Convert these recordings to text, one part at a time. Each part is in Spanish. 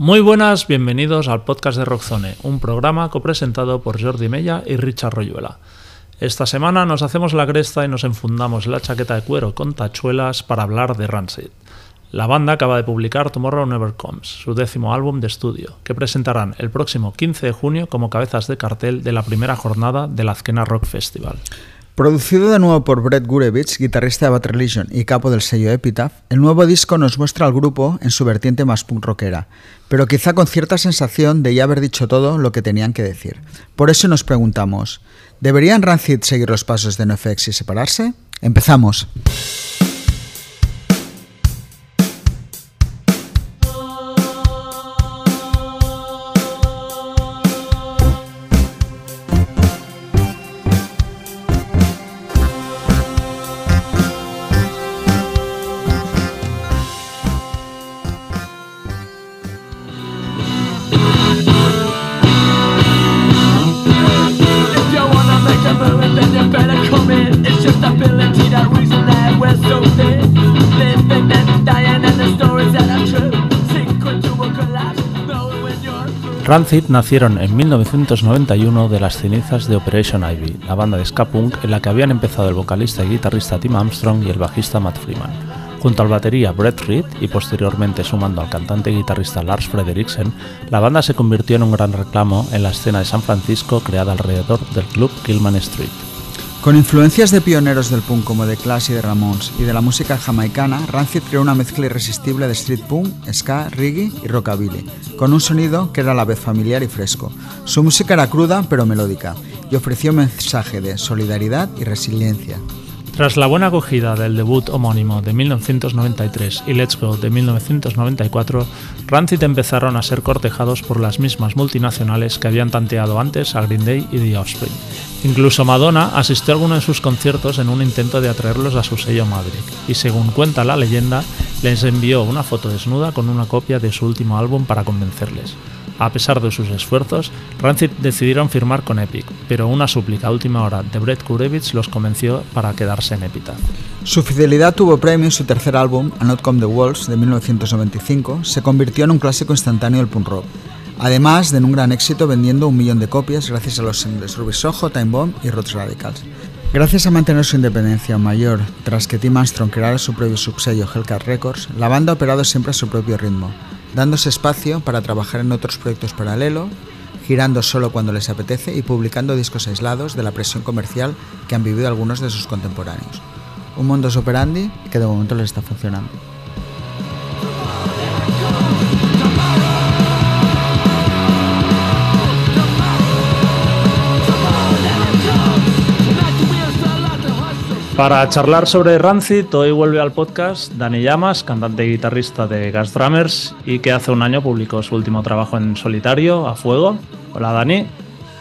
Muy buenas, bienvenidos al podcast de Rockzone, un programa copresentado por Jordi Mella y Richard Royuela. Esta semana nos hacemos la cresta y nos enfundamos la chaqueta de cuero con tachuelas para hablar de Rancid. La banda acaba de publicar Tomorrow Never Comes, su décimo álbum de estudio, que presentarán el próximo 15 de junio como cabezas de cartel de la primera jornada del Azkena Rock Festival. Producido de nuevo por Brett Gurevich, guitarrista de Bad Religion y capo del sello Epitaph, el nuevo disco nos muestra al grupo en su vertiente más punk rockera, pero quizá con cierta sensación de ya haber dicho todo lo que tenían que decir. Por eso nos preguntamos, ¿deberían Rancid seguir los pasos de NoFX y separarse? Empezamos. Rancid nacieron en 1991 de las cenizas de Operation Ivy, la banda de ska punk en la que habían empezado el vocalista y guitarrista Tim Armstrong y el bajista Matt Freeman. Junto al batería Brett Reed y posteriormente sumando al cantante y guitarrista Lars Frederiksen, la banda se convirtió en un gran reclamo en la escena de San Francisco creada alrededor del club Gilman Street. Con influencias de pioneros del punk como The Clash y The Ramones y de la música jamaicana, Rancid creó una mezcla irresistible de street punk, ska, reggae y rockabilly, con un sonido que era a la vez familiar y fresco. Su música era cruda pero melódica y ofreció un mensaje de solidaridad y resiliencia. Tras la buena acogida del debut homónimo de 1993 y Let's Go de 1994, Rancid empezaron a ser cortejados por las mismas multinacionales que habían tanteado antes a Green Day y The Offspring. Incluso Madonna asistió a alguno de sus conciertos en un intento de atraerlos a su sello Maverick, y según cuenta la leyenda, les envió una foto desnuda con una copia de su último álbum para convencerles. A pesar de sus esfuerzos, Rancid decidieron firmar con Epic, pero una súplica a última hora de Brett Gurevich los convenció para quedarse en Epitaph. Su fidelidad tuvo premio y su tercer álbum, A Not Come the Walls, de 1995, se convirtió en un clásico instantáneo del punk rock, además de un gran éxito vendiendo un millón de copias gracias a los singles Ruby Soho, Time Bomb y Roots Radicals. Gracias a mantener su independencia mayor tras que Tim Armstrong creara su propio subsello Hellcat Records, la banda ha operado siempre a su propio ritmo, dándose espacio para trabajar en otros proyectos paralelo, girando solo cuando les apetece y publicando discos aislados de la presión comercial que han vivido algunos de sus contemporáneos. Un mundo operandi que de momento les está funcionando. Para charlar sobre Rancid, hoy vuelve al podcast Dani Llamas, cantante y guitarrista de Gas Drummers y que hace un año publicó su último trabajo en solitario, A Fuego. Hola Dani.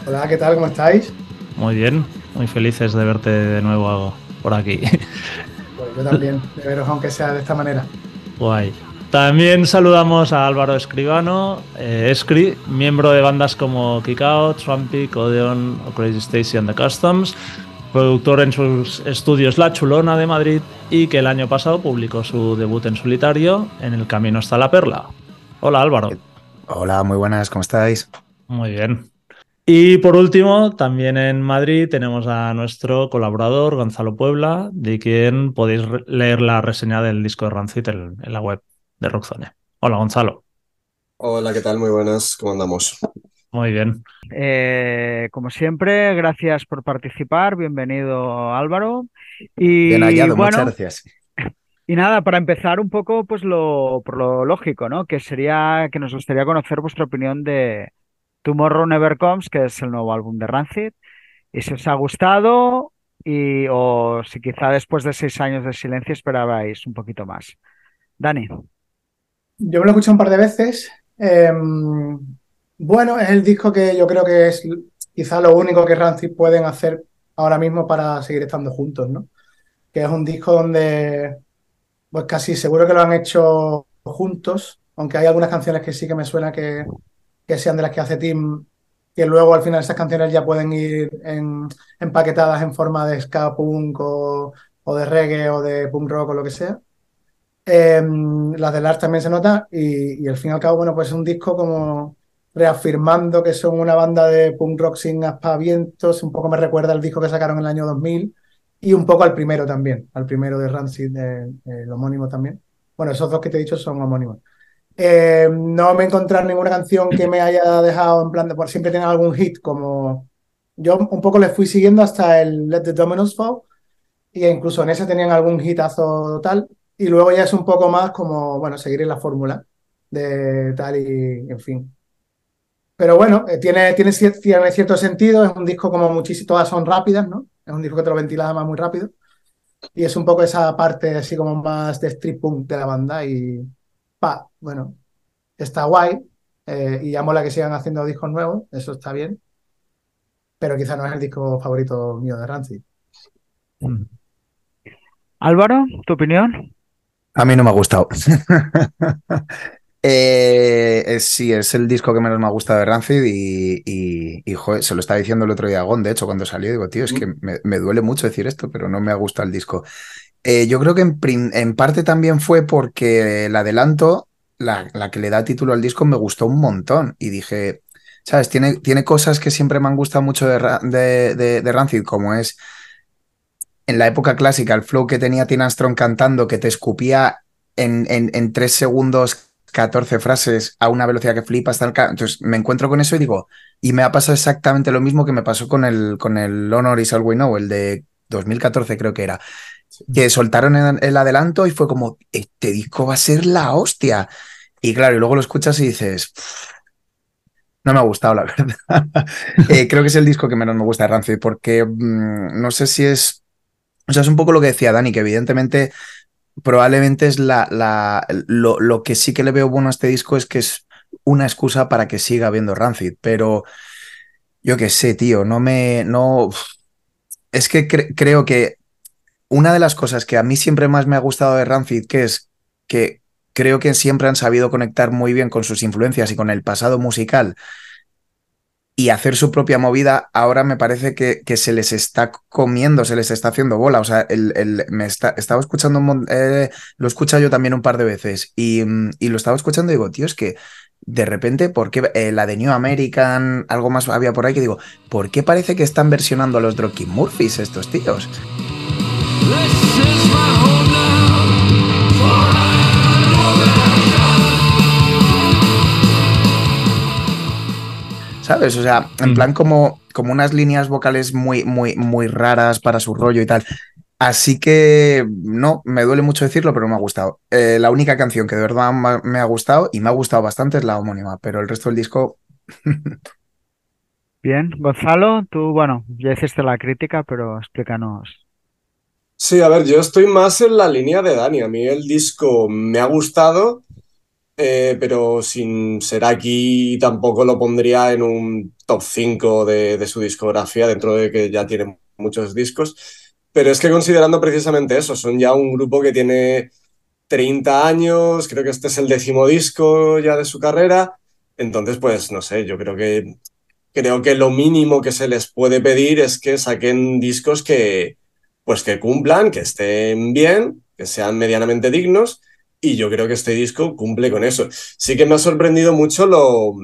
Hola, ¿qué tal? ¿Cómo estáis? Muy bien, muy felices de verte de nuevo por aquí. Pues yo también, de veros aunque sea de esta manera. Guay. También saludamos a Álvaro Escribano, eh, Escri, miembro de bandas como Kikao, Trumpy, Odeon o Crazy Stacy and the Customs, productor en sus estudios La Chulona de Madrid y que el año pasado publicó su debut en solitario En el camino está la perla. Hola Álvaro. Hola, muy buenas, ¿cómo estáis? Muy bien. Y por último, también en Madrid tenemos a nuestro colaborador Gonzalo Puebla, de quien podéis leer la reseña del disco de Rancid en, en la web de Rockzone. Hola Gonzalo. Hola, ¿qué tal? Muy buenas, ¿cómo andamos? Muy bien. Eh, como siempre, gracias por participar. Bienvenido, Álvaro. Y Bien hallado, bueno, muchas gracias. y nada, para empezar un poco, pues lo, por lo lógico, ¿no? Que sería que nos gustaría conocer vuestra opinión de Tomorrow Never Comes, que es el nuevo álbum de Rancid. Y si os ha gustado y o si quizá después de seis años de silencio esperabais un poquito más. Dani. Yo me lo he escuchado un par de veces. Em, bueno, es el disco que yo creo que es quizá lo único que Rancid pueden hacer ahora mismo para seguir estando juntos, ¿no? Que es un disco donde, pues casi seguro que lo han hecho juntos, aunque hay algunas canciones que sí que me suena que, que sean de las que hace Tim, que luego al final esas canciones ya pueden ir empaquetadas en forma de ska punk o, o de reggae o de punk rock o lo que sea. Em, las de Lars también se nota y, al fin y al cabo, bueno, pues es un disco como reafirmando que son una banda de punk rock sin aspavientos, un poco me recuerda al disco que sacaron en el año 2000 y un poco al primero también, al primero de Rancid, el homónimo también. Bueno, esos dos que te he dicho son homónimos. Em, no me he encontrado ninguna canción que me haya dejado en plan de por siempre tener algún hit como yo un poco le fui siguiendo hasta el Let the Dominoes Fall y incluso en ese tenían algún hitazo tal y luego ya es un poco más como, bueno, seguir en la fórmula de tal y, en fin. Pero bueno, eh, tiene, tiene, tiene cierto sentido, es un disco como muchísimo, todas son rápidas, ¿no? Es un disco que te lo ventila más muy rápido. Y es un poco esa parte así como más de street punk de la banda y, pa, bueno, está guay. Eh, y ya mola que sigan haciendo discos nuevos, eso está bien. Pero quizá no es el disco favorito mío de Rancid. Mm. Álvaro, ¿tu opinión? A mí no me ha gustado. Eh, sí, es el disco que menos me ha gustado de Rancid y, se lo estaba diciendo el otro día a Gon, de hecho, cuando salió, digo, tío, es que me, duele mucho decir esto, pero no me ha gustado el disco. Eh, yo creo que en, parte también fue porque el adelanto, la, que le da título al disco, me gustó un montón y dije, ¿sabes? Tiene, tiene cosas que siempre me han gustado mucho de, de Rancid, como es en la época clásica, el flow que tenía Tina Strong cantando, que te escupía en, en, tres segundos 14 frases a una velocidad que flipas. Tal, entonces me encuentro con eso y digo, y me ha pasado exactamente lo mismo que me pasó con el, con el Honor is All We Know, el de 2014 creo que era, que soltaron el, adelanto y fue como, este disco va a ser la hostia. Y claro, y luego lo escuchas y dices, no me ha gustado, la verdad. Eh, creo que es el disco que menos me gusta de Rancid, porque mm, no sé si es o sea, es un poco lo que decía Dani, que evidentemente probablemente es la, la lo, lo, que sí que le veo bueno a este disco es que es una excusa para que siga habiendo Rancid, pero yo qué sé, tío, no me, no, es que creo que una de las cosas que a mí siempre más me ha gustado de Rancid, que es que creo que siempre han sabido conectar muy bien con sus influencias y con el pasado musical y hacer su propia movida, ahora me parece que, que, se les está comiendo, se les está haciendo bola. O sea, el, el me está, estaba escuchando, eh, lo he yo también un par de veces y, y, lo estaba escuchando digo, tío, es que de repente, ¿por qué eh, la de New American, algo más había por ahí que digo, ¿por qué parece que están versionando a los Dropkick Murphys estos tíos? ¿Sabes? O sea, en mm. plan como, como unas líneas vocales muy, muy, muy raras para su rollo y tal. Así que no, me duele mucho decirlo, pero me ha gustado. Eh, la única canción que de verdad me ha gustado y me ha gustado bastante es la homónima, pero el resto del disco. Bien, Gonzalo, tú, bueno, ya hiciste la crítica, pero explícanos. Sí, a ver, yo estoy más en la línea de Dani. A mí el disco me ha gustado, eh, pero sin ser aquí tampoco lo pondría en un top 5 de, su discografía, dentro de que ya tiene muchos discos. Pero es que considerando precisamente eso, son ya un grupo que tiene 30 años, creo que este es el décimo disco ya de su carrera, entonces pues no sé, yo creo que creo que lo mínimo que se les puede pedir es que saquen discos que pues que cumplan, que estén bien, que sean medianamente dignos y yo creo que este disco cumple con eso. Sí que me ha sorprendido mucho lo,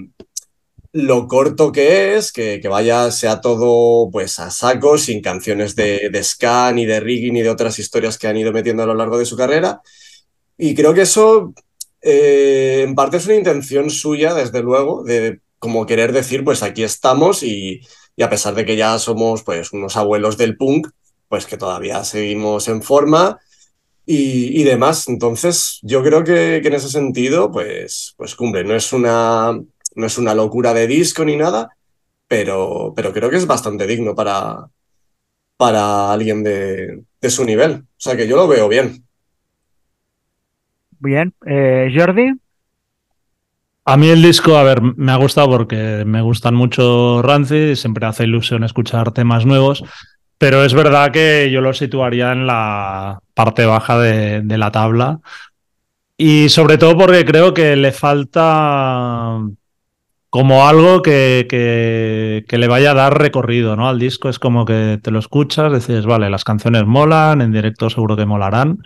lo corto que es, que, que, vaya, sea todo pues a saco, sin canciones de, de ska, ni de reggae, ni de otras historias que han ido metiendo a lo largo de su carrera. Y creo que eso eh, en parte es una intención suya, desde luego, de como querer decir, pues aquí estamos y, y, a pesar de que ya somos pues unos abuelos del punk, pues que todavía seguimos en forma y, demás. Entonces, yo creo que, en ese sentido, pues, pues cumple. No es, una, no es una locura de disco ni nada, pero, pero creo que es bastante digno para, para alguien de, su nivel. O sea que yo lo veo bien. Bien, eh, Jordi. A mí el disco, a ver, me ha gustado porque me gustan mucho Rancid y siempre hace ilusión escuchar temas nuevos. Pero es verdad que yo lo situaría en la parte baja de, la tabla. Y sobre todo porque creo que le falta como algo que, que, le vaya a dar recorrido ¿no? al disco. Es como que te lo escuchas, dices, vale, las canciones molan, en directo seguro que molarán,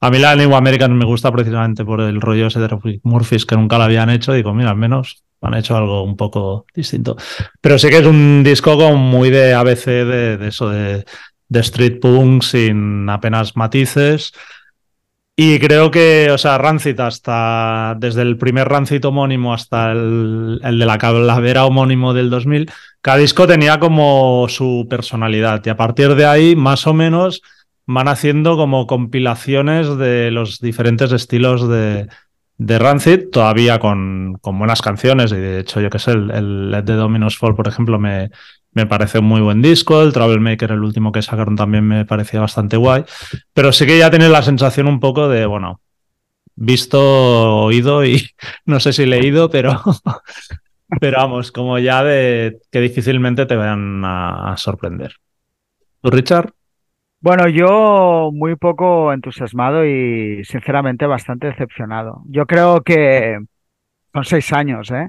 A mí la New American me gusta precisamente por el rollo ese de Murphys que nunca lo habían hecho. Digo, mira, al menos han hecho algo un poco distinto. Pero sí que es un disco como muy de ABC, de, eso, de, street punk, sin apenas matices. Y creo que, o sea, Rancid hasta, desde el primer Rancid homónimo hasta el, el, de la calavera homónimo del 2000, cada disco tenía como su personalidad. Y a partir de ahí, más o menos, van haciendo como compilaciones de los diferentes estilos de, de Rancid, todavía con, con, buenas canciones, y de hecho, yo que sé, el, el Let the Dominos Fall, por ejemplo, me, me parece un muy buen disco, el Travel Maker, el último que sacaron, también me parecía bastante guay, pero sí que ya tiene la sensación un poco de, bueno, visto, oído y no sé si leído, pero, pero vamos, como ya de que difícilmente te vayan a, a sorprender. ¿Tú, Richard? Bueno, yo muy poco entusiasmado y sinceramente bastante decepcionado. Yo creo que son seis años, ¿eh?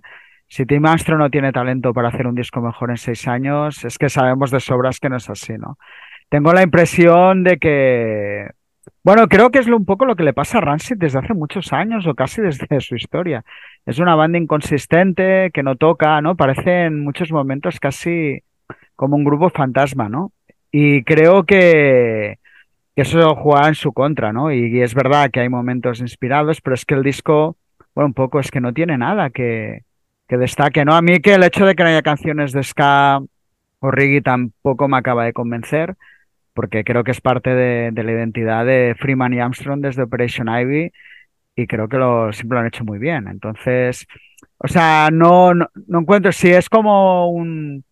Si Tim Armstrong no tiene talento para hacer un disco mejor en seis años, es que sabemos de sobras que no es así, ¿no? Tengo la impresión de que, bueno, creo que es un poco lo que le pasa a Rancid desde hace muchos años o casi desde su historia. Es una banda inconsistente que no toca, ¿no? Parece en muchos momentos casi como un grupo fantasma, ¿no? Y creo que, eso juega en su contra, ¿no? Y, es verdad que hay momentos inspirados, pero es que el disco, bueno, un poco es que no tiene nada que, que destaque, ¿no? A mí que el hecho de que no haya canciones de ska o reggae tampoco me acaba de convencer, porque creo que es parte de, la identidad de Freeman y Armstrong desde Operation Ivy y creo que lo, siempre lo han hecho muy bien. Entonces, o sea, no, no, no encuentro, si es como un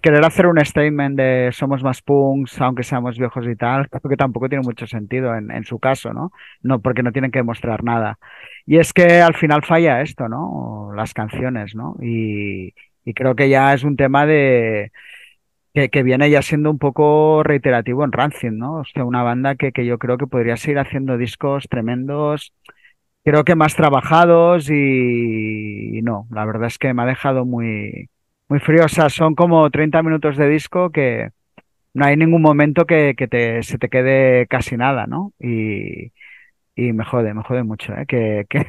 querer hacer un statement de somos más punks, aunque seamos viejos y tal, creo que tampoco tiene mucho sentido en, su caso, ¿no? No, porque no tienen que demostrar nada. Y es que al final falla esto, ¿no? Las canciones, ¿no? Y, creo que ya es un tema de que, viene ya siendo un poco reiterativo en Rancid, ¿no? O sea, una banda que, que yo creo que podría seguir haciendo discos tremendos, creo que más trabajados y no, la verdad es que me ha dejado muy muy sea, son como 30 minutos de disco que no hay ningún momento que, que te, se te quede casi nada, ¿no? Y, y me jode, me jode mucho, ¿eh? que, que,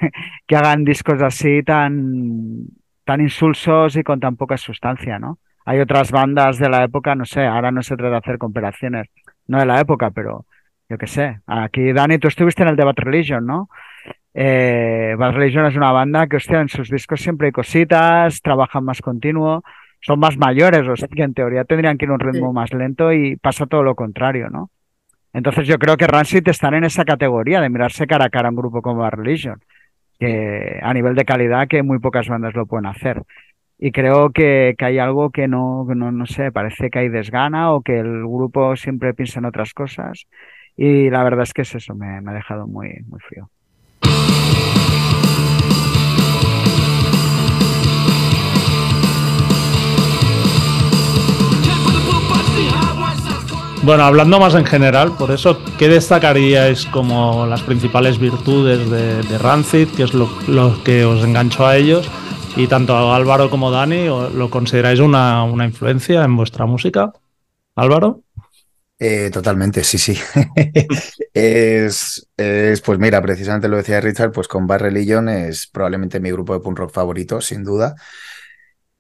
que, hagan discos así tan, tan insulsos y con tan poca sustancia, ¿no? Hay otras bandas de la época, no sé, ahora no se trata de hacer comparaciones, no de la época, pero yo qué sé. Aquí, Dani, tú estuviste en el Debate Religion, ¿no? Eh, Bad Religion es una banda que, hostia, en sus discos siempre hay cositas, trabajan más continuo, son más mayores, o sea que en teoría tendrían que ir a un ritmo más lento y pasa todo lo contrario, ¿no? Entonces yo creo que Rancid están en esa categoría de mirarse cara a cara a un grupo como Bad Religion, que a nivel de calidad que muy pocas bandas lo pueden hacer. Y creo que, que hay algo que no, no, no sé, parece que hay desgana o que el grupo siempre piensa en otras cosas. Y la verdad es que es eso, me, me ha dejado muy, muy frío. Bueno, hablando más en general, por eso, ¿qué destacaríais como las principales virtudes de, Rancid? ¿Qué es lo, que os enganchó a ellos? Y tanto Álvaro como Dani, ¿lo consideráis una, una influencia en vuestra música? Álvaro. Eh, totalmente, sí, sí. es, es, pues mira, precisamente lo decía Richard, pues con Bad Religion es probablemente mi grupo de punk rock favorito, sin duda.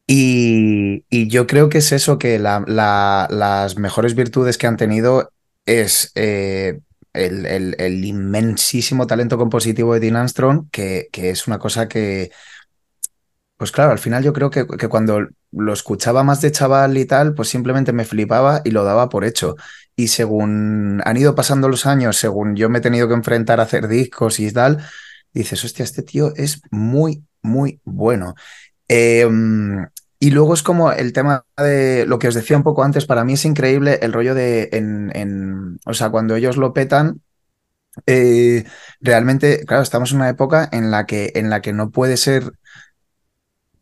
Y, yo creo que es eso, que la, la, las mejores virtudes que han tenido es eh, el, el, el, inmensísimo talento compositivo de Dean Armstrong, que, que es una cosa que, pues claro, al final yo creo que, que, cuando lo escuchaba más de chaval y tal, pues simplemente me flipaba y lo daba por hecho. Y según han ido pasando los años, según yo me he tenido que enfrentar a hacer discos y tal, dices, hostia, este tío es muy, muy bueno. Eh, y luego es como el tema de lo que os decía un poco antes, para mí es increíble el rollo de, en o sea, cuando ellos lo petan, eh, realmente, claro, estamos en una época en la que, en la que no puede ser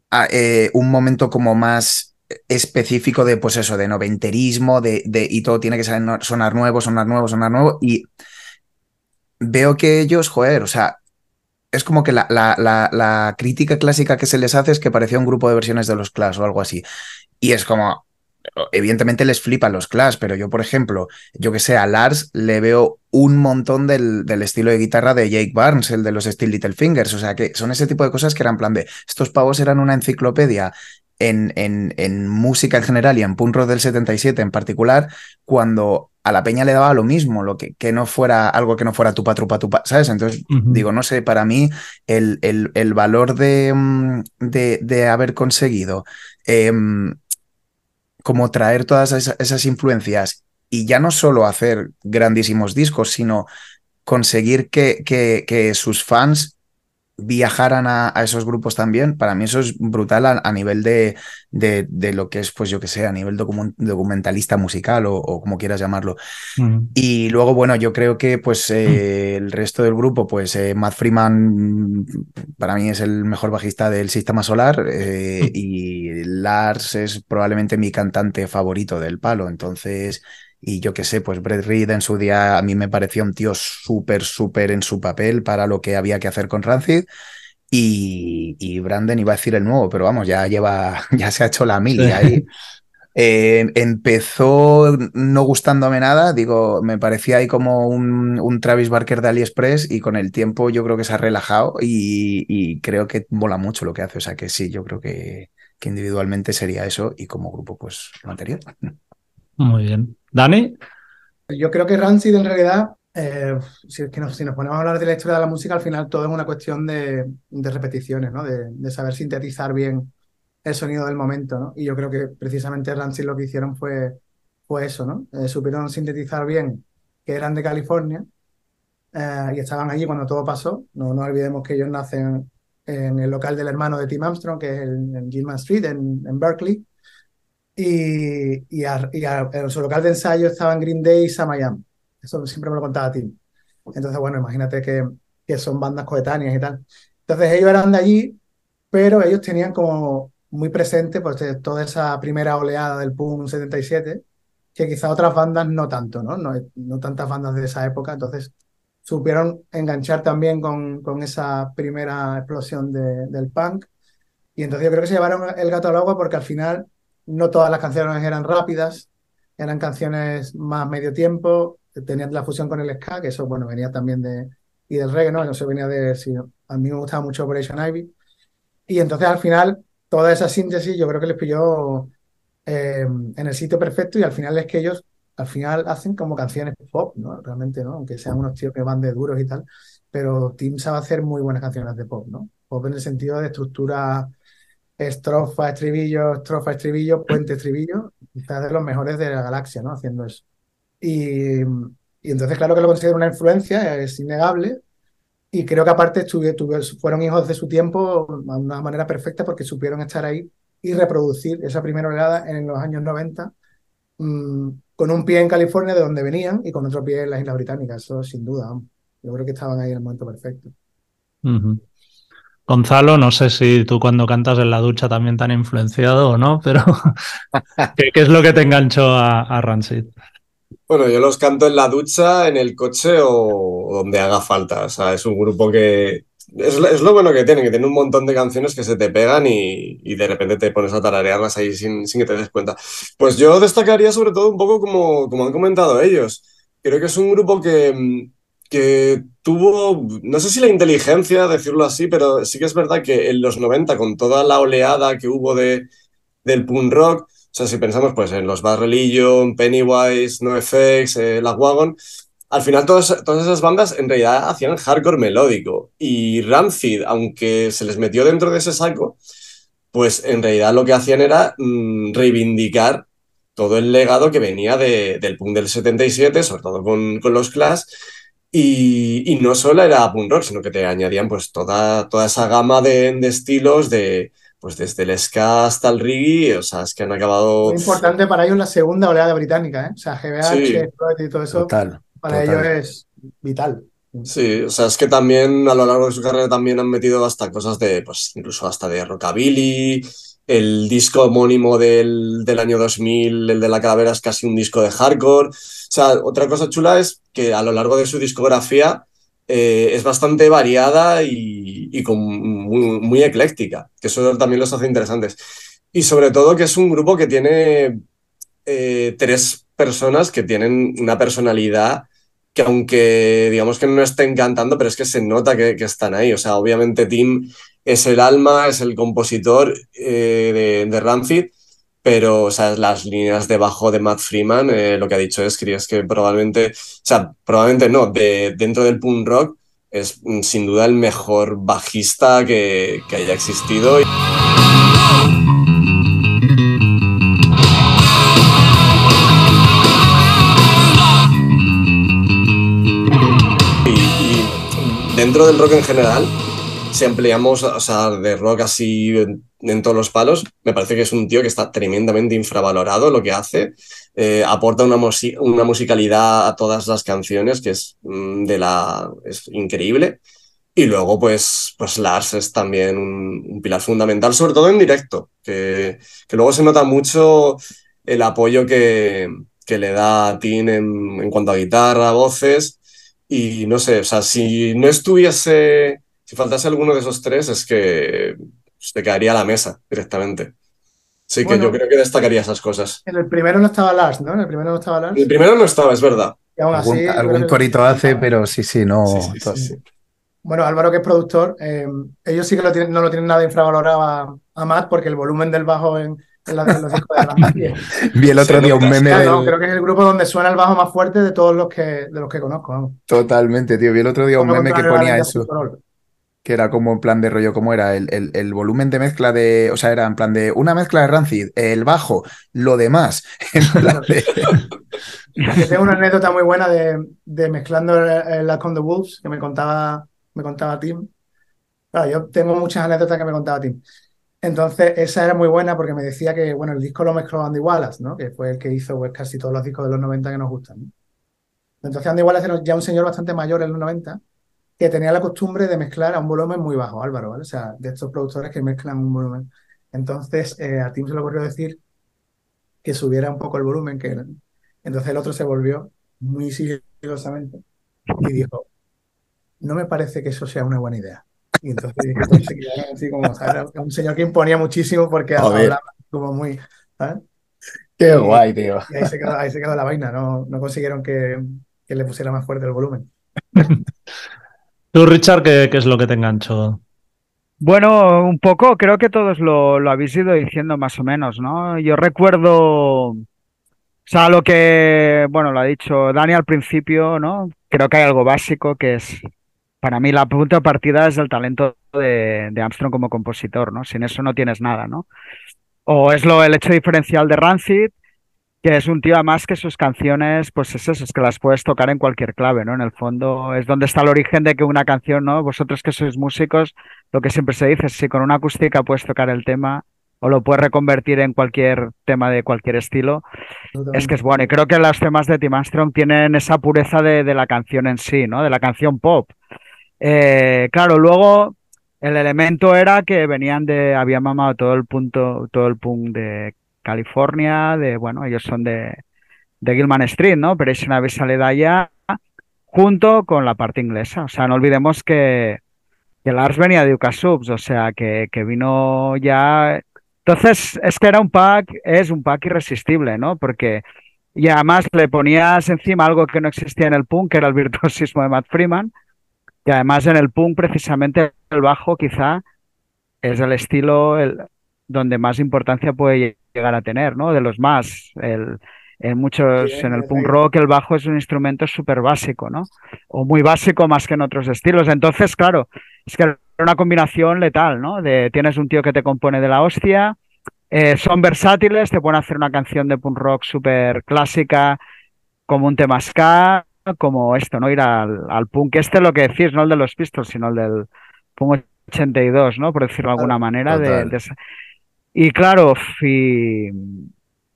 ah, eh, un momento como más específico de, pues eso, de noventerismo, de, de, y todo tiene que sonar nuevo, sonar nuevo, sonar nuevo, y veo que ellos, joder, o sea, es como que la, la, la, crítica clásica que se les hace es que parecía un grupo de versiones de los Clash o algo así. Y es como, evidentemente les flipan los Clash, pero yo, por ejemplo, yo que sé, a Lars le veo un montón del, del, estilo de guitarra de Jake Barnes, el de los Steel Little Fingers. O sea, que son ese tipo de cosas que eran plan de. Estos pavos eran una enciclopedia en, en, en, música en general y en punk del 77 en particular, cuando a la peña le daba lo mismo, lo que, que no fuera algo que no fuera tupa, trupa, tupa, ¿sabes? Entonces, uh -huh. digo, no sé, para mí el, el, el valor de, mm, de, de, haber conseguido eh, como traer todas esas, esas influencias y ya no solo hacer grandísimos discos, sino conseguir que, que, que sus fans viajaran a, a, esos grupos también, para mí eso es brutal a, a nivel de, de, de, lo que es, pues yo que sé, a nivel document, documentalista musical o, o, como quieras llamarlo. Y luego, bueno, yo creo que pues eh, mm. el resto del grupo, pues eh, Matt Freeman para mí es el mejor bajista del Sistema Solar eh, mm. y Lars es probablemente mi cantante favorito del palo, entonces... Y yo qué sé, pues Brett Reed en su día a mí me pareció un tío súper, súper en su papel para lo que había que hacer con Rancid. Y, y, Brandon iba a decir el nuevo, pero vamos, ya lleva, ya se ha hecho la mil sí. ahí. Eh, empezó no gustándome nada, digo, me parecía ahí como un, un, Travis Barker de AliExpress y con el tiempo yo creo que se ha relajado y, y, creo que mola mucho lo que hace, o sea que sí, yo creo que, que individualmente sería eso y como grupo pues lo anterior. Muy bien. Dani. Yo creo que Rancid en realidad, eh, si, nos, ponemos a hablar de la historia de la música, al final todo es una cuestión de, repeticiones, ¿no? De, saber sintetizar bien el sonido del momento, ¿no? Y yo creo que precisamente Rancid lo que hicieron fue, fue eso, ¿no? Eh, supieron sintetizar bien que eran de California eh, y estaban allí cuando todo pasó. No nos olvidemos que ellos nacen en el local del hermano de Tim Armstrong, que es en Gilman Street, en Berkeley y, y, a, y a, en su local de ensayo estaban Green Day y Sam Eso siempre me lo contaba a ti. Entonces, bueno, imagínate que, que son bandas coetáneas y tal. Entonces ellos eran de allí, pero ellos tenían como muy presente pues, toda esa primera oleada del punk 77, que quizá otras bandas no tanto, ¿no? No, no tantas bandas de esa época. Entonces supieron enganchar también con, con esa primera explosión de, del punk. Y entonces yo creo que se llevaron el gato al agua porque al final no todas las canciones eran rápidas, eran canciones más medio tiempo, tenían la fusión con el ska, que eso, bueno, venía también de, y del reggae, ¿no? Eso venía de, sí, a mí me gustaba mucho Operation Ivy. Y entonces al final, toda esa síntesis yo creo que les pilló eh, en el sitio perfecto y al final es que ellos, al final hacen como canciones pop, ¿no? Realmente, ¿no? Aunque sean unos tíos que van de duros y tal, pero Tim sabe hacer muy buenas canciones de pop, ¿no? Pop en el sentido de estructura estrofa, estribillo, estrofa, estribillo, puente, estribillo, quizás de los mejores de la galaxia, ¿no? Haciendo eso. Y, y entonces, claro que lo considero una influencia, es innegable, y creo que aparte tuve, tuve, fueron hijos de su tiempo de una manera perfecta porque supieron estar ahí y reproducir esa primera oleada en los años 90 mmm, con un pie en California de donde venían y con otro pie en las Islas Británicas, eso sin duda. Yo creo que estaban ahí en el momento perfecto. Uh -huh. Gonzalo, no sé si tú cuando cantas en la ducha también te han influenciado o no, pero ¿qué, ¿qué, es lo que te enganchó a, a, Rancid? Bueno, yo los canto en la ducha, en el coche o donde haga falta. O sea, es un grupo que. Es, es lo bueno que tiene, que tiene un montón de canciones que se te pegan y, y de repente te pones a tararearlas ahí sin, sin, que te des cuenta. Pues yo destacaría sobre todo un poco como, como han comentado ellos. Creo que es un grupo que que tuvo, no sé si la inteligencia, decirlo así, pero sí que es verdad que en los 90, con toda la oleada que hubo de, del punk rock, o sea, si pensamos pues en los Bad Religion, Pennywise, NoFX, eh, La Wagon, al final todas, todas esas bandas en realidad hacían hardcore melódico. Y Rancid, aunque se les metió dentro de ese saco, pues en realidad lo que hacían era mmm, reivindicar todo el legado que venía de, del punk del 77, sobre todo con, con los Clash, y, y, no solo era punk rock, sino que te añadían pues toda, toda esa gama de, de, estilos, de, pues desde el ska hasta el reggae, o sea, es que han acabado... Muy importante para ellos la segunda oleada británica, ¿eh? O sea, GBH, sí. y todo eso, total, para total. ellos es vital. Sí, o sea, es que también a lo largo de su carrera también han metido hasta cosas de, pues incluso hasta de rockabilly, el disco homónimo del, del, año 2000, el de la calavera, es casi un disco de hardcore. O sea, otra cosa chula es que a lo largo de su discografía eh, es bastante variada y, y con muy, ecléctica, que eso también los hace interesantes. Y sobre todo que es un grupo que tiene eh, tres personas que tienen una personalidad que aunque digamos que no estén cantando, pero es que se nota que, están ahí. O sea, obviamente Tim es el alma, es el compositor eh, de, Rancid, pero o sea, las líneas de bajo de Matt Freeman, eh, lo que ha dicho es que probablemente, o sea, probablemente no, de, dentro del punk rock es mm, sin duda el mejor bajista que, que haya existido. Dentro del rock en general, si ampliamos, o sea, de rock así en, todos los palos, me parece que es un tío que está tremendamente infravalorado lo que hace. Eh, aporta una, una musicalidad a todas las canciones que es mm, de la es increíble. Y luego, pues, pues Lars es también un, pilar fundamental, sobre todo en directo, que, que, luego se nota mucho el apoyo que, que le da a Tim en, en cuanto a guitarra, voces y no sé, o sea, si no estuviese, si faltase alguno de esos tres, es que se caería la mesa directamente. Sí, que yo creo que destacaría esas cosas. En el primero no estaba Lars, ¿no? En el primero no estaba Lars. En el primero no estaba, es verdad. algún, corito hace, pero sí, sí, no. bueno, Álvaro, que es productor, eh, ellos sí que no lo tienen nada infravalorado a, a Matt porque el volumen del bajo en, Vi el otro día un meme. creo que es el grupo donde suena el bajo más fuerte de todos los que, de los que conozco. Totalmente, tío. Vi el otro día un meme que ponía eso. Que era como en plan de rollo, ¿cómo era? El, el, volumen de mezcla de. O sea, era en plan de una mezcla de Rancid, el bajo, lo demás. tengo una anécdota muy buena de, de mezclando la con the Wolves que me contaba, me contaba Tim. Claro, yo tengo muchas anécdotas que me contaba Tim. Entonces, esa era muy buena porque me decía que, bueno, el disco lo mezcló Andy Wallace, ¿no? Que fue el que hizo pues, casi todos los discos de los 90 que nos gustan. Entonces, Andy Wallace era ya un señor bastante mayor en los 90 que tenía la costumbre de mezclar a un volumen muy bajo, Álvaro, ¿vale? O sea, de estos productores que mezclan un volumen. Entonces, eh, a Tim se le ocurrió decir que subiera un poco el volumen, que entonces el otro se volvió muy sigilosamente y dijo, no me parece que eso sea una buena idea. Y entonces se quedaron así como, ¿sabes? Un señor que imponía muchísimo porque hablaba como muy, ¿sabes? Qué guay, tío. Y ahí se quedó, ahí se quedó la vaina, no, no consiguieron que, que, le pusiera más fuerte el volumen. Tú, Richard, ¿qué, ¿qué, es lo que te enganchó? Bueno, un poco, creo que todos lo, lo habéis ido diciendo más o menos, ¿no? Yo recuerdo, o sea, lo que, bueno, lo ha dicho Dani al principio, ¿no? Creo que hay algo básico que es para mí la punta de partida es el talento de, Armstrong como compositor, ¿no? Sin eso no tienes nada, ¿no? O es lo el hecho diferencial de Rancid, que es un tío más que sus canciones, pues es eso, es que las puedes tocar en cualquier clave, ¿no? En el fondo es donde está el origen de que una canción, ¿no? Vosotros que sois músicos, lo que siempre se dice es si con una acústica puedes tocar el tema o lo puedes reconvertir en cualquier tema de cualquier estilo, es que es bueno. Y creo que los temas de Tim Armstrong tienen esa pureza de, de la canción en sí, ¿no? De la canción pop. Eh, claro, luego el elemento era que venían de, había mamado todo el punto, todo el punk de California, de, bueno, ellos son de, de Gilman Street, ¿no? Pero es una vez sale de allá junto con la parte inglesa. O sea, no olvidemos que, que Lars venía de Uka Subs, o sea, que, que vino ya. Entonces, es que era un pack, es un pack irresistible, ¿no? Porque, y además le ponías encima algo que no existía en el punk, que era el virtuosismo de Matt Freeman y además en el punk precisamente el bajo quizá es el estilo el, donde más importancia puede llegar a tener, ¿no? De los más. El, en muchos, en el punk rock el bajo es un instrumento súper básico, ¿no? O muy básico más que en otros estilos. Entonces, claro, es que era una combinación letal, ¿no? De tienes un tío que te compone de la hostia, eh, son versátiles, te pueden hacer una canción de punk rock súper clásica como un tema ska, como esto, ¿no? Ir al, al, punk este, lo que decís, no el de los Pistols, sino el del punk 82, ¿no? Por decirlo de alguna manera. De, Y claro,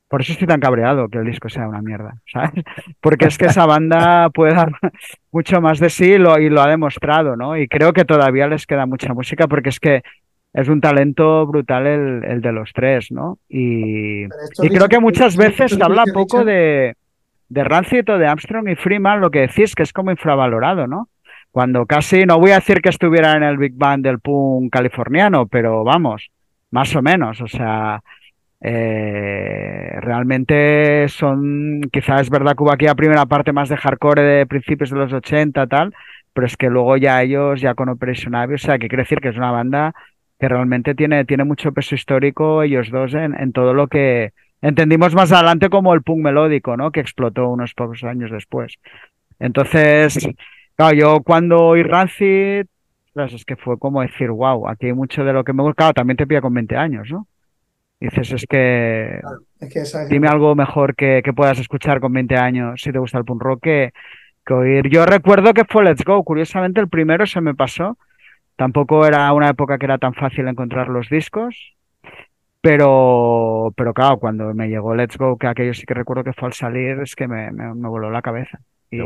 por eso estoy tan cabreado que el disco sea una mierda, ¿sabes? Porque es que esa banda puede dar mucho más de sí y lo, y lo ha demostrado, ¿no? Y creo que todavía les queda mucha música porque es que es un talento brutal el, el de los tres, ¿no? Y, y creo que muchas veces se habla poco de de Rancid o de Armstrong y Freeman, lo que decís que es como infravalorado, ¿no? Cuando casi, no voy a decir que estuviera en el Big Bang del punk californiano, pero vamos, más o menos, o sea, Eh, realmente son, quizás es verdad que hubo aquí la primera parte más de hardcore de principios de los 80 tal, pero es que luego ya ellos, ya con Operation Ivy, o sea, que quiere decir que es una banda que realmente tiene, tiene mucho peso histórico ellos dos en, en todo lo que entendimos más adelante como el punk melódico, ¿no? Que explotó unos pocos años después. Entonces, claro, yo cuando oí Rancid, pues es que fue como decir, wow, aquí hay mucho de lo que me gusta. Claro, también te pilla con 20 años, ¿no? Dices, es que, Claro, es que esa es- dime algo mejor que, que puedas escuchar con 20 años si te gusta el punk rock que, que oír. Yo recuerdo que fue Let's Go, curiosamente el primero se me pasó. Tampoco era una época que era tan fácil encontrar los discos. Pero, pero claro, cuando me llegó Let's Go, que aquello sí que recuerdo que fue al salir, es que me, me, me voló la cabeza. Y,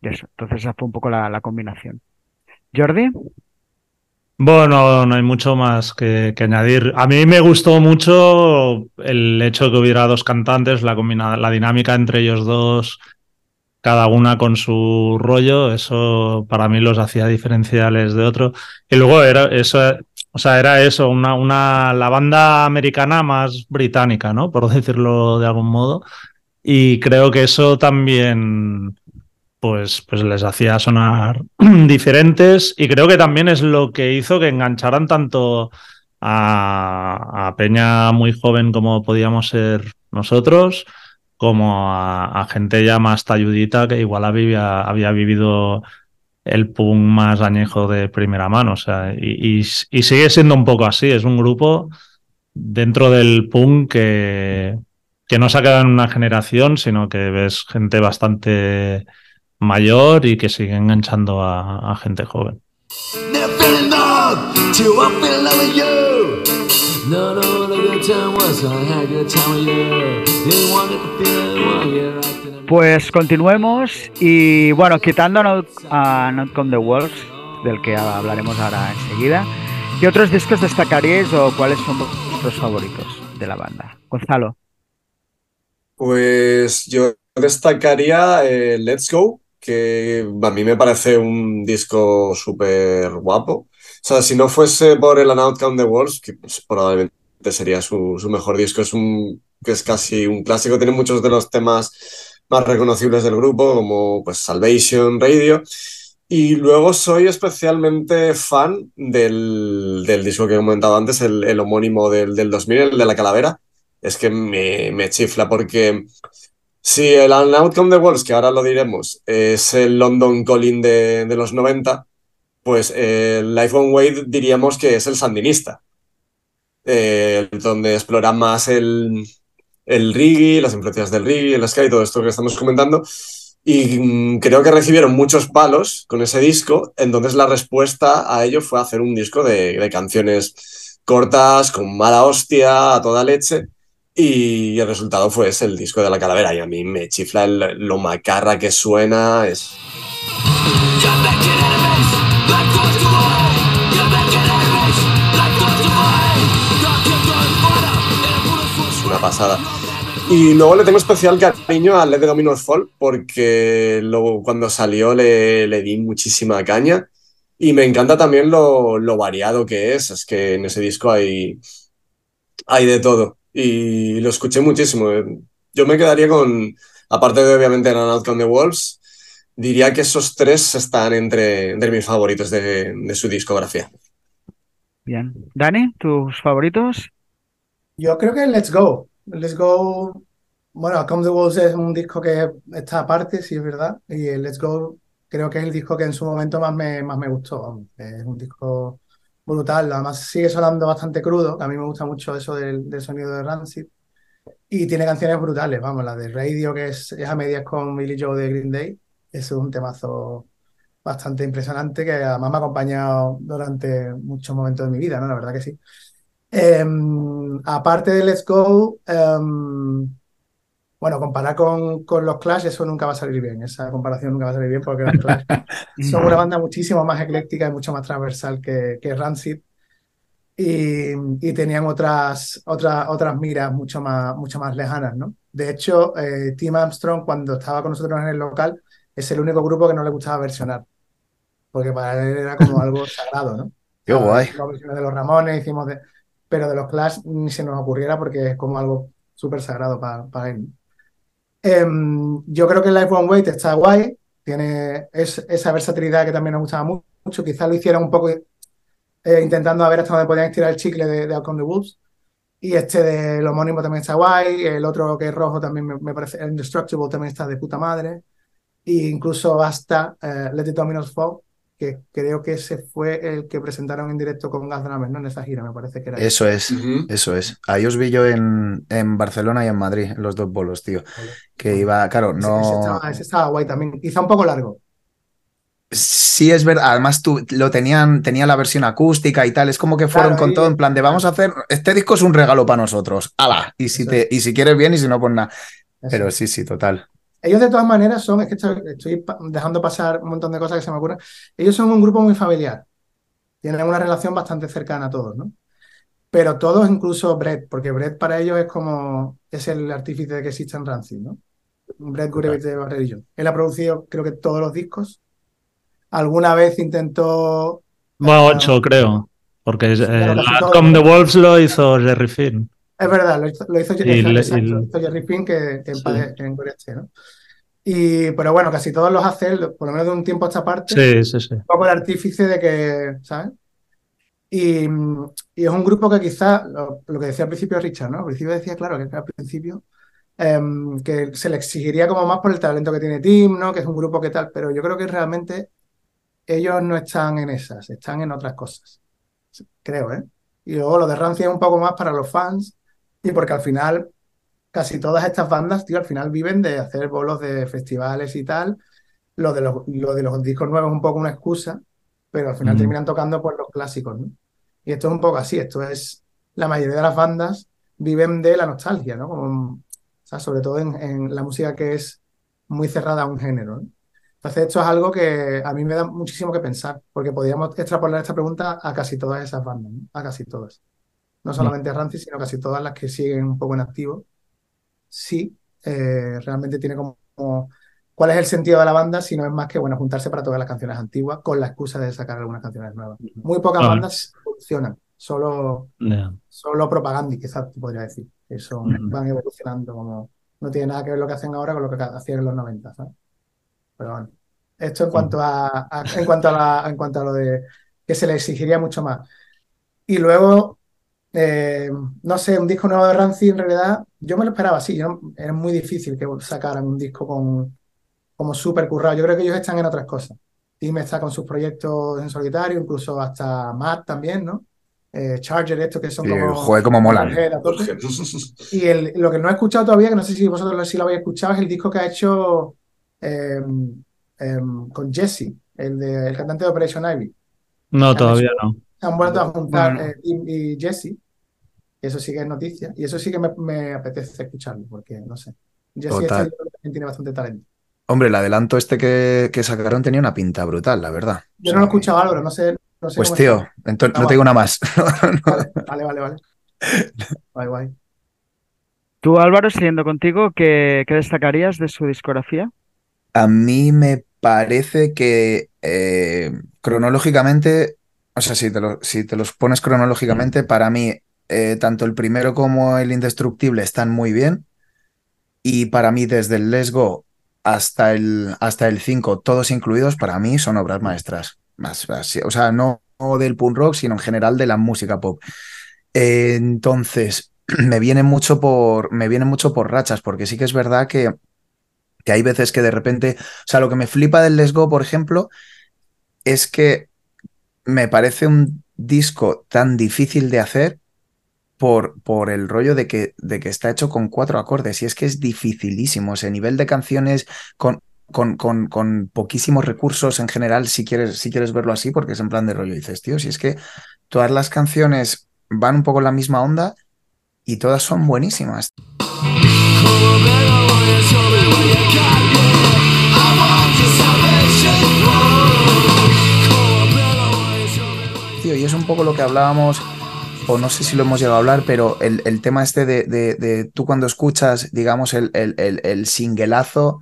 y eso, entonces esa fue un poco la, la combinación. Jordi, Bueno, no hay mucho más que, que añadir. A mí me gustó mucho el hecho de que hubiera dos cantantes, la, combina- la dinámica entre ellos dos, cada una con su rollo, eso para mí los hacía diferenciales de otro. Y luego era eso, o sea, era eso, una, una, la banda americana más británica, ¿no? Por decirlo de algún modo. Y creo que eso también pues, pues les hacía sonar diferentes y creo que también es lo que hizo que engancharan tanto a, Peña muy joven como podíamos ser nosotros, como a, a gente ya más talludita que igual había, había vivido el punk más añejo de primera mano. O sea, y, sigue siendo un poco así. Es un grupo dentro del punk que, que no se ha quedado en una generación, sino que ves gente bastante mayor y que sigue enganchando a, a gente joven. Pues continuemos y bueno, quitando a Not, a Not Come the Wolves, del que hablaremos ahora enseguida, ¿qué otros discos destacaríais o cuáles son vuestros favoritos de la banda? Gonzalo. Pues yo destacaría eh, Let's Go, que a mí me parece un disco súper guapo. O sea, si no fuese por el An Outcome the Wolves, que pues, probablemente sería su, mejor disco, es un que es casi un clásico, tiene muchos de los temas más reconocibles del grupo, como pues Salvation, Radio. Y luego soy especialmente fan del, del disco que he comentado antes, el, homónimo del, del 2000, el de la calavera. Es que me, me chifla porque si el An Outcome the Wolves, que ahora lo diremos, es el London Calling de, los 90, pues eh, el Life on Wade diríamos que es el sandinista, eh, donde explora más el, el reggae, las influencias del reggae, el ska y todo esto que estamos comentando. Y mm, creo que recibieron muchos palos con ese disco, entonces la respuesta a ello fue hacer un disco de, de canciones cortas, con mala hostia, a toda leche. Y el resultado fue ese, el disco de la calavera. Y a mí me chifla el- lo macarra que suena. Es, una pasada. Y luego le tengo especial cariño a Let the Dominos Fall porque lo- cuando salió le, le di muchísima caña. Y me encanta también lo, lo variado que es. Es que en ese disco hay, hay de todo. Y lo escuché muchísimo. Yo me quedaría con, aparte de obviamente Run Out Come the Wolves, diría que esos tres están entre, entre mis favoritos de, de su discografía. Bien. Dani, ¿tus favoritos? Yo creo que Let's Go. Let's Go. Bueno, Come the Wolves es un disco que está aparte, sí es verdad. Y el Let's Go creo que es el disco que en su momento más me, más me gustó. Es un disco brutal. Además sigue sonando bastante crudo. A mí me gusta mucho eso del, del sonido de Rancid. Y tiene canciones brutales. Vamos, la de Radio, que es, es a medias con Billy Joe de Green Day. Es un temazo bastante impresionante que además me ha acompañado durante muchos momentos de mi vida, ¿no? La verdad que sí. Em, aparte de Let's Go, bueno, comparar con, con los Clash, eso nunca va a salir bien. Esa comparación nunca va a salir bien porque los Clash son una banda muchísimo más ecléctica y mucho más transversal que, que Rancid. Y, y tenían otras, otras, otras miras mucho más, mucho más lejanas, ¿no? De hecho, eh, Tim Armstrong, cuando estaba con nosotros en el local, es el único grupo que no le gustaba versionar. Porque para él era como algo sagrado, ¿no? Qué guay. Hicimos versiones de los Ramones, hicimos de... pero de los Clash ni se nos ocurriera porque es como algo súper sagrado para, para él. Em, yo creo que Life One Wait está guay, tiene es- esa versatilidad que también nos gustaba mu- mucho, quizás lo hicieron un poco eh, intentando a ver hasta dónde podían estirar el chicle de, de Outcome the Wolves. Y este del homónimo también está guay, el otro que es rojo también me, me parece, el Indestructible también está de puta madre. E incluso hasta eh, Let the Dominos Fall, que creo que ese fue el que presentaron en directo con Gas ¿no? En esa gira, me parece que era. Eso es, eso es. Ahí os vi yo en, en Barcelona y en Madrid, en los dos bolos, tío. Que iba, claro, Ese, ese no. estaba, ese estaba guay también, quizá un poco largo. Sí, es verdad. Además, tú lo tenían, tenía la versión acústica y tal. Es como que fueron Claro, con y- todo en plan de vamos a hacer. Este disco es un regalo para nosotros. ¡Hala! Y si Eso te, y si quieres bien, y si no, pues nada. Pero sí, sí, total. Ellos de todas maneras son, es que estoy, dejando pasar un montón de cosas que se me ocurren. Ellos son un grupo muy familiar. Tienen una relación bastante cercana a todos, ¿no? Pero todos, incluso Brett, porque Brett para ellos es como, es el artífice de que exista en Rancid, ¿no? Brett Gurevich de Bad Religion. Él ha producido, creo que todos los discos. Alguna vez intentó. Bueno, eh, ocho, creo. Porque eh, la-. Come the Wolves lo hizo Jerry Finn. Es verdad, lo hizo, lo hizo, Y le- exacto, y- lo hizo Jerry Finn, que, que en, Sí. en esté, ¿no? Y, pero bueno, casi todos los hace por lo menos de un tiempo a esta parte. Sí, sí, sí. un poco el artífice de que, ¿sabes? Y, y es un grupo que quizá, lo, lo que decía al principio Richard, ¿no? Al principio decía, claro, que al principio em, que se le exigiría como más por el talento que tiene Tim, ¿no? Que es un grupo que tal, pero yo creo que realmente ellos no están en esas, están en otras cosas, creo, ¿eh? Y luego lo de Rancid es un poco más para los fans y porque al final casi todas estas bandas, tío, al final viven de hacer bolos de festivales y tal. Lo de los, lo de los discos nuevos es un poco una excusa, pero al final terminan tocando por los clásicos, ¿no? Y esto es un poco así, esto es, la mayoría de las bandas viven de la nostalgia, ¿no? Como, o sea, sobre todo en, en la música que es muy cerrada a un género, ¿no? Entonces esto es algo que a mí me da muchísimo que pensar, porque podríamos extrapolar esta pregunta a casi todas esas bandas, ¿no? A casi todas. No solamente Rancid, sino casi todas las que siguen un poco en activo. Sí, eh, realmente tiene como, como- ¿Cuál es el sentido de la banda si no es más que, bueno, juntarse para todas las canciones antiguas con la excusa de sacar algunas canciones nuevas? Muy pocas Claro. bandas funcionan, solo, Ya. solo propaganda, quizás te podría decir. Que son, Ujú. van evolucionando, como no tiene nada que ver lo que hacen ahora con lo que hacían en los 90, ¿sabes? Pero bueno, esto en cuanto a, a- en cuanto a la- en cuanto a lo de que se le exigiría mucho más. Y luego, eh, no sé, un disco nuevo de Rancid en realidad, yo me lo esperaba así, yo era muy difícil que sacaran un disco con, como súper currado. Yo creo que ellos están en otras cosas. Tim está con sus proyectos en solitario, incluso hasta Matt también, ¿no? Eh, Charger, estos que son Sí, como... joder, cómo molan. Y el- lo que no he escuchado todavía, que no sé si vosotros lo- si lo habéis escuchado, es el disco que ha hecho eh, em, con Jesse, el, de, el cantante de Operation Ivy. No, todavía no. Se han vuelto a juntar Bueno. eh, Tim y Jesse. Y eso sí que es noticia. Y eso sí que me, me apetece escucharlo, porque no sé. Este yo creo que también tiene bastante talento. Hombre, el adelanto este que, que sacaron tenía una pinta brutal, la verdad. Yo O no lo he escuchado, Álvaro, no sé. No sé Pues tío, entonces Ah, no te digo nada más. Vale, vale, vale. vale. Guay, guay. Tú, Álvaro, siguiendo contigo, ¿qué, qué destacarías de su discografía? A mí me parece que eh, cronológicamente, o sea, si te, lo- si te los pones cronológicamente, para mí eh, tanto el primero como el indestructible están muy bien. Y para mí, desde el Let's Go hasta el, hasta el 5, todos incluidos, para mí son obras maestras. Más, o sea, no del punk rock, sino en general de la música pop. Entonces, me viene mucho por, me viene mucho por rachas, porque sí que es verdad que, que hay veces que de repente, o sea, lo que me flipa del Let's Go, por ejemplo, es que me parece un disco tan difícil de hacer por, por el rollo de que, de que está hecho con cuatro acordes. Y es que es dificilísimo. Ese nivel de canciones con, con, con, con poquísimos recursos en general, si quieres, si quieres verlo así, porque es en plan de rollo. Dices, tío, si es que todas las canciones van un poco en la misma onda y todas son buenísimas. Tío, y es un poco lo que hablábamos, no sé si lo hemos llegado a hablar, pero el, el tema este de, de- de tú cuando escuchas, digamos, el, el, el, el singuelazo,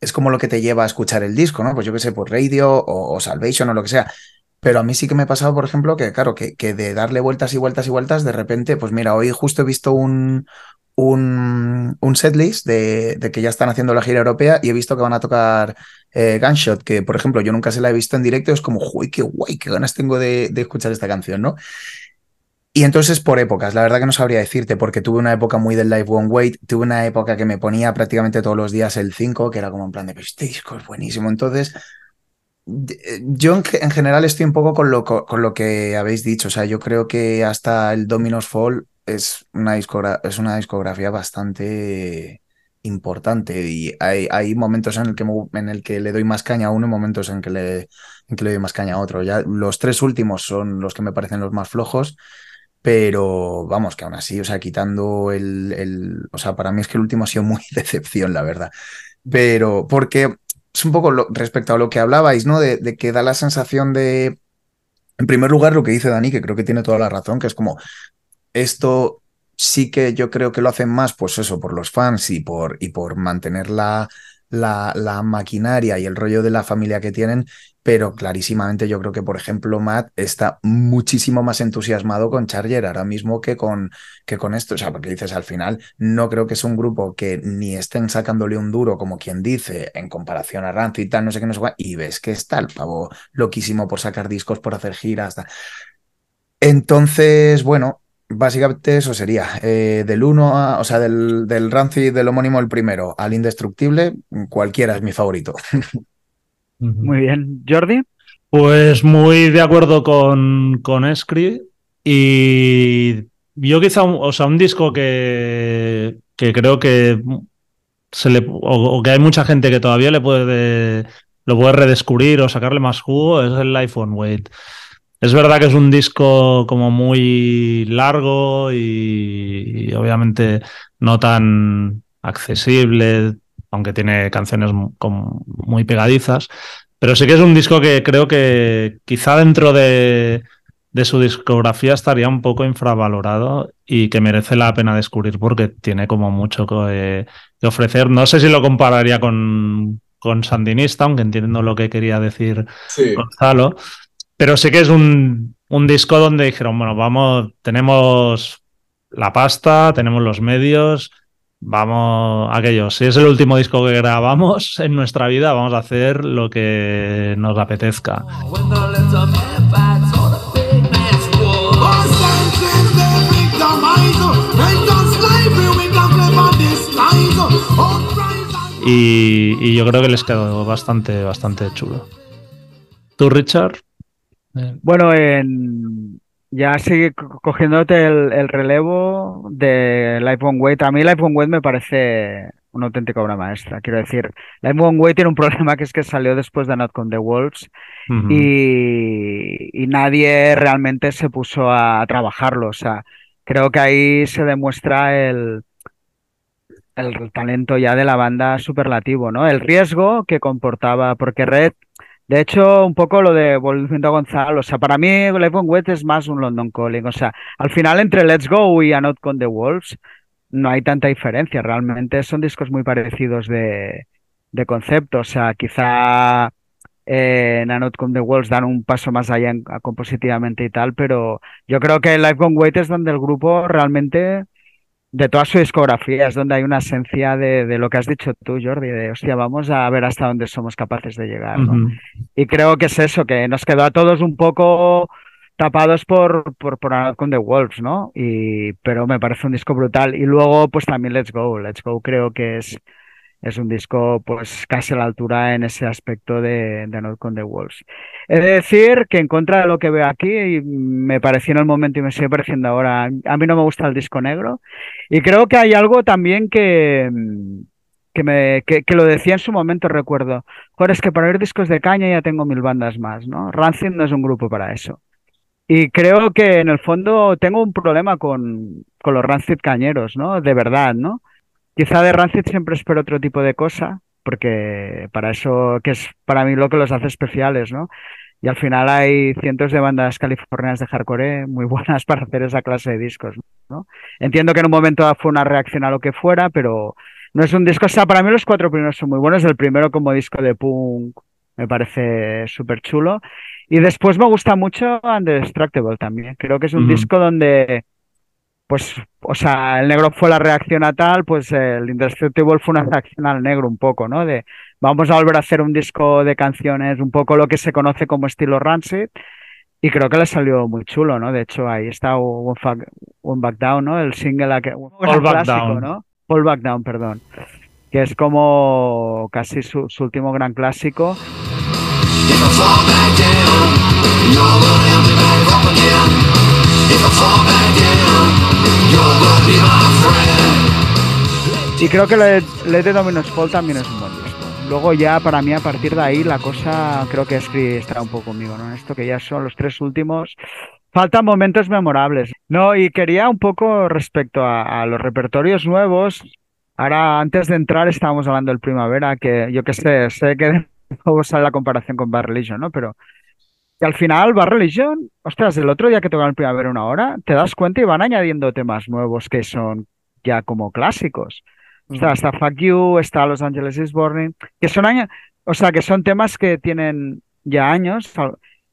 es como lo que te lleva a escuchar el disco, ¿no? Pues yo qué sé, por Radio o, o Salvation o lo que sea. Pero a mí sí que me ha pasado, por ejemplo, que claro, que, que de darle vueltas y vueltas y vueltas, de repente, pues mira, hoy justo he visto un, un, un setlist de, de, que ya están haciendo la gira europea y he visto que van a tocar eh, Gunshot, que por ejemplo yo nunca se la he visto en directo, es como, uy, qué guay, qué ganas tengo de, de escuchar esta canción, ¿no? Y entonces por épocas, la verdad que no sabría decirte, porque tuve una época muy del Live One Wait, tuve una época que me ponía prácticamente todos los días el 5, que era como en plan de, este disco es buenísimo. Entonces, yo en, en general estoy un poco con lo, con lo que habéis dicho, o sea, yo creo que hasta el Dominos Fall es una, es una discografía bastante importante y hay, hay momentos en el, que, en el que le doy más caña a uno y momentos en que, le, en que le doy más caña a otro. Los tres últimos son los que me parecen los más flojos, pero vamos, que aún así, o sea, quitando el, el o sea, para mí es que el último ha sido muy decepción, la verdad. Pero porque es un poco lo, respecto a lo que hablabais, ¿no? De, de que da la sensación de, en primer lugar, lo que dice Dani, que creo que tiene toda la razón, que es como, esto sí que yo creo que lo hacen más, pues eso, por los fans y por, y por mantener la, la, la, maquinaria y el rollo de la familia que tienen, pero clarísimamente yo creo que, por ejemplo, Matt está muchísimo más entusiasmado con Charger ahora mismo que con, que con esto. O sea, porque dices, al final, no creo que es un grupo que ni estén sacándole un duro, como quien dice, en comparación a Rancid y tal, no sé qué, no sé cuál, y ves que está el pavo loquísimo por sacar discos, por hacer giras. Entonces, bueno, Básicamente eso sería. Eh, del 1 a, o sea, del, del del homónimo el primero, al indestructible, cualquiera es mi favorito. Muy bien. ¿Jordi? Pues muy de acuerdo con, con Escri. Y yo quizá, o sea, un disco que, que creo que se le, o, o, que hay mucha gente que todavía le puede lo puede redescubrir o sacarle más jugo es el Life on Wait. Es verdad que es un disco como muy largo y, y obviamente no tan accesible, aunque tiene canciones muy pegadizas, pero sí que es un disco que creo que quizá dentro de, de su discografía estaría un poco infravalorado y que merece la pena descubrir porque tiene como mucho que, que ofrecer. No sé si lo compararía con, con Sandinista, aunque entiendo lo que quería decir sí. Gonzalo. Pero sí que es un, un, disco donde dijeron, bueno, vamos, tenemos la pasta, tenemos los medios, vamos, aquello, si es el último disco que grabamos en nuestra vida, vamos a hacer lo que nos apetezca. Y, y, yo creo que les quedó bastante, bastante chulo. ¿Tú, Richard? Bueno, en, ya sigue cogiéndote el, el, relevo de Life One Way. A mí Life One Way me parece una auténtica obra maestra. Quiero decir, Life One Way tiene un problema que es que salió después de Not Con The Wolves uh -huh. y, y, nadie realmente se puso a, a, trabajarlo. O sea, creo que ahí se demuestra el, el talento ya de la banda superlativo, ¿no? El riesgo que comportaba, porque Red de hecho, un poco lo de volviendo a Gonzalo, o sea, para mí Live on Wet es más un London Calling, o sea, al final entre Let's Go y A Not Con The Wolves no hay tanta diferencia, realmente son discos muy parecidos de, de concepto, o sea, quizá eh, en A Not Con The Wolves dan un paso más allá en, compositivamente y tal, pero yo creo que Live on Wait es donde el grupo realmente de toda su discografía es donde hay una esencia de, de, lo que has dicho tú, Jordi, de hostia, vamos a ver hasta dónde somos capaces de llegar. ¿no? Uh -huh. Y creo que es eso, que nos quedó a todos un poco tapados por, por, por con The Wolves, ¿no? Y, pero me parece un disco brutal. Y luego, pues también Let's Go. Let's Go creo que es, es un disco pues casi a la altura en ese aspecto de, de Not con The Wolves. He de decir que en contra de lo que veo aquí, me pareció en el momento y me sigue pareciendo ahora, a mí no me gusta el disco negro y creo que hay algo también que, que, me, que, que lo decía en su momento, recuerdo, Joder, es que para oír discos de caña ya tengo mil bandas más, ¿no? Rancid no es un grupo para eso. Y creo que en el fondo tengo un problema con, con los Rancid cañeros, ¿no? De verdad, ¿no? Quizá de Rancid siempre espero otro tipo de cosa, porque para eso, que es para mí lo que los hace especiales, ¿no? Y al final hay cientos de bandas californianas de hardcore muy buenas para hacer esa clase de discos, ¿no? Entiendo que en un momento fue una reacción a lo que fuera, pero no es un disco, o sea, para mí los cuatro primeros son muy buenos, el primero como disco de punk me parece súper chulo. Y después me gusta mucho Undestructible también. Creo que es un Ujú. disco donde, pues, o sea, el negro fue la reacción a tal, pues el Indestructible fue una reacción al negro un poco, ¿no? De vamos a volver a hacer un disco de canciones, un poco lo que se conoce como estilo Rancid. Y creo que le salió muy chulo, ¿no? De hecho, ahí está One, Fuck- One Back Down, ¿no? El single que- gran Back clásico, Down. ¿no? All Back Down, perdón. Que es como casi su, su último gran clásico. Y creo que Let, the Dominos Fall también es un buen disco. Luego ya para mí a partir de ahí la cosa creo que Scree estará un poco conmigo, ¿no? Esto que ya son los tres últimos. Faltan momentos memorables. No, y quería un poco respecto a, a los repertorios nuevos. Ahora, antes de entrar, estábamos hablando del Primavera, que yo que sé, sé que de nuevo sale la comparación con Bad Religion, ¿no? Pero que al final Bad Religion, ostras, el otro día que tocaron el Primavera una hora, te das cuenta y van añadiendo temas nuevos que son ya como clásicos. Está, está Fuck You, está Los Angeles is Burning, que son años, o sea, que son temas que tienen ya años,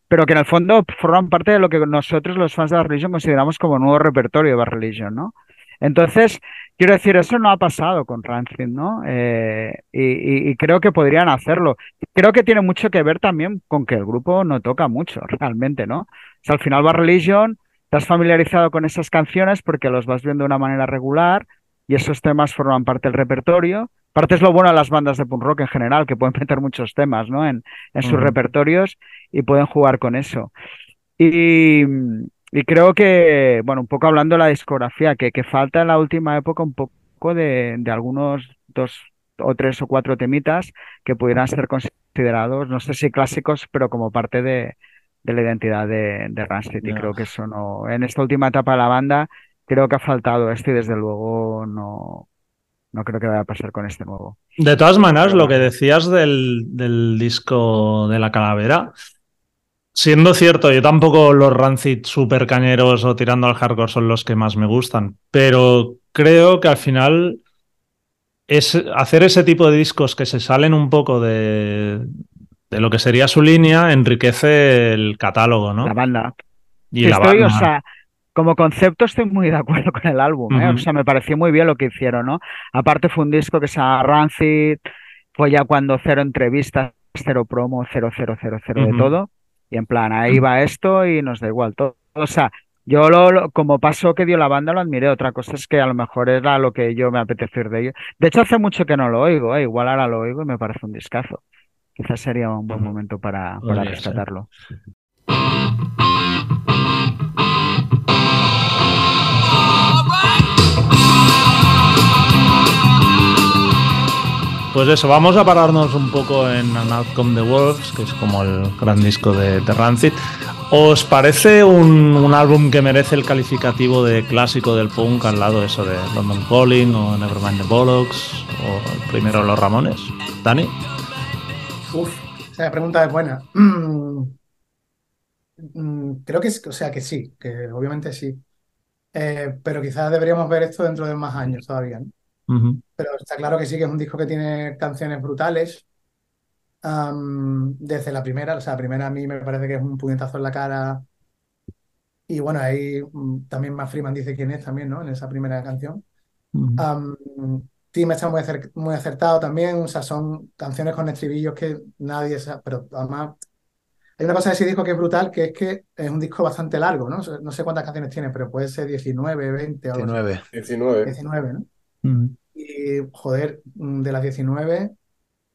pero que en el fondo forman parte de lo que nosotros, los fans de Bad Religion, consideramos como nuevo repertorio de Bad Religion, ¿no? Entonces, quiero decir, eso no ha pasado con Rancid, ¿no? Eh, y, y- y creo que podrían hacerlo. Creo que tiene mucho que ver también con que el grupo no toca mucho, realmente, ¿no? O sea, al final Bad Religion, te has familiarizado con esas canciones porque los vas viendo de una manera regular y esos temas forman parte del repertorio. Parte es lo bueno de las bandas de punk rock en general, que pueden meter muchos temas, ¿no? En, en sus repertorios y pueden jugar con eso. Y, y creo que, bueno, un poco hablando de la discografía, que, que falta en la última época un poco de, de algunos dos o tres o cuatro temitas que pudieran ser considerados, no sé si clásicos, pero como parte de, de la identidad de, de Rancid. Y creo que eso no, en esta última etapa de la banda, creo que ha faltado esto y desde luego no, no creo que vaya a pasar con este nuevo. De todas maneras, lo que decías del, del disco de la calavera, siendo cierto, yo tampoco los Rancid super cañeros o tirando al hardcore son los que más me gustan, pero creo que al final es hacer ese tipo de discos que se salen un poco de, de lo que sería su línea enriquece el catálogo, ¿no? La banda. Y Sí, la estoy, o sea, como concepto estoy muy de acuerdo con el álbum, ¿eh? O sea, me pareció muy bien lo que hicieron, ¿no? Aparte fue un disco que se llama Rancid, fue ya cuando cero entrevistas, cero promo, cero, cero, cero, cero de todo. Y en plan, ahí va esto y nos da igual todo. O sea, yo lo, lo- como paso que dio la banda lo admiré. Otra cosa es que a lo mejor era lo que yo me apetecía ir de ello. De hecho, hace mucho que no lo oigo, ¿eh? Igual ahora lo oigo y me parece un discazo. Quizás sería un buen momento para, ser. Pues eso, vamos a pararnos un poco en An Outcome the Wolves, que es como el gran disco de, de Rancid. ¿Os parece un, álbum que merece el calificativo de clásico del punk al lado de eso de London Calling o Nevermind the Bollocks o el primero Los Ramones? ¿Dani? Uf, esa pregunta es buena. Mm, creo que, o sea, que sí, que obviamente sí. Eh, pero quizás deberíamos ver esto dentro de más años todavía, ¿no? Ujú. Pero está claro que sí, que es un disco que tiene canciones brutales. Am, desde la primera, o sea, la primera a mí me parece que es un puñetazo en la cara. Y bueno, ahí mm, también Matt Freeman dice quién es también, ¿no? En esa primera canción. Ujú. Am, Tim está muy, muy acertado también, o sea, son canciones con estribillos que nadie sabe, pero además hay una cosa de ese disco que es brutal, que es que es un disco bastante largo, ¿no? No sé cuántas canciones tiene, pero puede ser 19, 20 o algo así. 19. 19. 19, ¿no? Y joder, mm, de las 19,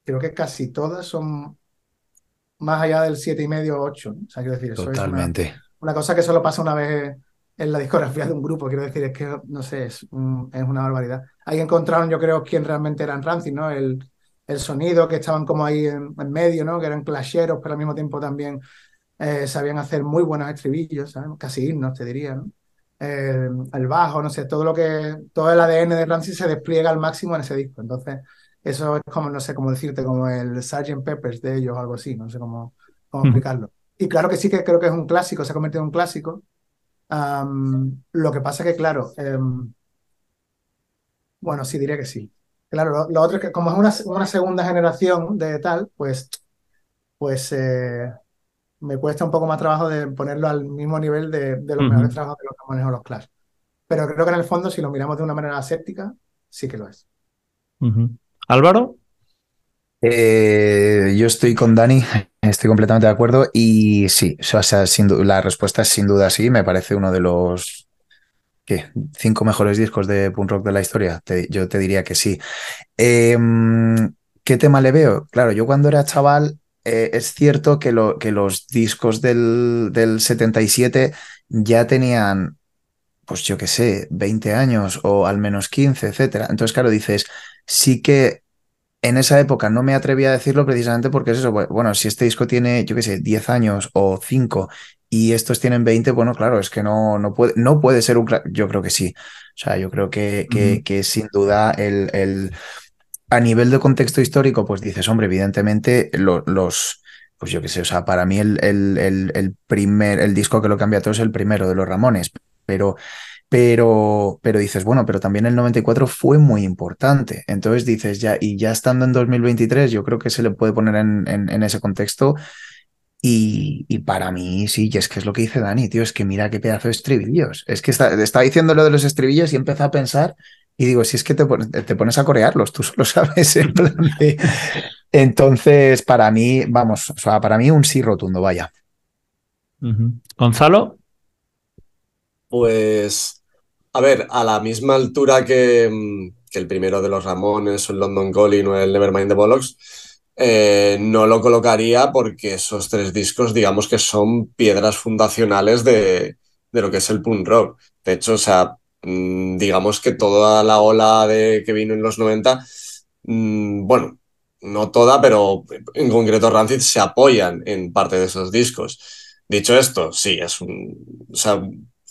creo que casi todas son más allá del 7 y medio o 8, ¿no? O sea, quiero decir, eso es una, Totalmente. una cosa que solo pasa una vez en la discografía de un grupo, quiero decir, es que, no sé, es, un- es una barbaridad. Ahí encontraron, yo creo, quién realmente eran Rancid, ¿no? El, el sonido, que estaban como ahí en, en medio, ¿no? Que eran clasheros, pero al mismo tiempo también eh, sabían hacer muy buenos estribillos, ¿sabes? Casi himnos, te diría, ¿no? Eh, el bajo, no sé, todo lo que, todo el ADN de Rancid se despliega al máximo en ese disco. Entonces, eso es como, no sé cómo decirte, como el Sgt. Peppers de ellos, algo así, no sé cómo, cómo explicarlo. Y claro que sí que creo que es un clásico, se ha convertido en un clásico. Lo que pasa que, claro, em, bueno, sí, diría que sí. Claro, lo, lo otro es que como es una, una segunda generación de tal, pues pues eh, me cuesta un poco más trabajo de ponerlo al mismo nivel de, de los mejores trabajos de los que manejo los Clash. Pero creo que en el fondo, si lo miramos de una manera aséptica, sí que lo es. Álvaro, Eh, yo estoy con Dani, estoy completamente de acuerdo y sí, o sea, sin la respuesta es sin duda sí, me parece uno de los ¿qué? cinco mejores discos de punk rock de la historia. Te- yo te diría que sí. Em, ¿qué tema le veo? Claro, yo cuando era chaval eh, es cierto que, lo- que los discos del, del 77 ya tenían, pues yo qué sé, 20 años o al menos 15, etcétera. Entonces, claro, dices, sí que en esa época no me atrevía a decirlo precisamente porque es eso, bu- bueno, si este disco tiene, yo qué sé, 10 años o 5 y estos tienen 20, bueno, claro, es que no, no puede, no puede ser un... Yo creo que sí. O sea, yo creo que, que, que sin duda el, el- a nivel de contexto histórico, pues dices, hombre, evidentemente lo- los... Pues yo qué sé, o sea, para mí el, el, el, primer, el disco que lo cambia todo es el primero de los Ramones, pero pero, pero dices, bueno, pero también el 94 fue muy importante. Entonces dices, ya, y ya estando en 2023, yo creo que se le puede poner en, en- en ese contexto. Y, y para mí, sí, y es que es lo que dice Dani, tío, es que mira qué pedazo de estribillos. Es que está, está diciendo lo de los estribillos y empieza a pensar y digo, si es que te, pon- te pones a corearlos, tú solo sabes en plan de... Entonces, para mí, vamos, o sea, para mí un sí rotundo, vaya. Gonzalo, Pues, a ver, a la misma altura que, mm, que el primero de los Ramones o el London Calling o el Nevermind the Bollocks, eh, no lo colocaría porque esos tres discos, digamos que son piedras fundacionales de, de lo que es el punk rock. De hecho, o sea, digamos que toda la ola de, que vino en los 90, mm, bueno, no toda, pero en concreto Rancid se apoyan en parte de esos discos. Dicho esto, sí, es un, o sea,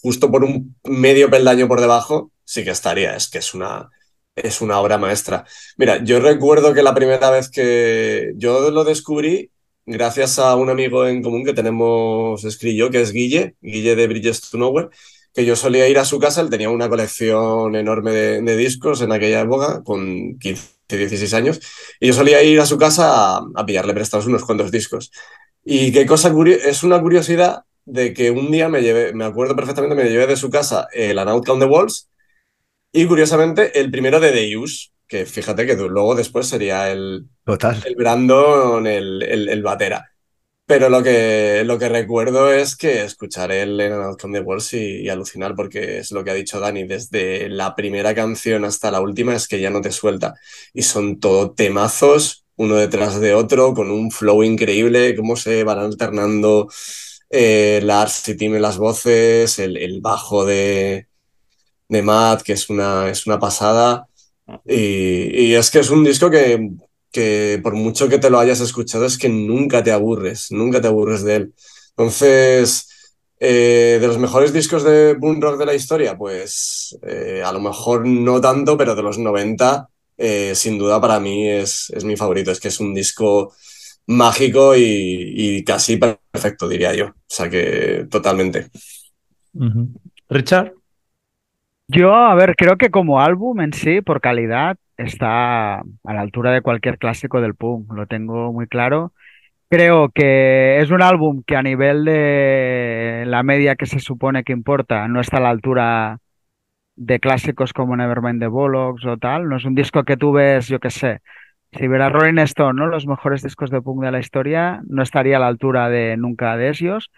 justo por un medio peldaño por debajo, sí que estaría. Es que es una, es una obra maestra. Mira, yo recuerdo que la primera vez que yo lo descubrí, gracias a un amigo en común que tenemos, yo, que es Guille, Guille de Bridges to Nowhere, que yo solía ir a su casa, él tenía una colección enorme de, de discos en aquella época, con 15, 16 años, y yo solía ir a su casa a, a pillarle prestados unos cuantos discos. Y qué cosa curiosa, es una curiosidad de que un día me llevé, me acuerdo perfectamente, me llevé de su casa el An Out on the Walls y curiosamente el primero de Deus, que fíjate que luego después sería el, Total. el Brandon, el, el, el batera. Pero lo que, lo que recuerdo es que escucharé el Out on the Walls y, y alucinar porque es lo que ha dicho Dani, desde la primera canción hasta la última es que ya no te suelta. Y son todo temazos uno detrás de otro, con un flow increíble, cómo se van alternando eh, Tim en las voces, el, el bajo de, de Matt, que es una, es una pasada. Y, y es que es un disco que, que por mucho que te lo hayas escuchado, es que nunca te aburres, nunca te aburres de él. Entonces, eh, de los mejores discos de boom rock de la historia, pues eh, a lo mejor no tanto, pero de los 90 eh, sin duda para mí es, es, mi favorito. Es que es un disco mágico y, y, casi perfecto, diría yo. O sea que totalmente. Uh -huh. Richard. Yo, a ver, creo que como álbum en sí, por calidad, está a la altura de cualquier clásico del punk. Lo tengo muy claro. Creo que es un álbum que a nivel de la media que se supone que importa no está a la altura de clásicos como Nevermind the Bollocks o tal. No es un disco que tú ves, yo qué sé, si vieras Rolling Stone, ¿no? Los mejores discos de punk de la historia, no estaría a la altura de nunca de ellos.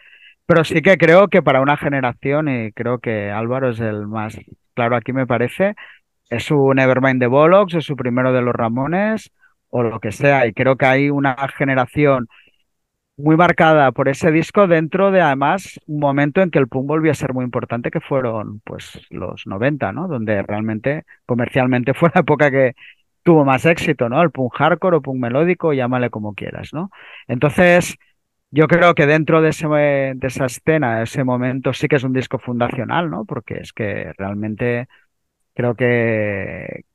Pero sí que creo que para una generación, y creo que Álvaro es el más claro aquí me parece, es su Nevermind the Bollocks, es su primero de los Ramones o lo que sea. Y creo que hay una generación muy marcada por ese disco dentro de además un momento en que el punk volvió a ser muy importante que fueron pues los 90, ¿no? Donde realmente comercialmente fue la época que tuvo más éxito, ¿no? El punk hardcore o punk melódico, llámale como quieras, ¿no? Entonces, yo creo que dentro de, ese, de esa escena, ese momento, sí que es un disco fundacional, ¿no? Porque es que realmente creo que,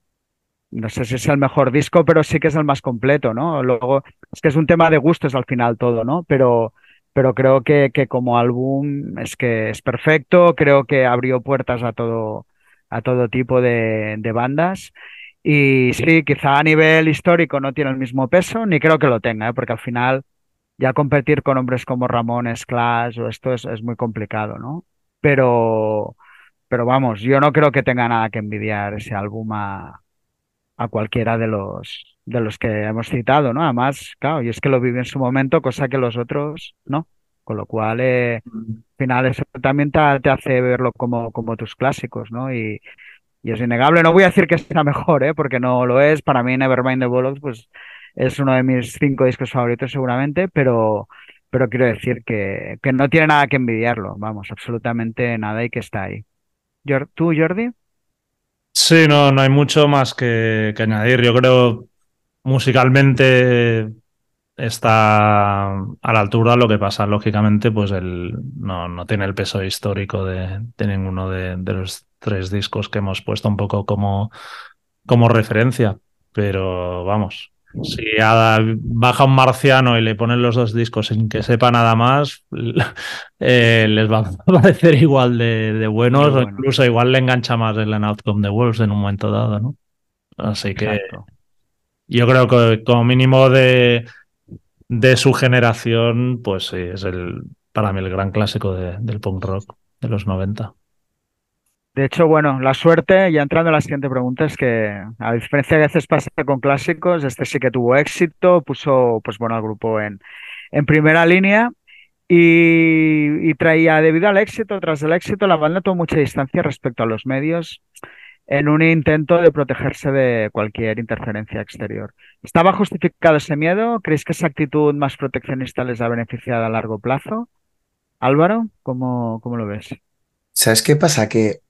no sé si es el mejor disco, pero sí que es el más completo, ¿no? Luego, es que es un tema de gustos al final todo, ¿no? Pero, pero creo que, que como álbum es que es perfecto, creo que abrió puertas a todo, a todo tipo de, bandas. Y sí, quizá a nivel histórico no tiene el mismo peso, ni creo que lo tenga, ¿eh? porque al final ya competir con hombres como Ramones, Clash o esto es, es muy complicado, ¿no? Pero, pero vamos, yo no creo que tenga nada que envidiar ese álbum a, a cualquiera de los, de los que hemos citado, ¿no? Además, claro, y es que lo viví en su momento, cosa que los otros no. Con lo cual, eh, al final, eso también te, te hace verlo como, como tus clásicos, ¿no? Y, y es innegable. No voy a decir que sea mejor, ¿eh? Porque no lo es. Para mí, Nevermind the Bollocks, pues es uno de mis cinco discos favoritos seguramente, pero, pero quiero decir que, que no tiene nada que envidiarlo, vamos, absolutamente nada y que está ahí. ¿Tú, Jordi? Sí, no, no hay mucho más que, añadir. Yo creo musicalmente está a la altura. Lo que pasa, lógicamente, pues el, no, no tiene el peso histórico de, de ninguno de, de los tres discos que hemos puesto un poco como, como referencia. Pero vamos, si a- baja un marciano y le ponen los dos discos sin que sepa nada más, eh, les va a parecer igual de, de buenos o incluso igual le engancha más el An Outcome the Wolves en un momento dado, ¿no? Así que Exacto. yo creo que como mínimo de, de su generación, pues sí, es el para mí el gran clásico de- del punk rock de los 90. De hecho, bueno, la suerte, ya entrando a la siguiente pregunta, es que a diferencia de que a veces pasa con clásicos, este sí que tuvo éxito, puso, pues bueno, al grupo en, en primera línea y, traía, debido al éxito, tras el éxito, la banda tomó mucha distancia respecto a los medios en un intento de protegerse de cualquier interferencia exterior. ¿Estaba justificado ese miedo? ¿Creéis que esa actitud más proteccionista les ha beneficiado a largo plazo? Álvaro, ¿cómo, cómo lo ves? ¿Sabes qué pasa? Que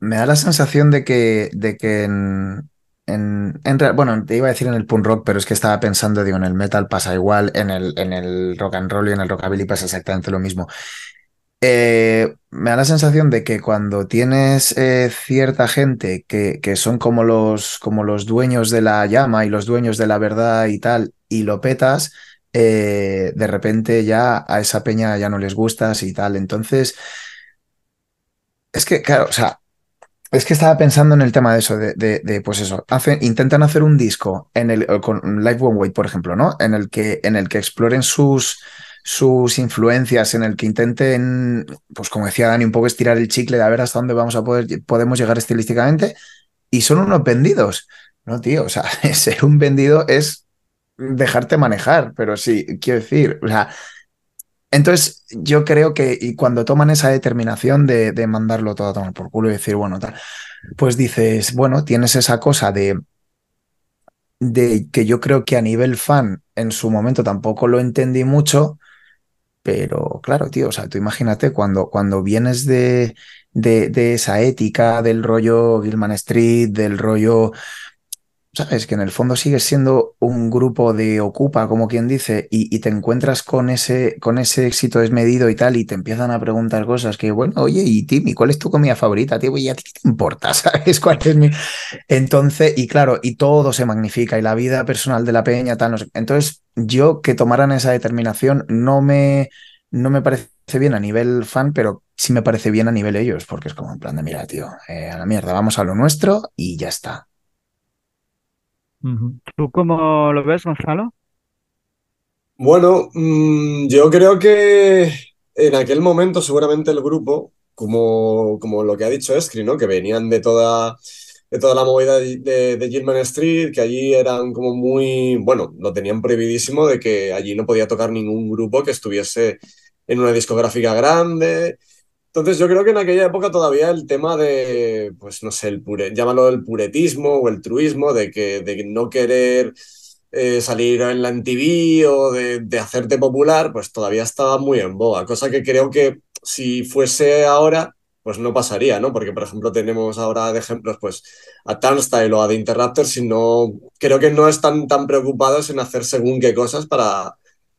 me da la sensación de que, de que en, en, bueno, te iba a decir en el punk rock, pero es que estaba pensando, digo, en el metal pasa igual, en el, en el rock and roll y en el rockabilly pasa exactamente lo mismo. Eh, me da la sensación de que cuando tienes eh, cierta gente que, que son como los, como los dueños de la llama y los dueños de la verdad y tal, y lo petas, eh, de repente ya a esa peña ya no les gustas y tal. Entonces, es que, claro, o sea, es que estaba pensando en el tema de eso, de, pues eso, intentan hacer un disco en el, con Live One Way, por ejemplo, ¿no? En el que, en el que exploren sus, sus influencias, en el que intenten, pues como decía Dani, un poco estirar el chicle de a ver hasta dónde vamos a poder, podemos llegar estilísticamente, y son unos vendidos. No, tío, o sea, ser un vendido es dejarte manejar, pero sí, quiero decir, o sea, entonces, yo creo que y cuando toman esa determinación de, de mandarlo todo a tomar por culo y decir, bueno, tal, pues dices, bueno, tienes esa cosa de, de que yo creo que a nivel fan en su momento tampoco lo entendí mucho, pero claro, tío, o sea, tú imagínate cuando, cuando vienes de, de, de esa ética del rollo Gilman Street, del rollo sabes que en el fondo sigues siendo un grupo de ocupa, como quien dice, y, te encuentras con ese, con ese éxito desmedido y tal, y te empiezan a preguntar cosas que, bueno, oye, y Timmy, ¿cuál es tu comida favorita, tío? ¿Y a ti qué te importa? ¿Sabes cuál es mi...? Entonces, y claro, y todo se magnifica, y la vida personal de la peña, tal, no sé. Entonces, yo que tomaran esa determinación no me, no me parece bien a nivel fan, pero sí me parece bien a nivel ellos, porque es como en plan de, mira, tío, eh, a la mierda, vamos a lo nuestro y ya está. ¿Tú cómo lo ves, Gonzalo? Bueno, mm, yo creo que en aquel momento seguramente el grupo, como, como lo que ha dicho Escri, ¿no? Que venían de toda, de toda la movida de, de, de Gilman Street, que allí eran como muy, bueno, lo tenían prohibidísimo de que allí no podía tocar ningún grupo que estuviese en una discográfica grande. Entonces yo creo que en aquella época todavía el tema de, pues no sé, el pure, llámalo el puretismo o el truismo, de que de no querer eh, salir en la MTV o de, hacerte popular, pues todavía estaba muy en boga. Cosa que creo que si fuese ahora, pues no pasaría, ¿no? Porque, por ejemplo, tenemos ahora de ejemplos, pues, a Turnstile o a The Interrupters y no, creo que no están tan preocupados en hacer según qué cosas para,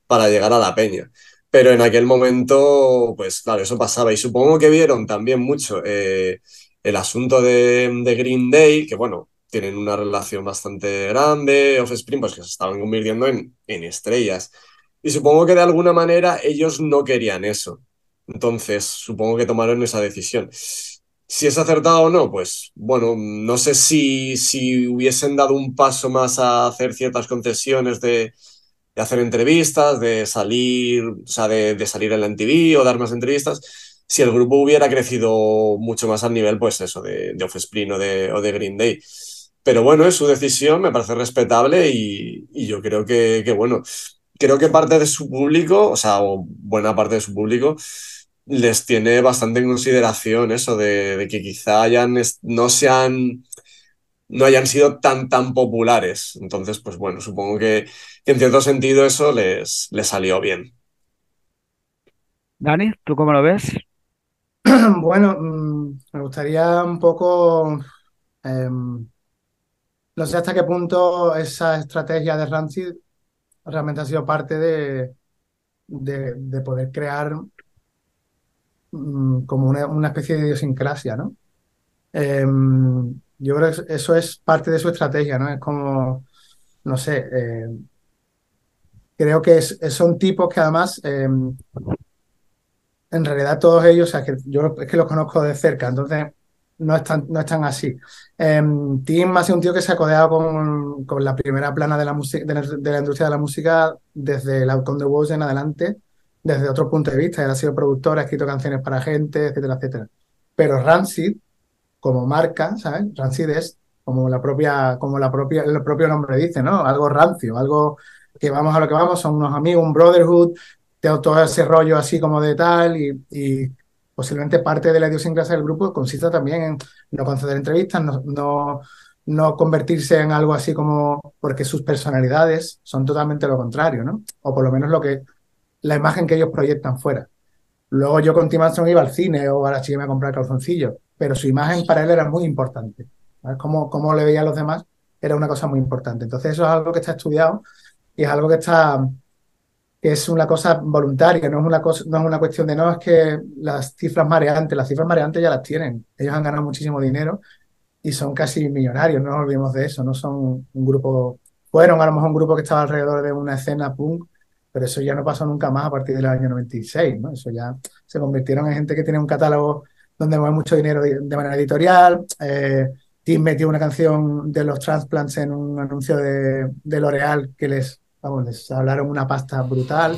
para llegar a la peña. Pero en aquel momento, pues claro, eso pasaba. Y supongo que vieron también mucho eh, el asunto de, Green Day, que bueno, tienen una relación bastante grande, Offspring, pues que se estaban convirtiendo en, en, estrellas. Y supongo que de alguna manera ellos no querían eso. Entonces, supongo que tomaron esa decisión. Si es acertado o no, pues bueno, no sé si, si hubiesen dado un paso más a hacer ciertas concesiones de, de hacer entrevistas, de salir, o sea, de, salir en la MTV o dar más entrevistas, si el grupo hubiera crecido mucho más al nivel, pues eso, de, de Offspring o de, o de Green Day. Pero bueno, es su decisión, me parece respetable y, yo creo que, bueno, creo que parte de su público, o sea, o buena parte de su público, les tiene bastante en consideración eso de, que quizá no sean no hayan sido tan, tan populares. Entonces, pues bueno, supongo que, que en cierto sentido eso les, les salió bien. Dani, ¿tú cómo lo ves? Bueno, mm, me gustaría un poco, em, no sé hasta qué punto esa estrategia de Rancid realmente ha sido parte de, de, de poder crear mm, como una, una especie de idiosincrasia, ¿no? Em, yo creo que eso es parte de su estrategia, ¿no? Es como, no sé, eh, creo que son tipos que además, em, en realidad todos ellos, o sea, que yo es que los conozco de cerca, entonces no están, no están así. Em, Tim ha sido un tío que se ha codeado con, con la primera plana de la, de la, de la industria de la música desde el Out on the Walls en adelante, desde otro punto de vista. Él ha sido productor, ha escrito canciones para gente, etcétera, etcétera. Pero Rancid, como marca, ¿sabes? Rancid es como la propia, como la propia, el propio nombre dice, ¿no? Algo rancio, algo que vamos a lo que vamos, son unos amigos, un brotherhood, todo ese rollo así como de tal, y, y posiblemente parte de la idiosincrasia del grupo consiste también en no conceder entrevistas, no, no, no convertirse en algo así como, porque sus personalidades son totalmente lo contrario, ¿no? O por lo menos lo que, la imagen que ellos proyectan fuera. Luego yo con Tim Armstrong iba al cine o a la chica a comprar calzoncillos, pero su imagen para él era muy importante. ¿sabes? Cómo, cómo le veía a los demás era una cosa muy importante. Entonces eso es algo que está estudiado y es algo que está que es una cosa voluntaria, no es una cosa, no es una cuestión de no, es que las cifras mareantes, las cifras mareantes ya las tienen. Ellos han ganado muchísimo dinero y son casi millonarios, no nos olvidemos de eso, no son un grupo, fueron a lo mejor un grupo que estaba alrededor de una escena punk, pero eso ya no pasó nunca más a partir del año 96, ¿no? Eso ya se convirtieron en gente que tiene un catálogo donde mueve mucho dinero de, manera editorial. Eh, Tim metió una canción de los Transplants en un anuncio de, de L'Oreal que les, vamos, les hablaron una pasta brutal.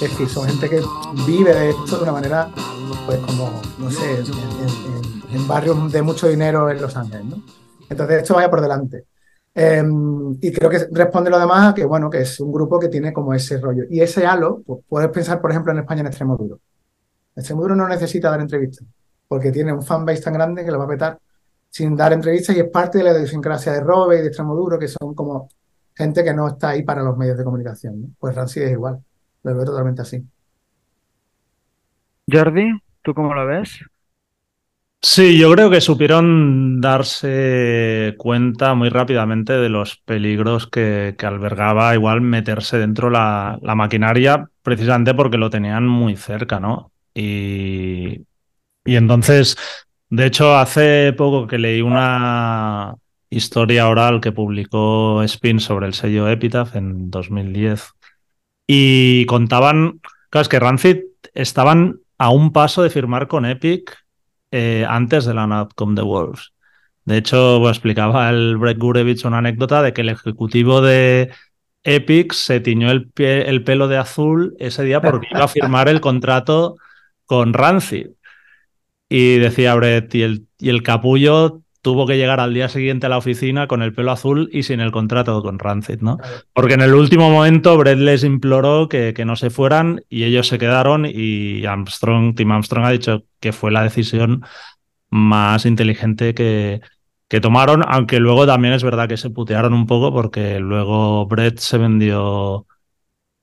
Es decir, son gente que vive de esto de una manera, pues como, no sé, en barrios de mucho dinero en Los Ángeles, ¿no? Entonces esto vaya por delante. Eh, y creo que responde lo demás a que, bueno, que es un grupo que tiene como ese rollo. Y ese halo, pues puedes pensar, por ejemplo, en España en Extremo Duro. Extremo Duro no necesita dar entrevistas, porque tiene un fanbase tan grande que lo va a petar sin dar entrevistas y es parte de la idiosincrasia de Robe y de Extremo Duro, que son como gente que no está ahí para los medios de comunicación. Pues Rancid es igual, lo veo totalmente así. Jordi, ¿tú cómo lo ves? Sí, yo creo que supieron darse cuenta muy rápidamente de los peligros que, albergaba igual meterse dentro la, maquinaria, precisamente porque lo tenían muy cerca, ¿no? Y, entonces, de hecho, hace poco que leí una historia oral que publicó Spin sobre el sello Epitaph en 2010 y contaban, que Rancid estaban a un paso de firmar con Epic eh, antes de la Outcome the Wolves. De hecho, pues, explicaba el Brett Gurevich una anécdota de que el ejecutivo de Epic se tiñó el, pelo de azul ese día porque iba a firmar el contrato con Rancid. Y decía Brett, y el capullo tuvo que llegar al día siguiente a la oficina con el pelo azul y sin el contrato con Rancid, ¿no? Porque en el último momento Brett les imploró que, que no se fueran y ellos se quedaron y Armstrong, Tim Armstrong ha dicho que fue la decisión más inteligente que, que tomaron, aunque luego también es verdad que se putearon un poco porque luego Brett se vendió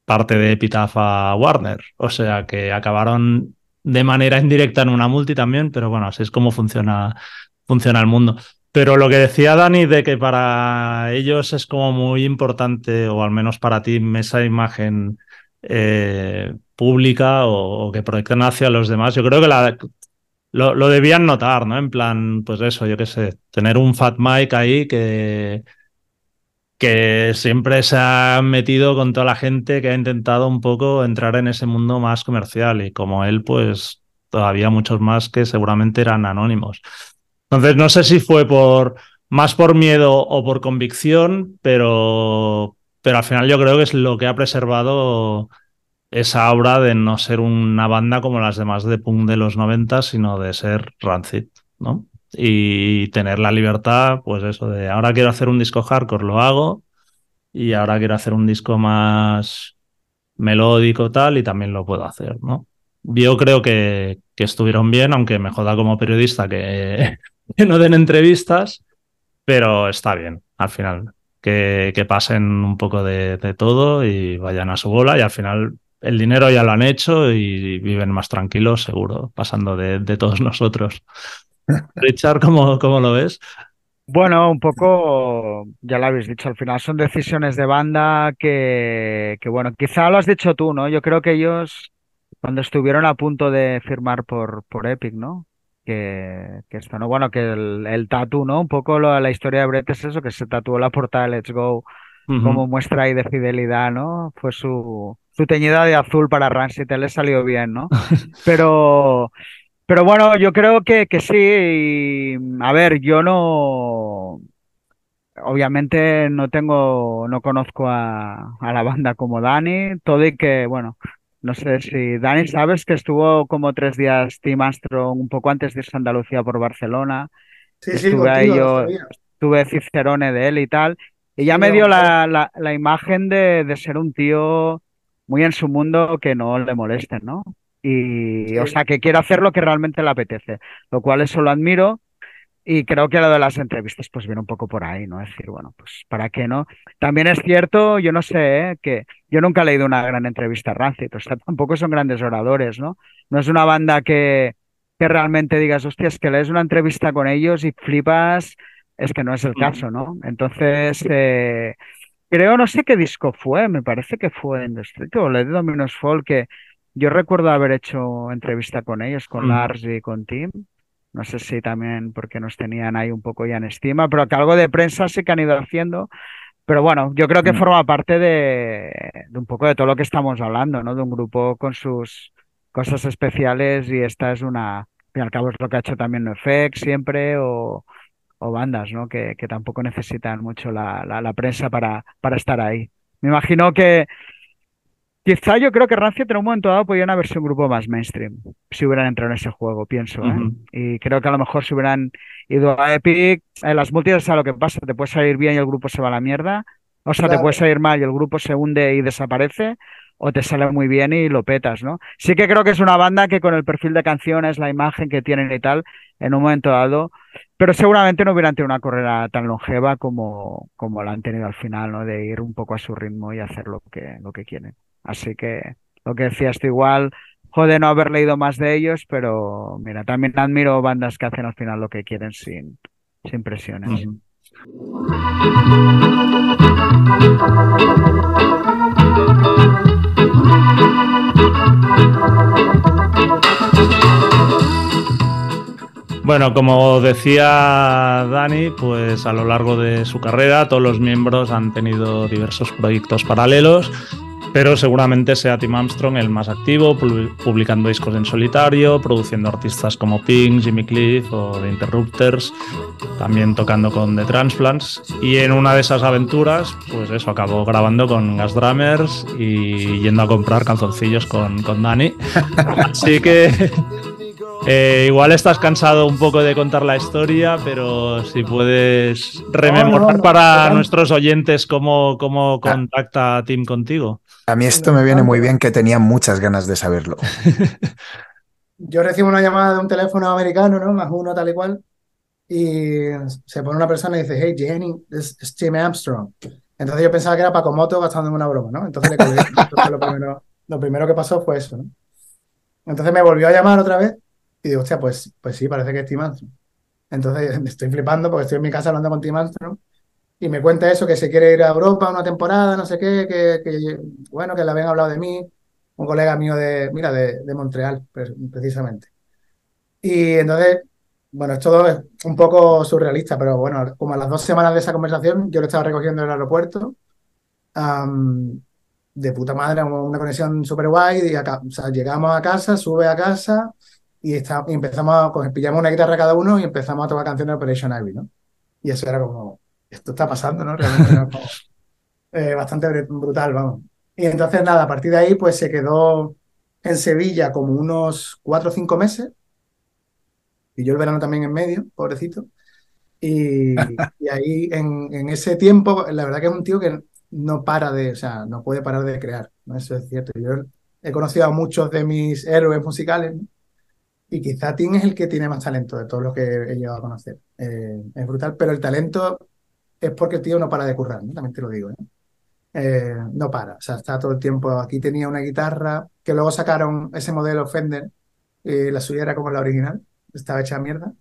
parte de Epitaph a Warner, o sea que acabaron de manera indirecta en una multi también, pero bueno, así es como funciona, funciona el mundo. Pero lo que decía Dani de que para ellos es como muy importante, o al menos para ti, esa imagen eh, pública o, que proyectan hacia los demás, yo creo que lo, debían notar, ¿no? En plan, pues eso, yo qué sé, tener un Fat Mike ahí que siempre se ha metido con toda la gente que ha intentado un poco entrar en ese mundo más comercial y como él, pues todavía muchos más que seguramente eran anónimos. Entonces, no sé si fue por más por miedo o por convicción, pero, pero al final yo creo que es lo que ha preservado esa obra de no ser una banda como las demás de punk de los 90, sino de ser Rancid, ¿no? Y tener la libertad, pues eso, de ahora quiero hacer un disco hardcore, lo hago, y ahora quiero hacer un disco más melódico tal, y también lo puedo hacer, ¿no? Yo creo que, que estuvieron bien, aunque me joda como periodista que, que no den entrevistas, pero está bien, al final. Que, que pasen un poco de, de, todo y vayan a su bola y al final el dinero ya lo han hecho y viven más tranquilos, seguro, pasando de, de todos nosotros. Richard, ¿cómo, ¿cómo, lo ves? Bueno, un poco, ya lo habéis dicho, al final son decisiones de banda que, que, bueno, quizá lo has dicho tú, ¿no? Yo creo que ellos, cuando estuvieron a punto de firmar por, por Epic, ¿no? Que, que esto, ¿no? Bueno, que el, el tatu, ¿no? Un poco lo, la historia de Brett es eso, que se tatuó la portada de Let's Go uh -huh. como muestra ahí de fidelidad, ¿no? Fue su, su teñida de azul para Rancid, le salió bien, ¿no? Pero, pero bueno, yo creo que, que sí. Y, a ver, yo no. Obviamente no tengo, no conozco a, a, la banda como Dani, todo y que, bueno, no sé si Dani, sabes que estuvo como tres días Tim Armstrong un poco antes de irse a Andalucía por Barcelona. Sí, estuve sí, ahí yo, estuve Cicerone de él y tal. Y ya sí, me dio la, la, la, imagen de, de ser un tío muy en su mundo que no le molesten, ¿no? Y, o sea, que quiere hacer lo que realmente le apetece, lo cual eso lo admiro. Y creo que lo de las entrevistas pues viene un poco por ahí, ¿no? Es decir, bueno, pues ¿para qué no? También es cierto, yo no sé, ¿eh? que yo nunca he leído una gran entrevista a Rancid, o sea, tampoco son grandes oradores, ¿no? No es una banda que, que realmente digas, hostia, es que lees una entrevista con ellos y flipas, es que no es el caso, ¿no? Entonces, eh, creo, no sé qué disco fue, me parece que fue en Street o de Dominos Folk, que yo recuerdo haber hecho entrevista con ellos, con mm. Lars y con Tim. No sé si también porque nos tenían ahí un poco ya en estima, pero que algo de prensa sí que han ido haciendo. Pero bueno, yo creo que mm. forma parte de, de, un poco de todo lo que estamos hablando, ¿no? De un grupo con sus cosas especiales y esta es una, al fin y al cabo es lo que ha hecho también NoFX siempre o, o bandas, ¿no? Que, que, tampoco necesitan mucho la, la, la prensa para, para estar ahí. Me imagino que, Quizá yo creo que Rancid en un momento dado podían haber sido un grupo más mainstream si hubieran entrado en ese juego, pienso. ¿eh? Uh -huh. Y creo que a lo mejor si hubieran ido a Epic, en las multis, a lo que pasa, te puede salir bien y el grupo se va a la mierda, o sea, claro. te puede salir mal y el grupo se hunde y desaparece, o te sale muy bien y lo petas, ¿no? Sí que creo que es una banda que con el perfil de canciones, la imagen que tienen y tal, en un momento dado, pero seguramente no hubieran tenido una carrera tan longeva como, como la han tenido al final, ¿no? De ir un poco a su ritmo y hacer lo que, lo que quieren. Así que lo que decías tú igual, jode no haber leído más de ellos, pero mira, también admiro bandas que hacen al final lo que quieren sin, sin presiones. Uh -huh. Bueno, como decía Dani, pues a lo largo de su carrera todos los miembros han tenido diversos proyectos paralelos pero seguramente sea Tim Armstrong el más activo, publicando discos en solitario, produciendo artistas como Pink, Jimmy Cliff o The Interrupters, también tocando con The Transplants. Y en una de esas aventuras, pues eso, acabó grabando con Gas Drummers y yendo a comprar calzoncillos con, con Dani. Así que eh, igual estás cansado un poco de contar la historia, pero si puedes rememorar no, no, no, para nuestros oyentes cómo, cómo contacta a Tim contigo. A mí esto me viene muy bien que tenía muchas ganas de saberlo. Yo recibo una llamada de un teléfono americano, ¿no? Más uno tal y cual. Y se pone una persona y dice, hey Jenny, this is Tim Armstrong. Entonces yo pensaba que era Paco Moto gastándome una broma, ¿no? Entonces, le colgué. Entonces lo, primero, lo primero que pasó fue eso, ¿no? Entonces me volvió a llamar otra vez y digo, hostia, pues, pues sí, parece que es Tim. Entonces me estoy flipando porque estoy en mi casa hablando con Tim y me cuenta eso, que se quiere ir a Europa una temporada, no sé qué, que, que bueno, que le habían hablado de mí, un colega mío de, mira, de, de Montreal, precisamente. Y entonces bueno, es todo es un poco surrealista, pero bueno, como a las dos semanas de esa conversación, yo lo estaba recogiendo en el aeropuerto. am, de puta madre, una conexión súper guay. Y acá, o sea, llegamos a casa, sube a casa y, está, y empezamos a coger, pillamos una guitarra cada uno y empezamos a tocar canciones de Operation Ivy, ¿no? Y eso era como, esto está pasando, ¿no? Realmente era como, eh, bastante br- brutal, vamos. Y entonces, nada, a partir de ahí, pues se quedó en Sevilla como unos cuatro o cinco meses. Y yo el verano también en medio, pobrecito. Y, y ahí, en, en ese tiempo, la verdad que es un tío que no para de, o sea, no puede parar de crear, ¿no? Eso es cierto. Yo he conocido a muchos de mis héroes musicales, ¿no? Y quizá Tim es el que tiene más talento de todos los que he llegado a conocer. Eh, es brutal, pero el talento es porque el tío no para de currar, ¿no? También te lo digo, ¿eh? Eh, no para, o sea, está todo el tiempo. Aquí tenía una guitarra que luego sacaron ese modelo Fender, eh, la suya era como la original, estaba hecha mierda,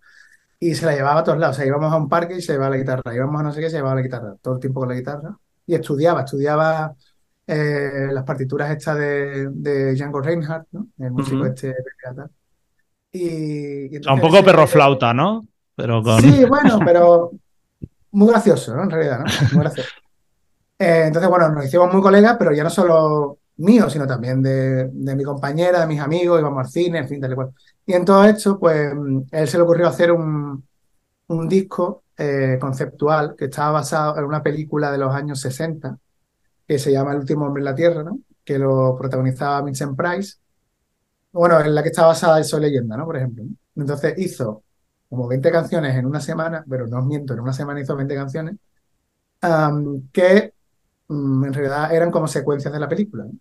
y se la llevaba a todos lados. O sea, íbamos a un parque y se llevaba la guitarra, íbamos a no sé qué, se llevaba la guitarra, todo el tiempo con la guitarra. Y estudiaba, estudiaba las partituras estas de, de Django Reinhardt, ¿no? El músico Ujú. este de pirata. Y, entonces un poco perro flauta, ¿no? Pero con... Sí, bueno, pero muy gracioso, ¿no? En realidad, ¿no? Muy gracioso. Eh, entonces, bueno, nos hicimos muy colegas, pero ya no solo míos, sino también de, de mi compañera, de mis amigos, íbamos al cine, en fin, tal y cual. Y en todo esto, pues, él se le ocurrió hacer un, un disco eh, conceptual que estaba basado en una película de los años 60, que se llama El último hombre en la Tierra, ¿no? Que lo protagonizaba Vincent Price. Bueno, en la que está basada el Soy Leyenda, ¿no? Por ejemplo. Entonces hizo como 20 canciones en una semana, pero no os miento, en una semana hizo 20 canciones, am, que mm, en realidad eran como secuencias de la película. ¿no?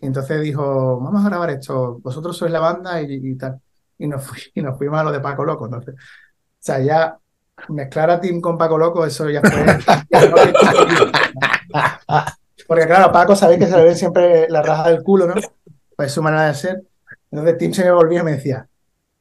Y entonces dijo, vamos a grabar esto, vosotros sois la banda y, y tal. Y nos, fui, y nos fuimos a lo de Paco Loco. Entonces, o sea, ya mezclar a Tim con Paco Loco, eso ya fue... ya no. Porque claro, Paco sabéis que se le ve siempre la raja del culo, ¿no? Pues es su manera de ser. Entonces Tim se me volvía y me decía,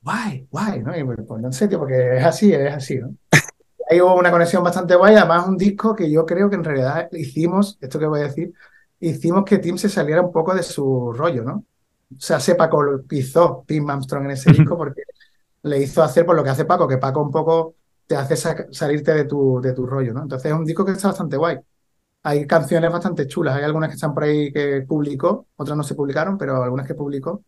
guay, guay, ¿no? Y pues, pues no sé, tío, porque es así, es así, ¿no? Ahí hubo una conexión bastante guay, además un disco que yo creo que en realidad hicimos, esto que voy a decir, hicimos que Tim se saliera un poco de su rollo, ¿no? O sea, se Paco pisó Tim Armstrong en ese disco porque le hizo hacer por lo que hace Paco, que Paco un poco te hace sa- salirte de tu, de tu rollo, ¿no? Entonces es un disco que está bastante guay. Hay canciones bastante chulas, hay algunas que están por ahí que publicó, otras no se publicaron, pero algunas que publicó.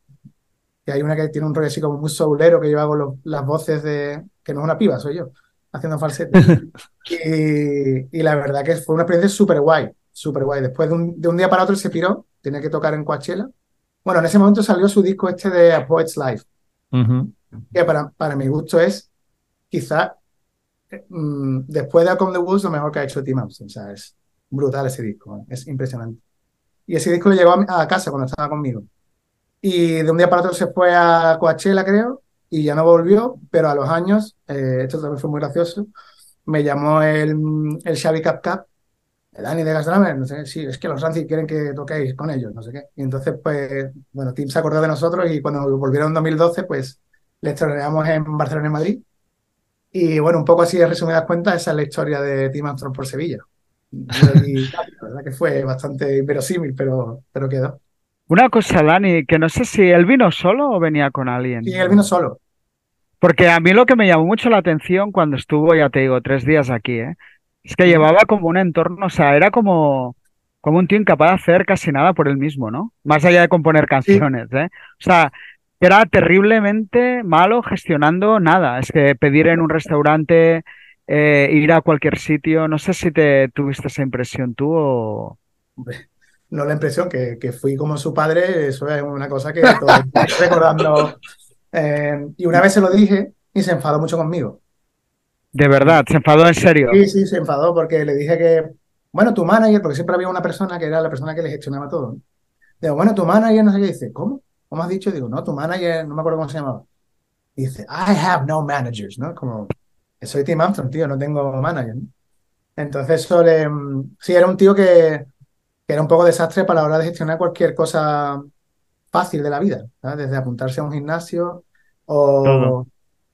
Y hay una que tiene un rollo así como muy soulero que yo hago los- las voces de. que no es una piba, soy yo, haciendo falsete. Y, y la verdad que fue una experiencia súper guay, súper guay. Después de un, de un día para otro se piró, tenía que tocar en Coachella. Bueno, en ese momento salió su disco este de A Poet's Life, que para, para mi gusto es quizá eh, mm, después de Come the Woods lo mejor que ha hecho Tim Armstrong. O sea, es brutal ese disco, ¿eh? es impresionante. Y ese disco le llegó a, a casa cuando estaba conmigo. Y de un día para otro se fue a Coachella, creo, y ya no volvió, pero a los años, eh, esto también fue muy gracioso, me llamó el, el Xavi Cap Cap, el Dani de Gas Drummer, no sé, sí, es que los Rancid quieren que toquéis con ellos, no sé qué. Y entonces, pues, bueno, Tim se acordó de nosotros y cuando volvieron en 2012, pues, les estrenamos en Barcelona y Madrid. Y bueno, un poco así de resumidas cuentas, esa es la historia de Tim Armstrong por Sevilla. Y, y, la verdad que fue bastante inverosímil, pero, pero quedó. Una cosa, Dani, que no sé si él vino solo o venía con alguien. Y él vino solo. Porque a mí lo que me llamó mucho la atención cuando estuvo, ya te digo, tres días aquí, ¿eh? Es que llevaba como un entorno, o sea, era como, como un tío incapaz de hacer casi nada por él mismo, ¿no? Más allá de componer canciones, ¿eh? O sea, era terriblemente malo gestionando nada. Es que pedir en un restaurante, eh, ir a cualquier sitio, no sé si te tuviste esa impresión tú o... Hombre, no la impresión que, que fui como su padre, eso es una cosa que estoy recordando. Eh, y una vez se lo dije y se enfadó mucho conmigo. De verdad, se enfadó en serio. Sí, sí, se enfadó porque le dije que, bueno, tu manager, porque siempre había una persona que era la persona que le gestionaba todo. ¿no? Digo, bueno, tu manager, no sé qué, dice, ¿cómo? ¿Cómo has dicho? Digo, no, tu manager, no me acuerdo cómo se llamaba. Y dice, I have no managers, ¿no? Como, soy Tim Armstrong, tío, no tengo manager. ¿no? Entonces, eso le, sí, era un tío que, que era un poco desastre para la hora de gestionar cualquier cosa fácil de la vida, ¿sabes? Desde apuntarse a un gimnasio o Todo.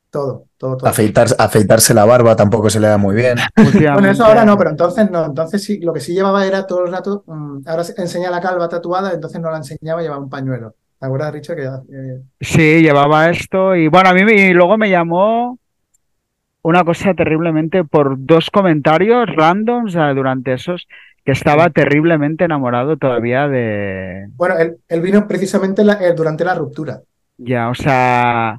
todo, todo, todo. Afeitar- afeitarse la barba tampoco se le da muy bien. Bueno, eso ahora no, pero entonces no. Entonces sí, lo que sí llevaba era todo el rato. mm, ahora se- enseña la calva tatuada, entonces no la enseñaba, llevaba un pañuelo. ¿Te acuerdas, Richard? Que, eh, Sí, llevaba esto y bueno, a mí me- y luego me llamó una cosa terriblemente por dos comentarios randoms durante esos que estaba terriblemente enamorado todavía de... Bueno, él, él vino precisamente la- eh, durante la ruptura. Ya, o sea,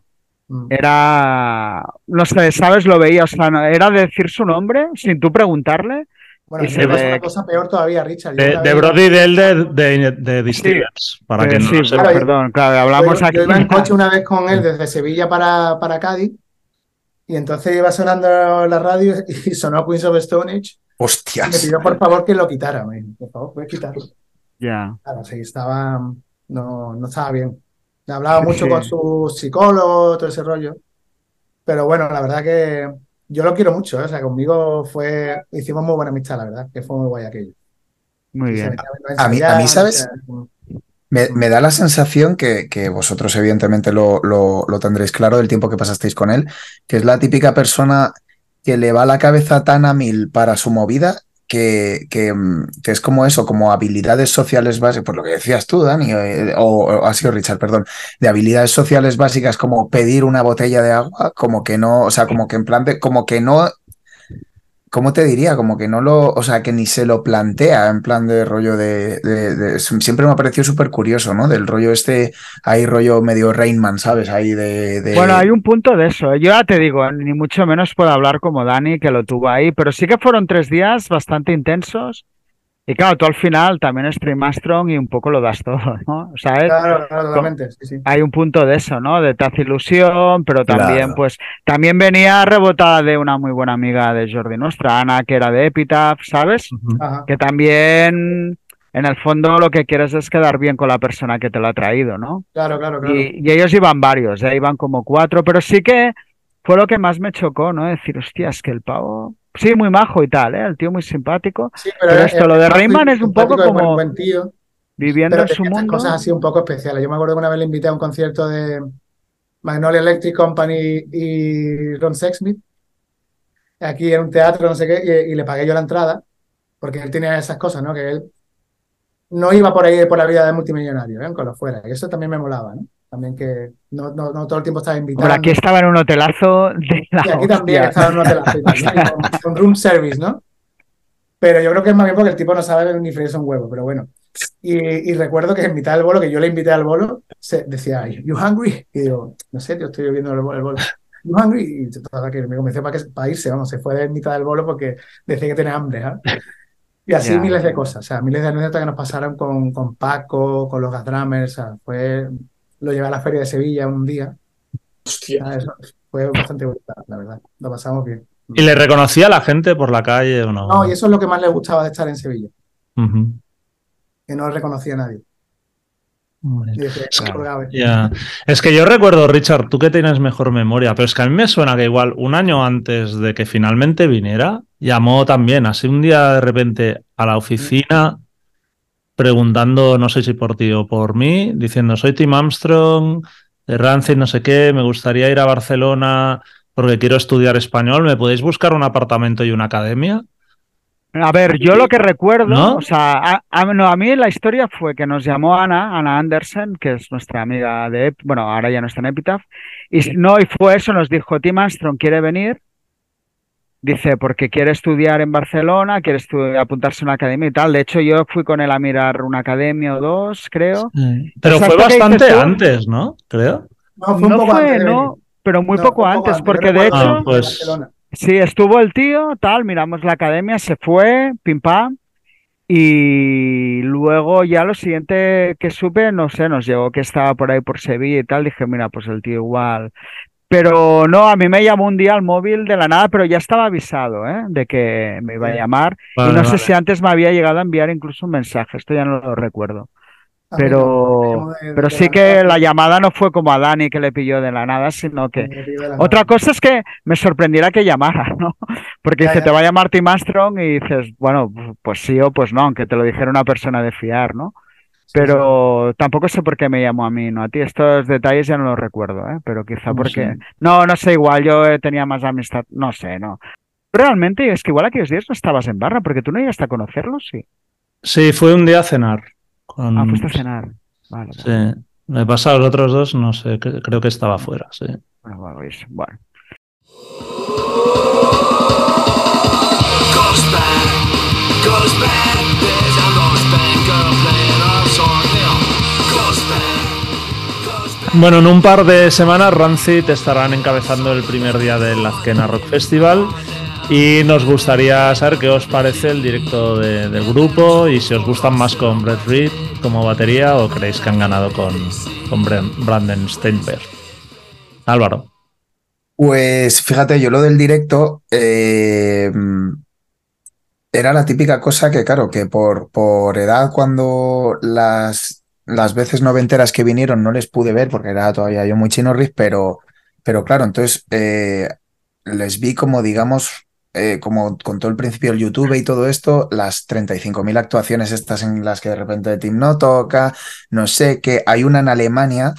Mm. era... No sé, ¿sabes? Lo veía, o sea, no- era decir su nombre sin tú preguntarle. Bueno, Y y se ve- una cosa peor todavía, Richard. Yo De, una de vez- Brody Dell de, de, de Distillers, para que no sí, lo sepa. Claro, perdón, claro, hablamos aquí. yo iba en coche una vez con él desde Sevilla para, para Cádiz y entonces iba sonando la radio y sonó Queens of Stone Age y me Hostias. pidió por favor que lo quitara. Me dijo, por favor, puedes quitarlo. Ya. Claro, sí, estaba, no, no estaba bien. Hablaba mucho con su psicólogo, todo ese rollo. Pero bueno, la verdad que yo lo quiero mucho, ¿eh? O sea, conmigo fue, hicimos muy buena amistad, la verdad, que fue muy guay aquello. Muy Y se bien. A mí- a mí, ¿sabes? Me, me da la sensación que, que vosotros evidentemente lo, lo- lo tendréis claro del tiempo que pasasteis con él, que es la típica persona que le va la cabeza tan a mil para su movida que, que, mm, que es como eso, como habilidades sociales básicas, por lo que decías tú, Dani, eh, o, o ha sido Richard, perdón, de habilidades sociales básicas como pedir una botella de agua, como que no, o sea, como que en plan de, como que no, ¿cómo te diría? Como que no lo, o sea, que ni se lo plantea en plan de rollo de, siempre me ha parecido súper curioso, ¿no? Del rollo este, ahí rollo medio Rainman, ¿sabes? Ahí de, de- Bueno, hay un punto de eso. ¿eh? Yo ya te digo, ni mucho menos puedo hablar como Dani, que lo tuvo ahí, pero sí que fueron tres días bastante intensos. Y claro, tú al final también es Stream Armstrong y un poco lo das todo, ¿no? ¿Sabes? Claro, claro, totalmente, sí, sí. Hay un punto de eso, ¿no? De te hace ilusión, pero también, Claro. pues, también venía rebotada de una muy buena amiga de Jordi nuestra, Ana, que era de Epitaph, ¿sabes? Que también, en el fondo, lo que quieres es quedar bien con la persona que te lo ha traído, ¿no? Claro, claro, claro. Y, y ellos iban varios, ¿eh? iban como cuatro, pero sí que fue lo que más me chocó, ¿no? Decir, hostia, es que el pavo, sí, muy majo y tal, ¿eh? El tío muy simpático, Sí, pero es- esto, es lo de Rayman es un poco como- buen tío. viviendo Pero en su mundo. cosas así un poco especiales. Yo me acuerdo que una vez le invité a un concierto de Magnolia Electric Company y Ron Sexsmith, aquí en un teatro, no sé qué, y, y le pagué yo la entrada, porque él tenía esas cosas, ¿no? Que él no iba por ahí por la vida de multimillonario, ¿eh? Aunque lo fuera. Y eso también me molaba, ¿no? También que no, no, no todo el tiempo estaba invitado. Hombre, aquí estaba en un hotelazo de la Y aquí también hostia. estaba en un hotel así también, con, con room service, ¿no? Pero yo creo que es más bien porque el tipo no sabe ni freírse un huevo, pero bueno. Y, y recuerdo que en mitad del bolo, que yo le invité al bolo, se decía, ¿You hungry? Y digo, no sé, yo estoy viendo el, el bolo. ¿You hungry? Y total, que me convenció para, que, para irse, vamos, se fue de mitad del bolo porque decía que tenía hambre, ¿ah? Y así Ya. miles de cosas, o sea, miles de anécdotas que nos pasaron con, con Paco, con los Gas Drummers, o sea, fue, lo llevé a la feria de Sevilla un día, Hostia. Ah, eso fue bastante bonita, la verdad, lo pasamos bien. ¿Y le reconocía a la gente por la calle o no? No, y eso es lo que más le gustaba de estar en Sevilla, que no reconocía a nadie. "Colgado". Ya. Es que yo recuerdo, Richard, tú que tienes mejor memoria, pero es que a mí me suena que igual un año antes de que finalmente viniera, llamó también, así un día de repente a la oficina, preguntando, no sé si por ti o por mí, diciendo, soy Tim Armstrong, de Rancid, no sé qué, me gustaría ir a Barcelona porque quiero estudiar español, ¿me podéis buscar un apartamento y una academia? A ver, yo lo que recuerdo, ¿No? o sea, a, a- no, a mí la historia fue que nos llamó Ana, Ana Andersen, que es nuestra amiga de, bueno, ahora ya no está en Epitaph, y no, y fue eso, nos dijo, Tim Armstrong quiere venir, dice, porque quiere estudiar en Barcelona, quiere apuntarse a una academia y tal, de hecho yo fui con él a mirar una academia o dos, creo, Pero O sea, fue bastante antes, ¿no? Creo. No, fue un no poco fue, antes no, pero muy No, poco antes, porque de hecho... Ah, pues-. Sí, estuvo el tío, tal, miramos la academia, se fue, pim pam, y luego ya lo siguiente que supe, no sé, nos llegó que estaba por ahí por Sevilla y tal, dije, mira, pues el tío igual. Pero no, a mí me llamó un día al móvil de la nada, pero ya estaba avisado, ¿eh? De que me iba a llamar. y Vale, no sé si antes me había llegado a enviar incluso un mensaje, esto ya no lo recuerdo. A Pero, de- pero de sí que nada, la llamada no fue como a Dani que le pilló de la nada, sino que otra cosa es que me sorprendiera que llamara, ¿no? Porque Ya, dice, ya. te va a llamar Tim Armstrong y dices, bueno, pues sí o pues no, aunque te lo dijera una persona de fiar, ¿no? Pero tampoco sé por qué me llamó a mí, ¿no? A ti estos detalles ya no los recuerdo, ¿eh? Pero quizá No porque... sé. No, no sé, igual yo tenía más amistad, no sé, no. Realmente es que igual aquellos días no estabas en barra, porque tú no llegaste a conocerlos, sí. Sí, fue un día a cenar. con- Ah, fuiste a cenar. Vale, vale. Sí. Me pasa a los otros dos, no sé, cre- creo que estaba fuera, sí. Bueno, bueno, eso, bueno. Goes back, goes back. Bueno, en un par de semanas Rancid estarán encabezando el primer día del Azkena Rock Festival y nos gustaría saber qué os parece el directo de- del grupo y si os gustan más con Brett Reed como batería o creéis que han ganado con, con Brandon Steinberg. Álvaro. Pues fíjate, yo lo del directo eh, era la típica cosa que, claro, que por, por edad, cuando las, las veces noventeras que vinieron no les pude ver porque era todavía yo muy chinorris, pero, pero claro, entonces eh, les vi como, digamos, eh, como con todo el principio del YouTube y todo esto, las 35.000 actuaciones estas en las que de repente Tim no toca, no sé, que hay una en Alemania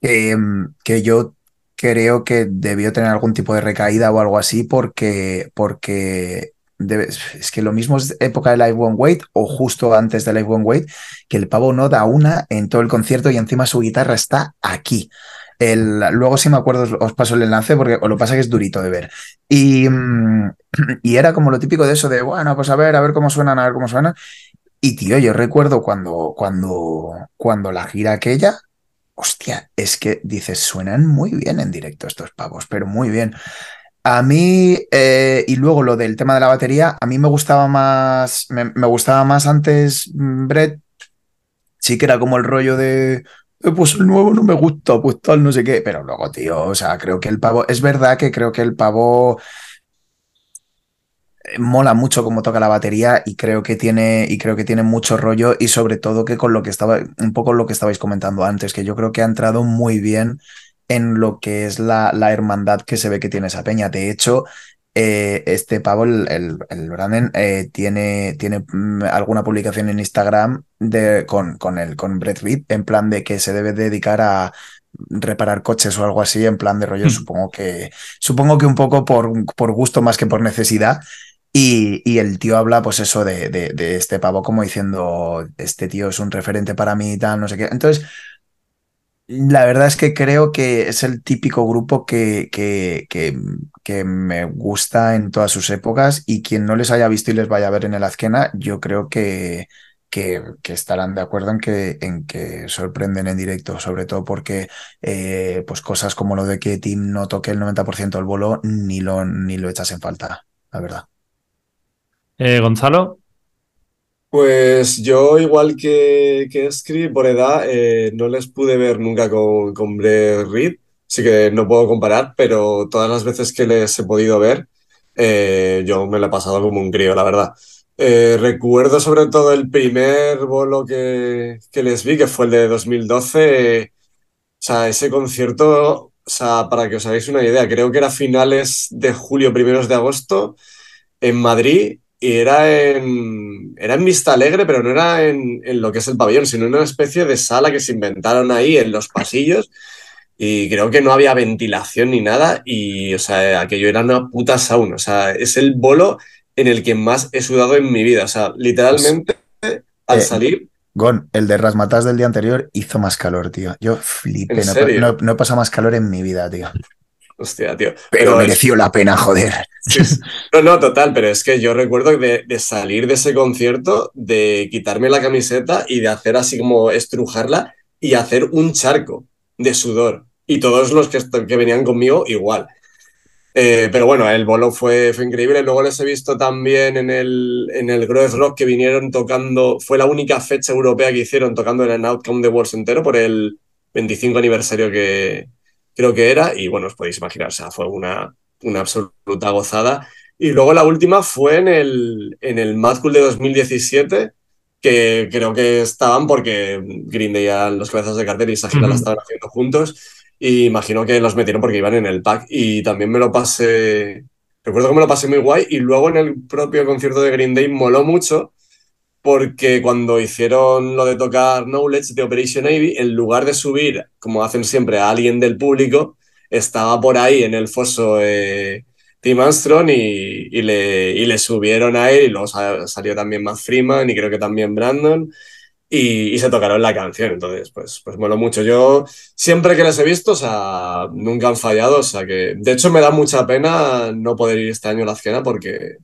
eh, que yo creo que debió tener algún tipo de recaída o algo así porque, porque es que lo mismo es época de Live One Wait o justo antes de Live One Wait, que el pavo no da una en todo el concierto y encima su guitarra está aquí. El, luego si me acuerdo os, os paso el enlace porque os lo pasa que es durito de ver. Y, mm, y era como lo típico de eso de, bueno, pues a ver, a ver cómo suenan, a ver cómo suenan. Y tío, yo recuerdo cuando, cuando, cuando la gira aquella, hostia, es que dices, suenan muy bien en directo estos pavos, pero muy bien. A mí, eh, y luego lo del tema de la batería, a mí me gustaba más, me, gustaba más antes Brett, sí que era como el rollo de, "Eh, pues el nuevo no me gusta, pues tal, no sé qué, pero luego, tío, o sea, creo que el pavo, es verdad que creo que el pavo eh, mola mucho cómo toca la batería y creo que tiene y creo que tiene mucho rollo y sobre todo que con lo que estaba un poco lo que estabais comentando antes que yo creo que ha entrado muy bien en lo que es la, la hermandad que se ve que tiene esa peña de hecho eh, este pavo el, el, el Branden eh, tiene, tiene mm, alguna publicación en Instagram de, con, con, el, con Brett Reed en plan de que se debe dedicar a reparar coches o algo así en plan de rollo Hmm. supongo que supongo que un poco por, por gusto más que por necesidad y, y el tío habla, pues eso, de, de, de este pavo como diciendo, este tío es un referente para mí y tal, no sé qué. Entonces, la verdad es que creo que es el típico grupo que, que, que, me gusta en todas sus épocas y quien no les haya visto y les vaya a ver en el Azquena, yo creo que, que, que estarán de acuerdo en que, en que sorprenden en directo, sobre todo porque eh, pues cosas como lo de que Tim no toque el 90% del bolo ni lo, ni lo echas en falta, la verdad. Eh, Gonzalo. Pues yo, igual que, que por edad, eh, no les pude ver nunca con, con Brett Reed, así que no puedo comparar, pero todas las veces que les he podido ver, eh, yo me lo he pasado como un crío, la verdad. Eh, recuerdo sobre todo el primer bolo que, que les vi, que fue el de 2012. eh, o sea, ese concierto, o sea, para que os hagáis una idea, creo que era finales de julio, primeros de agosto, en Madrid, y era en, era en Vista Alegre, pero no era en, en lo que es el pabellón, sino en una especie de sala que se inventaron ahí en los pasillos. Y creo que no había ventilación ni nada. Y, o sea, aquello era una puta sauna. O sea, es el bolo en el que más he sudado en mi vida. O sea, literalmente, al eh, salir, Gon, el de Rasmatas del día anterior hizo más calor, tío. Yo flipé, ¿En no, serio? no- no he pasado más calor en mi vida, tío. Hostia, tío. Pero mereció la pena, joder. Sí, sí. No, no, total, pero es que yo recuerdo de, de salir de ese concierto, de quitarme la camiseta y de hacer así como estrujarla y hacer un charco de sudor. Y todos los que, que venían conmigo igual. Eh, pero bueno, el bolo fue, fue increíble. Luego les he visto también en el, en el Growth Rock que vinieron tocando, fue la única fecha europea que hicieron tocando en el Outcome de Worlds entero por el 25 aniversario que creo que era. Y bueno, os podéis imaginar, o sea, fue una, una absoluta gozada. Y luego la última fue en el, en el Mad Cool de 2017, que creo que estaban porque Green Day eran los cabezas de cartel y esa gira la Ujú. estaban haciendo juntos. Y imagino que los metieron porque iban en el pack. Y también me lo pasé. Recuerdo que me lo pasé muy guay. Y luego en el propio concierto de Green Day moló mucho. Porque cuando hicieron lo de tocar Knowledge de Operation Navy, en lugar de subir, como hacen siempre, a alguien del público, estaba por ahí en el foso eh, Tim Armstrong y, y le, y le subieron a él. Y luego sa- salió también Matt Freeman y creo que también Brandon. y, y se tocaron la canción. Entonces, pues, pues mola mucho. Yo siempre que les he visto, o sea, nunca han fallado. O sea, que de hecho me da mucha pena no poder ir este año a la Azquena porque,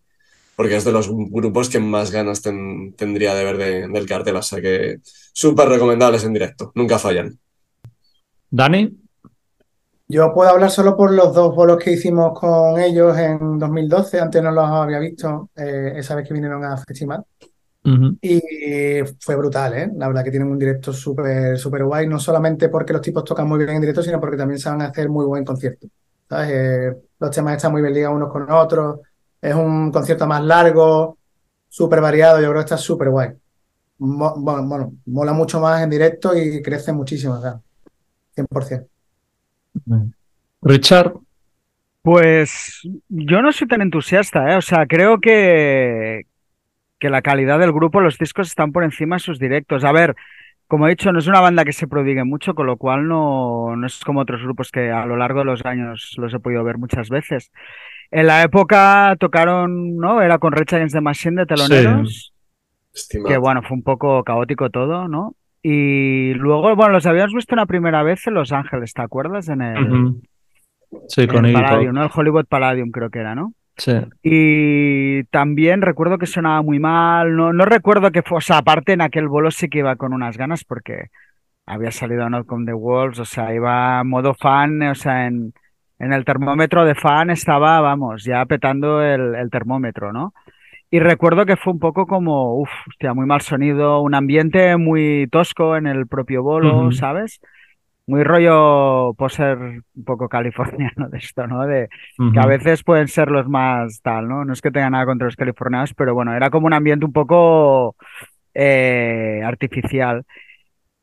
porque es de los grupos que más ganas ten- tendría de ver de- del cartel. O sea que súper recomendables en directo. Nunca fallan. Dani, Yo puedo hablar solo por los dos bolos que hicimos con ellos en 2012. Antes no los había visto, eh, esa vez que vinieron a Festival. Y fue brutal, ¿eh? La verdad que tienen un directo súper, súper guay, no solamente porque los tipos tocan muy bien en directo, sino porque también saben hacer muy buen concierto. ¿Sabes? Eh, los temas están muy bien ligados unos con otros. Es un concierto más largo, súper variado. Yo creo que está súper guay. Mo- bueno, bueno, mola mucho más en directo y crece muchísimo, o sea, 100%. Richard, Pues yo no soy tan entusiasta, ¿eh? O sea, creo que, que la calidad del grupo, los discos están por encima de sus directos. A ver, como he dicho, no es una banda que se prodigue mucho, con lo cual no, no es como otros grupos que a lo largo de los años los he podido ver muchas veces. En la época tocaron, ¿no? Era con Rage Against the Machine de teloneros. que Estimado. bueno, fue un poco caótico todo, ¿no? Y luego, bueno, los habíamos visto una primera vez en Los Ángeles, ¿te acuerdas? En el. Sí, en con el Pop. Palladium, ¿no? El Hollywood Palladium creo que era, ¿no? Sí. Y también recuerdo que sonaba muy mal, no, no recuerdo que fue, o sea, aparte en aquel bolo sí que iba con unas ganas porque había salido Not Come the Wolves, o sea, iba en modo fan, o sea, en, en el termómetro de fan estaba, vamos, ya petando el, el termómetro, ¿no? Y recuerdo que fue un poco como, uff, hostia, muy mal sonido, un ambiente muy tosco en el propio bolo, Ujú. ¿sabes? Muy rollo, por ser un poco californiano de esto, ¿no? De que a veces pueden ser los más tal, ¿no? No es que tenga nada contra los californianos, pero bueno, era como un ambiente un poco eh, artificial.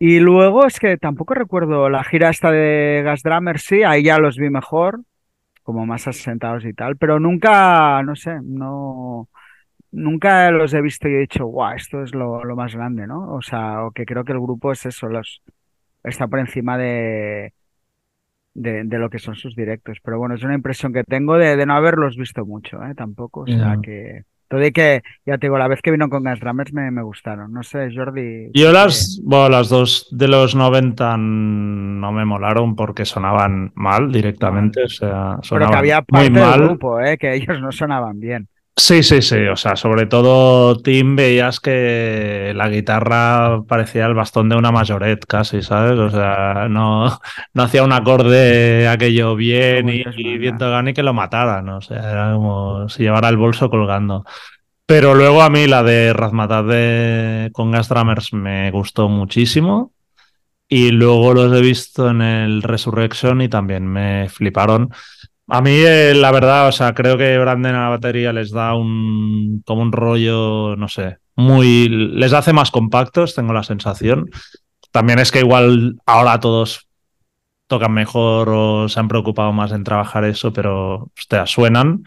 Y luego es que tampoco recuerdo la gira esta de Gas Drummer, sí, ahí ya los vi mejor, como más asentados y tal, pero nunca, no sé, no, nunca los he visto y he dicho, guau, esto es lo, lo más grande, ¿no? O sea, o que creo que el grupo es eso, los, está por encima de, de, de lo que son sus directos. Pero bueno, es una impresión que tengo de, de no haberlos visto mucho, ¿eh? Tampoco. O sea que. Todo y que, ya te digo, la vez que vino con Gas Drummers me, me gustaron. No sé, Jordi. Yo ¿qué- las, bueno, las dos de los 90 no me molaron porque sonaban mal directamente, o sea, Pero que sonaban había muy parte del mal. grupo, ¿eh? Que ellos no sonaban bien. Sí, sí, sí, o sea, sobre todo Tim veías que la guitarra parecía el bastón de una majoret casi, ¿sabes? O sea, no, no hacía un acorde aquello bien y, y manda. bien tocado ni que lo mataran, o sea, era como si llevara el bolso colgando. Pero luego a mí la de Razmataz de con Gas Drummers me gustó muchísimo. Y luego los he visto en el Resurrection y también me fliparon. A mí, eh, la verdad, o sea, creo que Branden a la batería les da un como un rollo, no sé, muy. les hace más compactos, tengo la sensación. También es que igual ahora todos tocan mejor o se han preocupado más en trabajar eso, pero hostia, suenan.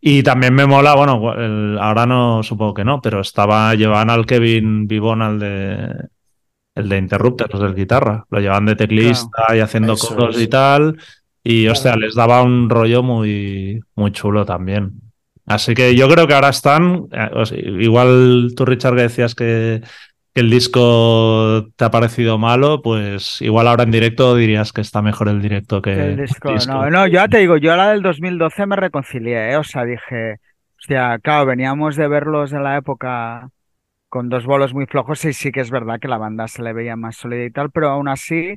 Y también me mola, bueno, el- ahora no, supongo que no, pero estaba, llevaban al Kevin Vivón, al de el de Interrupters, el guitarra. Lo llevaban de teclista y haciendo coros es. y tal. Y Claro. hostia, les daba un rollo muy, muy chulo también. Así que yo creo que ahora están. eh, igual tú, Richard, que decías que, que el disco te ha parecido malo, pues igual ahora en directo dirías que está mejor el directo que el disco. no, no, yo ya te digo, yo a la del 2012 me reconcilié, ¿eh? O sea, dije, hostia, claro, veníamos de verlos en la época con dos bolos muy flojos y sí que es verdad que la banda se le veía más sólida y tal, pero aún así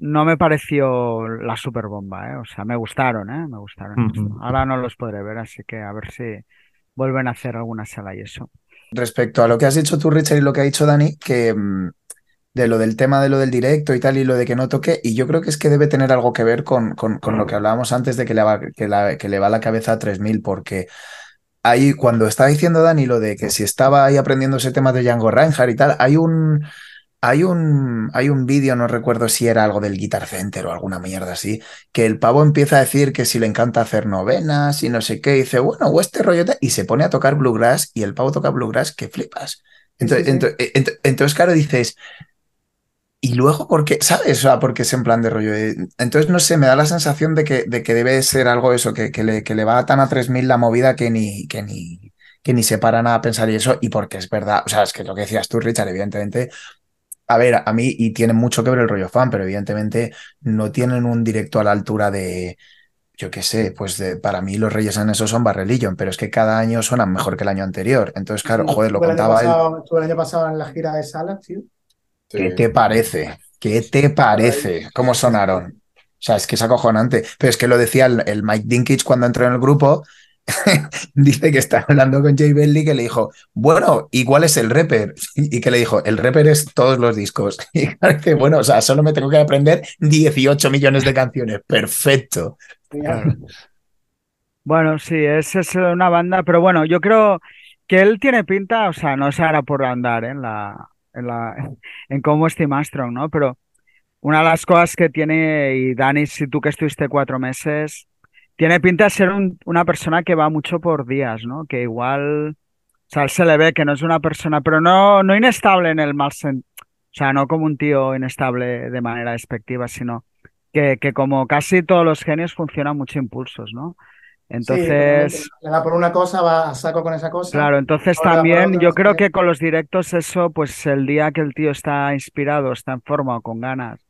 no me pareció la super bomba, ¿eh? O sea, me gustaron, ¿eh? Me gustaron. Ahora no los podré ver, así que a ver si vuelven a hacer alguna sala y eso. Respecto a lo que has dicho tú, Richard, y lo que ha dicho Dani, que mm, de lo del tema de lo del directo y tal, y lo de que no toque, y yo creo que es que debe tener algo que ver con, con, con lo que hablábamos antes de que le, va, que, la- que le va la cabeza a 3000, porque ahí, cuando estaba diciendo Dani lo de que si estaba ahí aprendiendo ese tema de Django Reinhardt y tal, hay un. Hay un, hay un vídeo, no recuerdo si era algo del Guitar Center o alguna mierda así, que el pavo empieza a decir que si le encanta hacer novenas y no sé qué, y dice, bueno, o este rollo, tal", y se pone a tocar bluegrass y el pavo toca bluegrass que flipas. Entonces, Sí, sí, sí. ento- eh, ento- entonces, claro, dices, y luego, ¿por qué? ¿Sabes? O sea, porque es en plan de rollo. eh, Entonces, no sé, me da la sensación de que, de que debe ser algo eso, que, que le, que le va tan a 3000 la movida que ni, que ni, que ni se para nada a pensar y eso, y porque es verdad, o sea, es que lo que decías tú, Richard, evidentemente, a ver, a mí, y tiene mucho que ver el rollo fan, pero evidentemente no tienen un directo a la altura de, yo qué sé, pues de, para mí los Reyes en eso son Barrelillo, pero es que cada año suenan mejor que el año anterior. Entonces, claro, joder, lo el año contaba él. pasado- estuve el año pasado en la gira de Salas, tío. ¿Qué te parece? ¿Qué te parece? ¿Cómo sonaron? O sea, es que es acojonante. Pero es que lo decía el, el Mike Dinkich cuando entró en el grupo. Dice que está hablando con Jay Belly que le dijo, bueno, ¿y cuál es el rapper? Y que le dijo, el rapper es todos los discos. Y que, bueno, o sea, solo me tengo que aprender 18 millones de canciones. Perfecto. Bueno, sí, es, es una banda, pero bueno, yo creo que él tiene pinta, o sea, no es ahora por andar en la, en la, en cómo es Tim Armstrong, ¿no? Pero una de las cosas que tiene, y Dani, si tú que estuviste cuatro meses, tiene pinta de ser un- una persona que va mucho por días, ¿no? Que igual, o sea, se le ve que no es una persona, pero no, no inestable en el mal sentido, o sea, no como un tío inestable de manera despectiva, sino que, que como casi todos los genios funcionan mucho impulsos, ¿no? Sí, Entonces, totalmente. le da por una cosa, va a saco con esa cosa. claro, entonces también otra, yo creo que con los directos eso, pues el día que el tío está inspirado, está en forma o con ganas,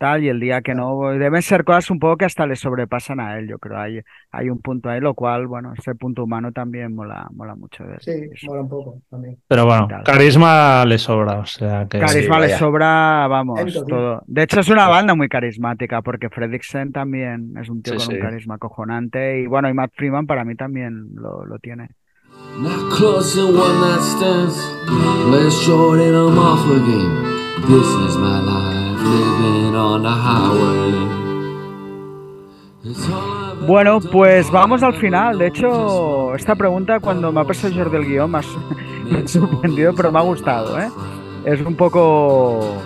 tal, y el día que no, deben ser cosas un poco que hasta le sobrepasan a él, yo creo. Hay, hay un punto ahí, lo cual, bueno, ese punto humano también mola, mola mucho. Sí, Eso. mola un poco también. Pero bueno, Tal. carisma le sobra, o sea que... Carisma le vaya. sobra, vamos, todo. De hecho, es una banda muy carismática, porque Fredricksen también es un tío Sí, con un sí. carisma acojonante, y bueno, y Matt Freeman para mí también lo, lo tiene. Not close in one night stands, less short in a mafia game. This is my life, Bueno, pues vamos al final. De hecho, esta pregunta cuando me ha puesto Jordi el guion me ha, me ha sorprendido, pero me ha gustado, ¿eh? Es un poco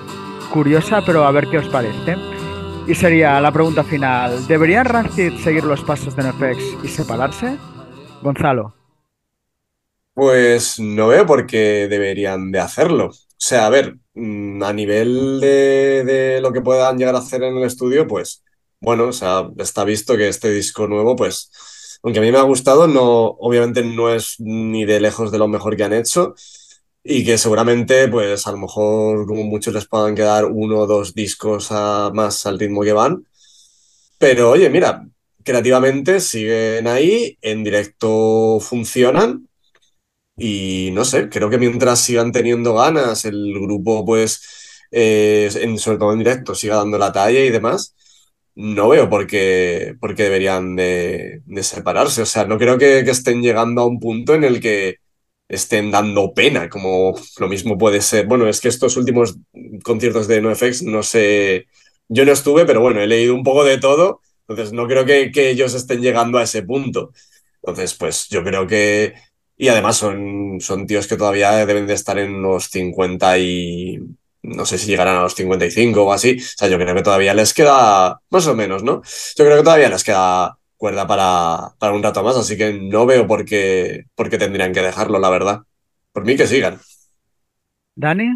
curiosa, pero a ver qué os parece. Y sería la pregunta final. ¿Deberían Rancid seguir los pasos de NFX y separarse? Gonzalo. Pues no veo por qué deberían de hacerlo. O sea, a ver, a nivel de, de lo que puedan llegar a hacer en el estudio, pues bueno, o sea, está visto que este disco nuevo, pues, aunque a mí me ha gustado, no, obviamente no es ni de lejos de lo mejor que han hecho y que seguramente, pues a lo mejor como muchos les puedan quedar uno o dos discos más al ritmo que van. Pero oye, mira, creativamente siguen ahí, en directo funcionan. Y no sé, creo que mientras sigan teniendo ganas, el grupo, pues, eh, en, sobre todo en directo, siga dando la talla y demás, no veo por qué, por qué deberían de, separarse. O sea, no creo que, que estén llegando a un punto en el que estén dando pena, como lo mismo puede ser. Bueno, es que estos últimos conciertos de NoFX, no sé, yo no estuve, pero bueno, he leído un poco de todo, entonces no creo que, que ellos estén llegando a ese punto. Entonces, pues yo creo que... Y además son, son tíos que todavía deben de estar en los 50 y... No sé si llegarán a los 55 o así. O sea, yo creo que todavía les queda... Más o menos, ¿no? Yo creo que todavía les queda cuerda para, para un rato más, así que no veo por qué, por qué tendrían que dejarlo, la verdad. Por mí que sigan. ¿Dani?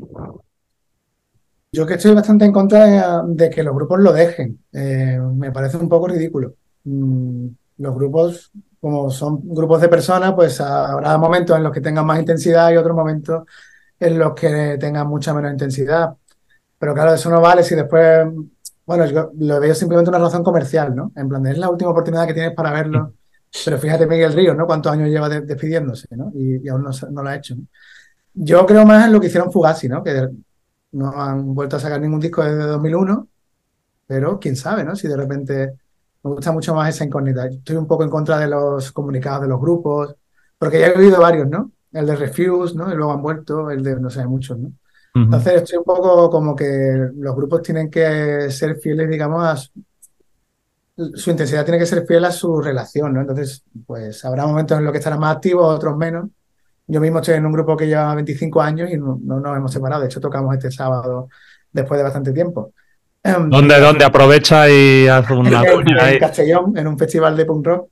Yo que estoy bastante en contra de, de que los grupos lo dejen. Eh, me parece un poco ridículo. Mm, los grupos, como son grupos de personas, pues habrá momentos en los que tengan más intensidad y otros momentos en los que tengan mucha menos intensidad. Pero claro, eso no vale si después, bueno, yo lo veo simplemente una razón comercial, ¿no? En plan, es la última oportunidad que tienes para verlo. Pero fíjate Miguel Ríos, ¿no? Cuántos años lleva de- despidiéndose, ¿no? Y, y aún no, no lo ha hecho, ¿no? Yo creo más en lo que hicieron Fugazi, ¿no? Que no han vuelto a sacar ningún disco desde 2001, pero quién sabe, ¿no? Si de repente me gusta mucho más esa incógnita. Estoy un poco en contra de los comunicados de los grupos, porque ya he oído varios, ¿no? El de Refuse, ¿no? Y luego han vuelto, el de, no sé, muchos, ¿no? Entonces estoy un poco como que los grupos tienen que ser fieles, digamos, a su, su intensidad tiene que ser fiel a su relación, ¿no? Entonces, pues habrá momentos en los que estarán más activos, otros menos. Yo mismo estoy en un grupo que lleva 25 años y no, no nos hemos separado. De hecho, tocamos este sábado después de bastante tiempo. Em, ¿Dónde, dónde aprovecha y hace una en, cuña en ahí? Castellón, en un festival de punk rock.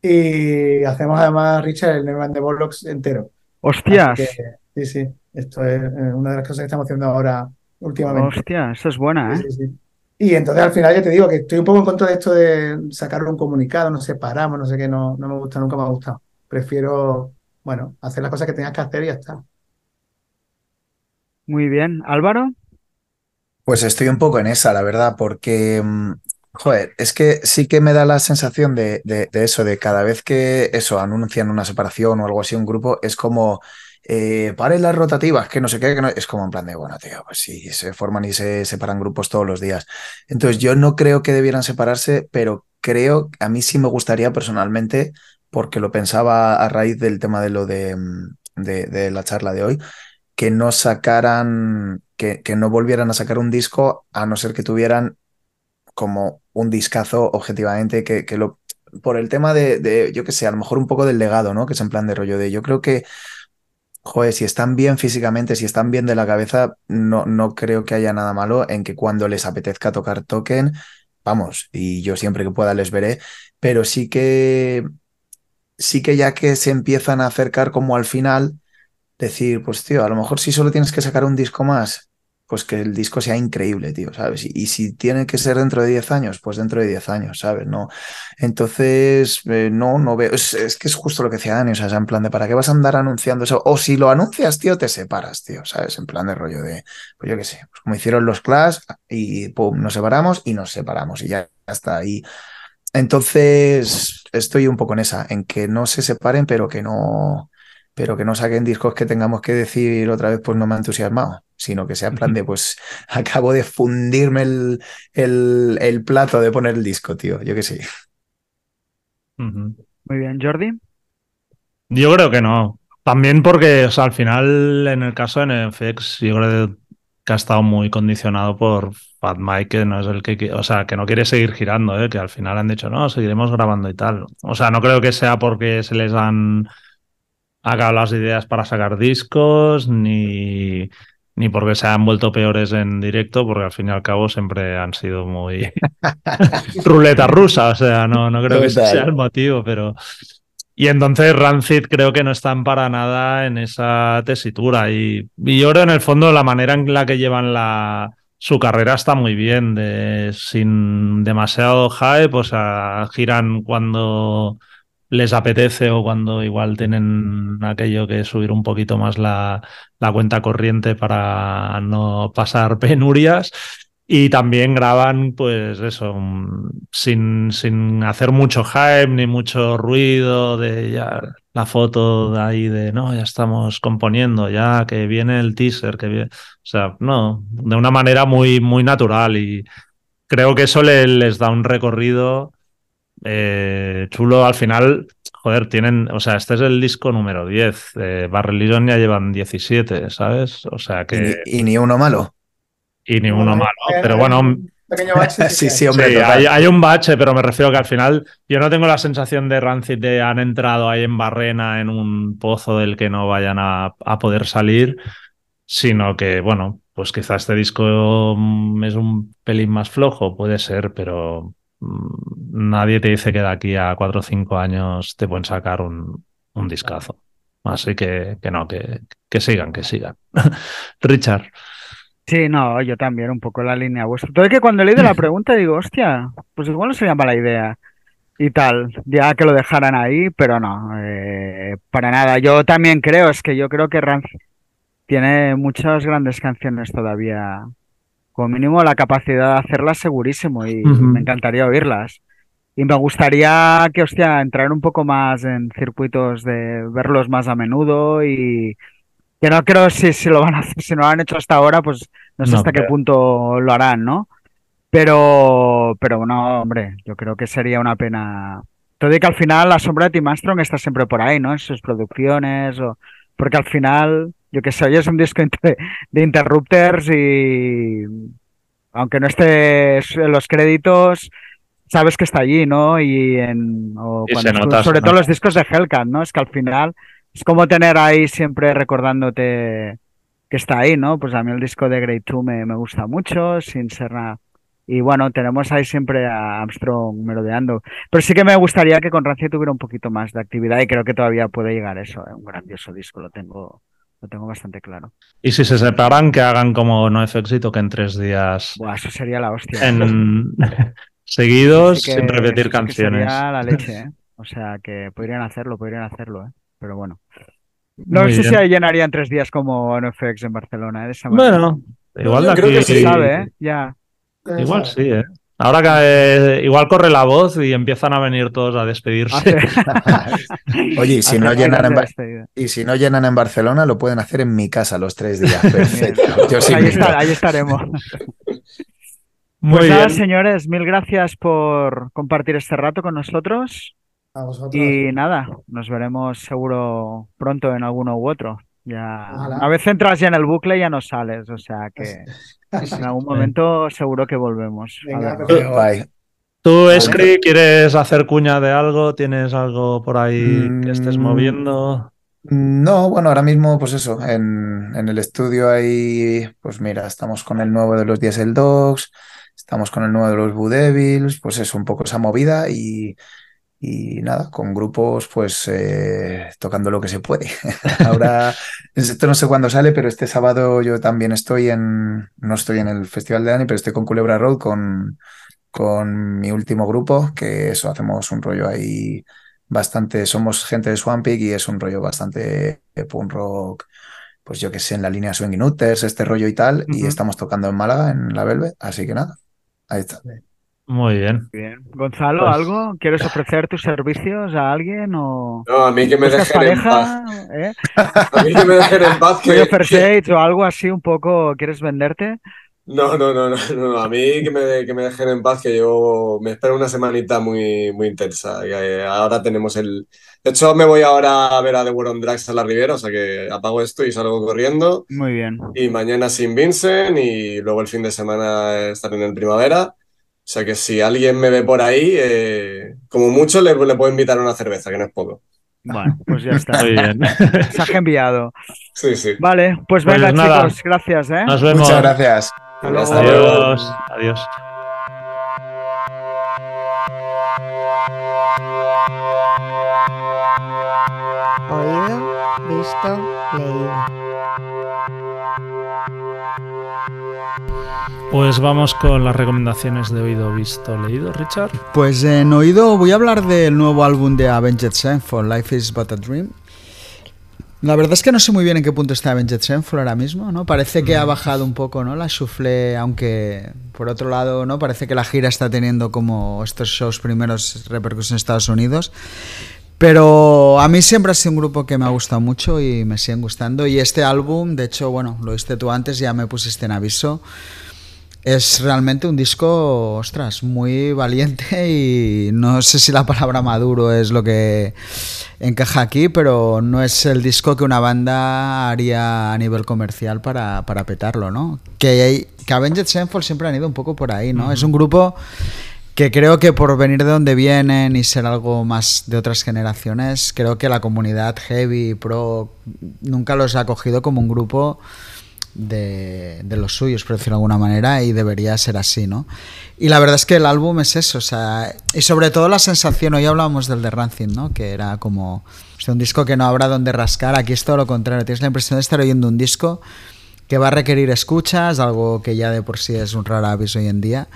Y hacemos además, Richard, el Nevermind the Bollocks entero. Hostias. Que, sí, sí, esto es eh, una de las cosas que estamos haciendo ahora últimamente. Hostia, eso es buena, ¿eh? Sí, sí, sí. Y entonces al final ya te digo que estoy un poco en contra de esto de sacar un comunicado, nos separamos, no sé qué, no, no me gusta, nunca me ha gustado. Prefiero, bueno, hacer las cosas que tengas que hacer y ya está. Muy bien. Álvaro. Pues estoy un poco en esa, la verdad, porque, mm, joder, es que sí que me da la sensación de, de- de eso, de cada vez que eso anuncian una separación o algo así, un grupo, es como, eh, paren las rotativas, que no sé qué, que no- es como en plan de, bueno, tío, pues sí, se forman y se separan grupos todos los días. Entonces, yo no creo que debieran separarse, pero creo, a mí sí me gustaría personalmente, porque lo pensaba a raíz del tema de lo de, mm, de de la charla de hoy que no sacaran, que, no volvieran a sacar un disco a no ser que tuvieran como un discazo objetivamente, que, lo, por el tema de, de, yo qué sé, a lo mejor un poco del legado, ¿no? Que es en plan de rollo de, yo creo que, joder, si están bien físicamente, si están bien de la cabeza, no, no creo que haya nada malo en que cuando les apetezca tocar toquen, vamos, y yo siempre que pueda les veré, pero sí que, sí que ya que se empiezan a acercar como al final decir, pues tío, a lo mejor si solo tienes que sacar un disco más, pues que el disco sea increíble, tío, ¿sabes? Y, y si tiene que ser dentro de 10 años, pues dentro de 10 años, ¿sabes? No. Entonces, eh, no, no veo. Es, que es justo lo que decía Dani, o sea, en plan de ¿para qué vas a andar anunciando eso? O si lo anuncias, tío, te separas, tío, ¿sabes? En plan de rollo de, pues yo qué sé, pues como hicieron los Clash y pum, nos separamos y nos separamos y ya está ahí. Entonces, estoy un poco en esa, en que no se separen, pero que no pero que no saquen discos que tengamos que decir otra vez, pues no me ha entusiasmado, sino que sea en plan de, pues acabo de fundirme el, el, el plato de poner el disco, tío, yo que sí. Uh -huh. Muy bien, Jordi. Yo creo que no. También porque, o sea, al final, en el caso de NFX, yo creo que ha estado muy condicionado por Fat Mike, que no es el que, o sea, que no quiere seguir girando, ¿eh? que al final han dicho, no, seguiremos grabando y tal. O sea, no creo que sea porque se les han acabado las ideas para sacar discos, ni, ni porque se han vuelto peores en directo, porque al fin y al cabo siempre han sido muy ruleta rusa, o sea, no, no creo que ese sea el motivo, pero... Y entonces Rancid creo que no están para nada en esa tesitura y, y yo creo en el fondo la manera en la que llevan la, su carrera está muy bien, de, sin demasiado hype, o sea, giran cuando les apetece o cuando igual tienen aquello que subir un poquito más la, la cuenta corriente para no pasar penurias. Y también graban, pues eso, sin, sin hacer mucho hype ni mucho ruido de ya la foto de ahí de no, ya estamos componiendo, ya que viene el teaser, que viene. O sea, no, de una manera muy, muy natural. Y creo que eso le, les da un recorrido eh, chulo al final, joder, tienen, o sea, este es el disco número 10, eh, Bad Religion ya llevan 17, ¿sabes? O sea que... Y, y ni uno malo. Y ni uno malo, pero bueno... Pequeño bache, sí, sí, hombre. Sí, hay, hay, un bache, pero me refiero que al final yo no tengo la sensación de Rancid de han entrado ahí en Barrena en un pozo del que no vayan a, a poder salir, sino que, bueno, pues quizá este disco es un pelín más flojo, puede ser, pero nadie te dice que de aquí a cuatro o cinco años te pueden sacar un, un discazo. Así que, que no, que, que, sigan, que sigan. Richard. Sí, no, yo también, un poco la línea vuestra. Todo que cuando he leído la pregunta digo, hostia, pues igual no sería mala idea y tal, ya que lo dejaran ahí, pero no, eh, para nada. Yo también creo, es que yo creo que Ranz tiene muchas grandes canciones todavía como mínimo la capacidad de hacerlas segurísimo y uh -huh. me encantaría oírlas. Y me gustaría que, hostia, entrar un poco más en circuitos de verlos más a menudo y que no creo si, si lo van a hacer, si no lo han hecho hasta ahora, pues no sé no, hasta pero... qué punto lo harán, ¿no? Pero, pero no, hombre, yo creo que sería una pena. Todo y que al final la sombra de Tim Armstrong está siempre por ahí, ¿no? En sus producciones, o porque al final yo que sé, hoy es un disco de, Interrupters y aunque no esté en los créditos, sabes que está allí, ¿no? Y en o y cuando, nota, sobre todo los discos de Hellcat, ¿no? Es que al final es como tener ahí siempre recordándote que está ahí, ¿no? Pues a mí el disco de Great 2 me, me gusta mucho, sin ser nada. Y bueno, tenemos ahí siempre a Armstrong merodeando. Pero sí que me gustaría que con Rancia tuviera un poquito más de actividad y creo que todavía puede llegar eso, ¿eh? un grandioso disco, lo tengo, lo tengo bastante claro. Y si se separan, que hagan como no éxito, que en tres días. Buah, eso sería la hostia. En... seguidos, Sí que- sin repetir canciones. sería la leche, ¿eh? O sea, que podrían hacerlo, podrían hacerlo, ¿eh? Pero bueno. No Muy sé si bien. ahí llenarían tres días como NFX en Barcelona, ¿eh? De esa manera. Bueno, Igual de creo aquí- que Se sí. sabe, ¿eh? Ya. Igual sí, ¿eh? Ahora que eh, igual corre la voz y empiezan a venir todos a despedirse. Oye, y si no llenan en y si no llenan en Barcelona, lo pueden hacer en mi casa los tres días. Perfecto. Yo Pues sí ahí, invito. está- ahí estaremos. Muy Pues nada, bien. señores, mil gracias por compartir este rato con nosotros. A vosotros. Y nada, nos veremos seguro pronto en alguno u otro. Ya, Ojalá. a veces entras ya en el bucle y ya no sales, o sea que en algún momento seguro que volvemos. Venga. ¿Tú, Escri, quieres hacer cuña de algo? ¿Tienes algo por ahí que estés Mm. moviendo? No, bueno, ahora mismo, pues eso, en, en el estudio hay, pues mira, estamos con el nuevo de los Diesel Dogs, estamos con el nuevo de los Blue Devils, pues eso, un poco esa movida y, y nada, con grupos, pues eh, tocando lo que se puede. Ahora, esto no sé cuándo sale, pero este sábado yo también estoy en, no estoy en el Festival de Dani, pero estoy con Culebra Road con, con mi último grupo, que eso, hacemos un rollo ahí bastante, somos gente de Swampig y es un rollo bastante punk rock, pues yo que sé, en la línea Swing Nutters, este rollo y tal, y estamos tocando en Málaga, en la Velvet, así que nada, ahí está. Muy bien. Bien. Gonzalo, Pues- ¿algo? ¿Quieres ofrecer tus servicios a alguien o No, a mí que me dejen en paz. pareja? ¿Eh? A mí que me dejen en paz. ¿Voy Que, first o algo así un poco? ¿Quieres venderte? No, no, no, no, no, no, A mí que me, que me dejen en paz, que yo me espero una semanita muy, muy intensa. ahora tenemos el. De hecho, me voy ahora a ver a The War on Drugs a la Ribera, o sea que apago esto y salgo corriendo. Muy bien. Y mañana sin Vincent y luego el fin de semana estaré en el primavera. O sea que si alguien me ve por ahí, eh, como mucho le, le puedo invitar a una cerveza, que no es poco. Bueno, pues ya está. Muy bien. Mensaje enviado. Sí, sí. Vale, pues Pues venga, nada. chicos, gracias, ¿eh? Nos vemos. Muchas gracias. Hasta luego. Hasta luego. Adiós. Adiós. Oído, visto, leído. Pues vamos con las recomendaciones de oído, visto, leído, Richard. Pues en oído voy a hablar del nuevo álbum de Avenged Sevenfold, Life is But a Dream. La verdad es que no sé muy bien en qué punto está Avenged Sevenfold ahora mismo, ¿no? Parece que ha bajado un poco, ¿no? La suflé, aunque por otro lado, ¿no? Parece que la gira está teniendo como estos shows primeros repercusión en Estados Unidos. Pero a mí siempre ha sido un grupo que me ha gustado mucho y me siguen gustando. Y este álbum, de hecho, bueno, lo viste tú antes, ya me pusiste en aviso. Es realmente un disco, ostras, muy valiente y no sé si la palabra maduro es lo que encaja aquí, pero no es el disco que una banda haría a nivel comercial para, para petarlo, ¿no? Que, que Avenged Sevenfold siempre han ido un poco por ahí, ¿no? Es un grupo que creo que por venir de donde vienen y ser algo más de otras generaciones, creo que la comunidad heavy, pro, nunca los ha cogido como un grupo de, de los suyos, por decirlo de alguna manera, y debería ser así, ¿no? Y la verdad es que el álbum es eso, o sea, y sobre todo la sensación, hoy hablábamos del de Rancid, ¿no? Que era como, o un disco que no habrá donde rascar, aquí es todo lo contrario, tienes la impresión de estar oyendo un disco que va a requerir escuchas, algo que ya de por sí es un raro aviso hoy en día,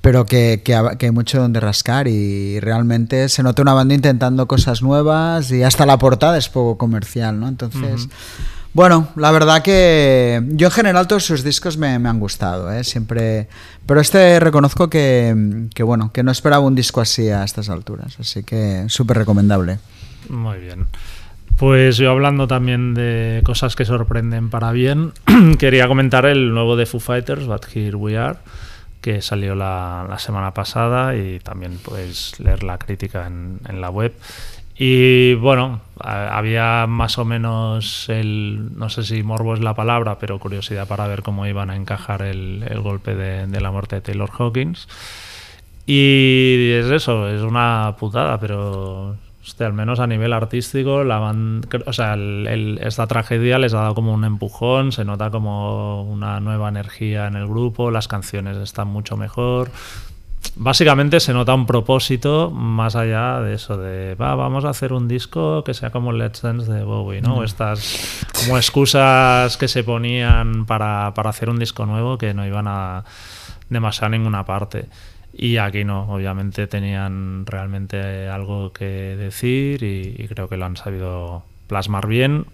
pero que, que hay mucho donde rascar y realmente se nota una banda intentando cosas nuevas y hasta la portada es poco comercial, ¿no? Entonces, bueno, la verdad que yo en general todos sus discos me, han gustado, ¿eh? Siempre, pero este reconozco que, que, bueno, que no esperaba un disco así a estas alturas, así que súper recomendable. Muy bien. Pues yo hablando también de cosas que sorprenden para bien, quería comentar el nuevo de Foo Fighters, But Here We Are, que salió la, la semana pasada y también puedes leer la crítica en, en la web. Y bueno, había más o menos el, no sé si morbo es la palabra, pero curiosidad para ver cómo iban a encajar el, golpe de, la muerte de Taylor Hawkins. Y es eso, es una putada, pero hostia, al menos a nivel artístico, esta tragedia les ha dado como un empujón, se nota como una nueva energía en el grupo, las canciones están mucho mejor. Básicamente se nota un propósito más allá de eso de va, vamos a hacer un disco que sea como Let's Dance de Bowie, ¿no? O Estas como excusas que se ponían para, para hacer un disco nuevo que no iban a demasiado a ninguna parte. Y aquí no, obviamente tenían realmente algo que decir y, y creo que lo han sabido plasmar bien.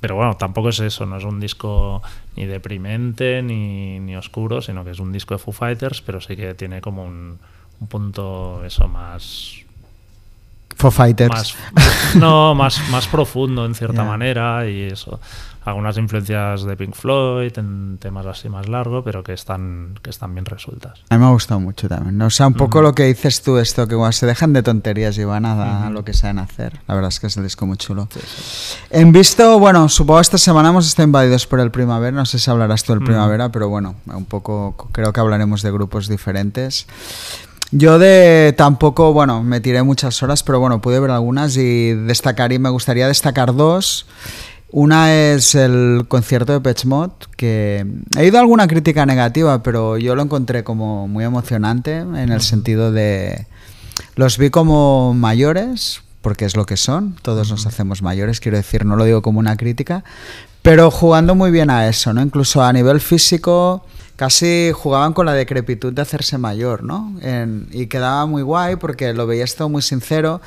Pero bueno, tampoco es eso, no es un disco ni deprimente ni, ni oscuro, sino que es un disco de Foo Fighters, pero sí que tiene como un, un punto eso más Foo Fighters. más no más más profundo en cierta manera y eso algunas influencias de Pink Floyd en temas así más largos pero que están que están bien resueltas A mí me ha gustado mucho también. O sea, un poco lo que dices tú, esto, que bueno, se dejan de tonterías y van a, a lo que saben hacer. La verdad es que es el disco muy chulo. En visto, bueno, supongo esta semana hemos estado invadidos por el primavera. No sé si hablarás tú del primavera, pero bueno, un poco creo que hablaremos de grupos diferentes. Yo de tampoco, bueno, me tiré muchas horas, pero bueno, pude ver algunas y destacar y me gustaría destacar dos. Una es el concierto de Pech Mod, que he ido a alguna crítica negativa, pero yo lo encontré como muy emocionante en el sentido de los vi como mayores, porque es lo que son, todos nos hacemos mayores, quiero decir, no lo digo como una crítica, pero jugando muy bien a eso, ¿no? Incluso a nivel físico, casi jugaban con la decrepitud de hacerse mayor, ¿no? En- y quedaba muy guay porque lo veías todo muy sincero.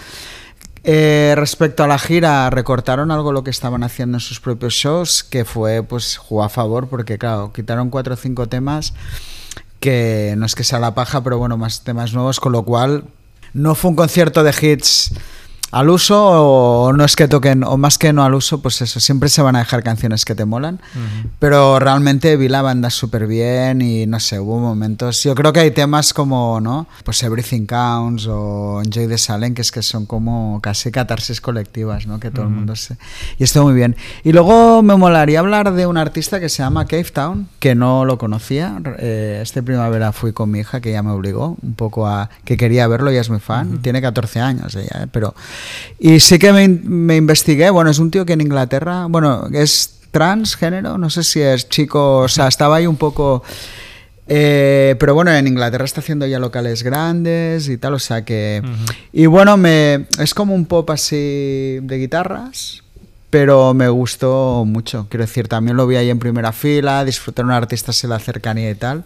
Eh, respecto a la gira, recortaron algo lo que estaban haciendo en sus propios shows, que fue, pues, jugó a favor, porque, claro, quitaron cuatro o cinco temas que no es que sea la paja, pero bueno, más temas nuevos, con lo cual no fue un concierto de hits al uso o no es que toquen, o más que no al uso, pues eso, siempre se van a dejar canciones que te molan, pero realmente vi la banda súper bien y no sé, hubo momentos, yo creo que hay temas como, ¿no? Pues Everything Counts o Enjoy the Silence, que es que son como casi catarsis colectivas, ¿no? Que todo el mundo se... Y estuvo muy bien. Y luego me molaría hablar de un artista que se llama Cave Town, que no lo conocía. Eh, este primavera fui con mi hija, que ya me obligó un poco a... que quería verlo, ella es muy fan, tiene 14 años ella, ¿eh? pero... Y sí que me, in- me investigué, bueno, es un tío que en Inglaterra, bueno, es transgénero, no sé si es chico, o sea, estaba ahí un poco... eh, pero bueno, en Inglaterra está haciendo ya locales grandes y tal, o sea que... Y bueno, me, es como un pop así de guitarras, pero me gustó mucho. Quiero decir, también lo vi ahí en primera fila, disfrutar a un artista así la cercanía y tal.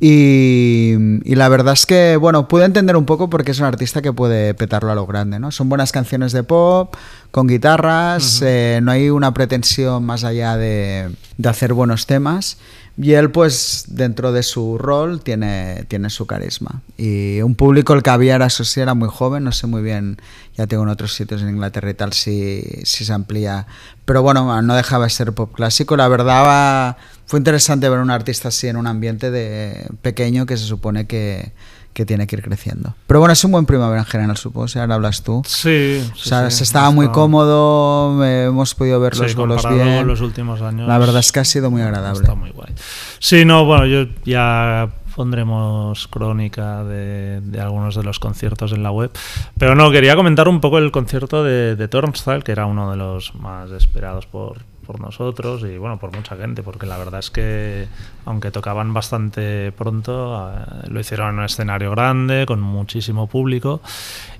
y, y la verdad es que, bueno, pude entender un poco porque es un artista que puede petarlo a lo grande, ¿no? Son buenas canciones de pop, con guitarras, eh, no hay una pretensión más allá de, de hacer buenos temas. Y él, pues, dentro de su rol, tiene, tiene su carisma. Y un público, el era, eso sí, era muy joven, no sé muy bien, ya tengo en otros sitios en Inglaterra y tal, si, si se amplía. Pero bueno, no dejaba de ser pop clásico. La verdad, va- fue interesante ver a un artista así en un ambiente de pequeño que se supone que, que tiene que ir creciendo. Pero bueno, es un buen primavera en general, supongo, si ahora hablas tú. sí, O sea, se estaba muy cómodo, eh, hemos podido ver los bolos bien. los últimos años La verdad es que ha sido muy agradable. Está muy guay. Sí, no, bueno, yo ya pondremos crónica de, de algunos de los conciertos en la web. Pero no, quería comentar un poco el concierto de, de Turnstile, que era uno de los más esperados por, por nosotros y bueno, por mucha gente, porque la verdad es que aunque tocaban bastante pronto, eh, lo hicieron en un escenario grande, con muchísimo público.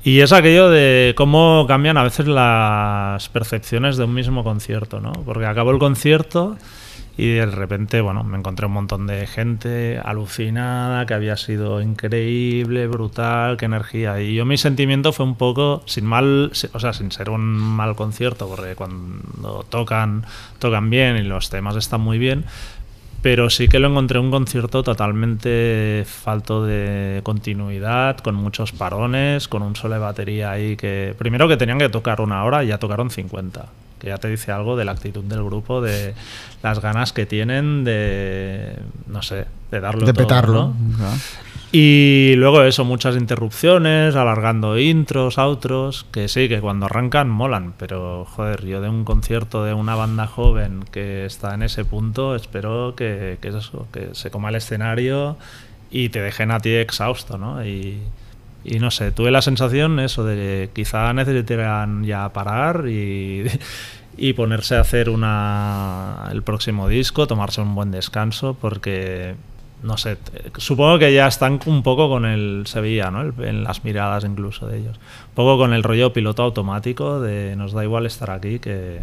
Y es aquello de cómo cambian a veces las percepciones de un mismo concierto, ¿no? Porque acabó el concierto y de repente, bueno, me encontré un montón de gente alucinada, que había sido increíble, brutal, qué energía. Y yo mi sentimiento fue un poco, sin mal, o sea, sin ser un mal concierto, porque cuando tocan, tocan bien y los temas están muy bien, pero sí que lo encontré un concierto totalmente falto de continuidad, con muchos parones, con un solo batería ahí que primero que tenían que tocar una hora y ya tocaron 50, que ya te dice algo de la actitud del grupo, de las ganas que tienen de, no sé, de darlo de todo, petarlo. ¿no? Claro. Y luego eso, muchas interrupciones, alargando intros, outros, que sí, que cuando arrancan molan, pero joder, yo de un concierto de una banda joven que está en ese punto, espero que, que es eso, que se coma el escenario y te dejen a ti exhausto, ¿no? Y, y no sé, tuve la sensación eso de que quizá necesitaran ya parar y, y ponerse a hacer una, el próximo disco, tomarse un buen descanso, porque no sé, supongo que ya están un poco con el Sevilla, ¿no? El- en las miradas incluso de ellos. Un poco con el rollo piloto automático de nos da igual estar aquí que,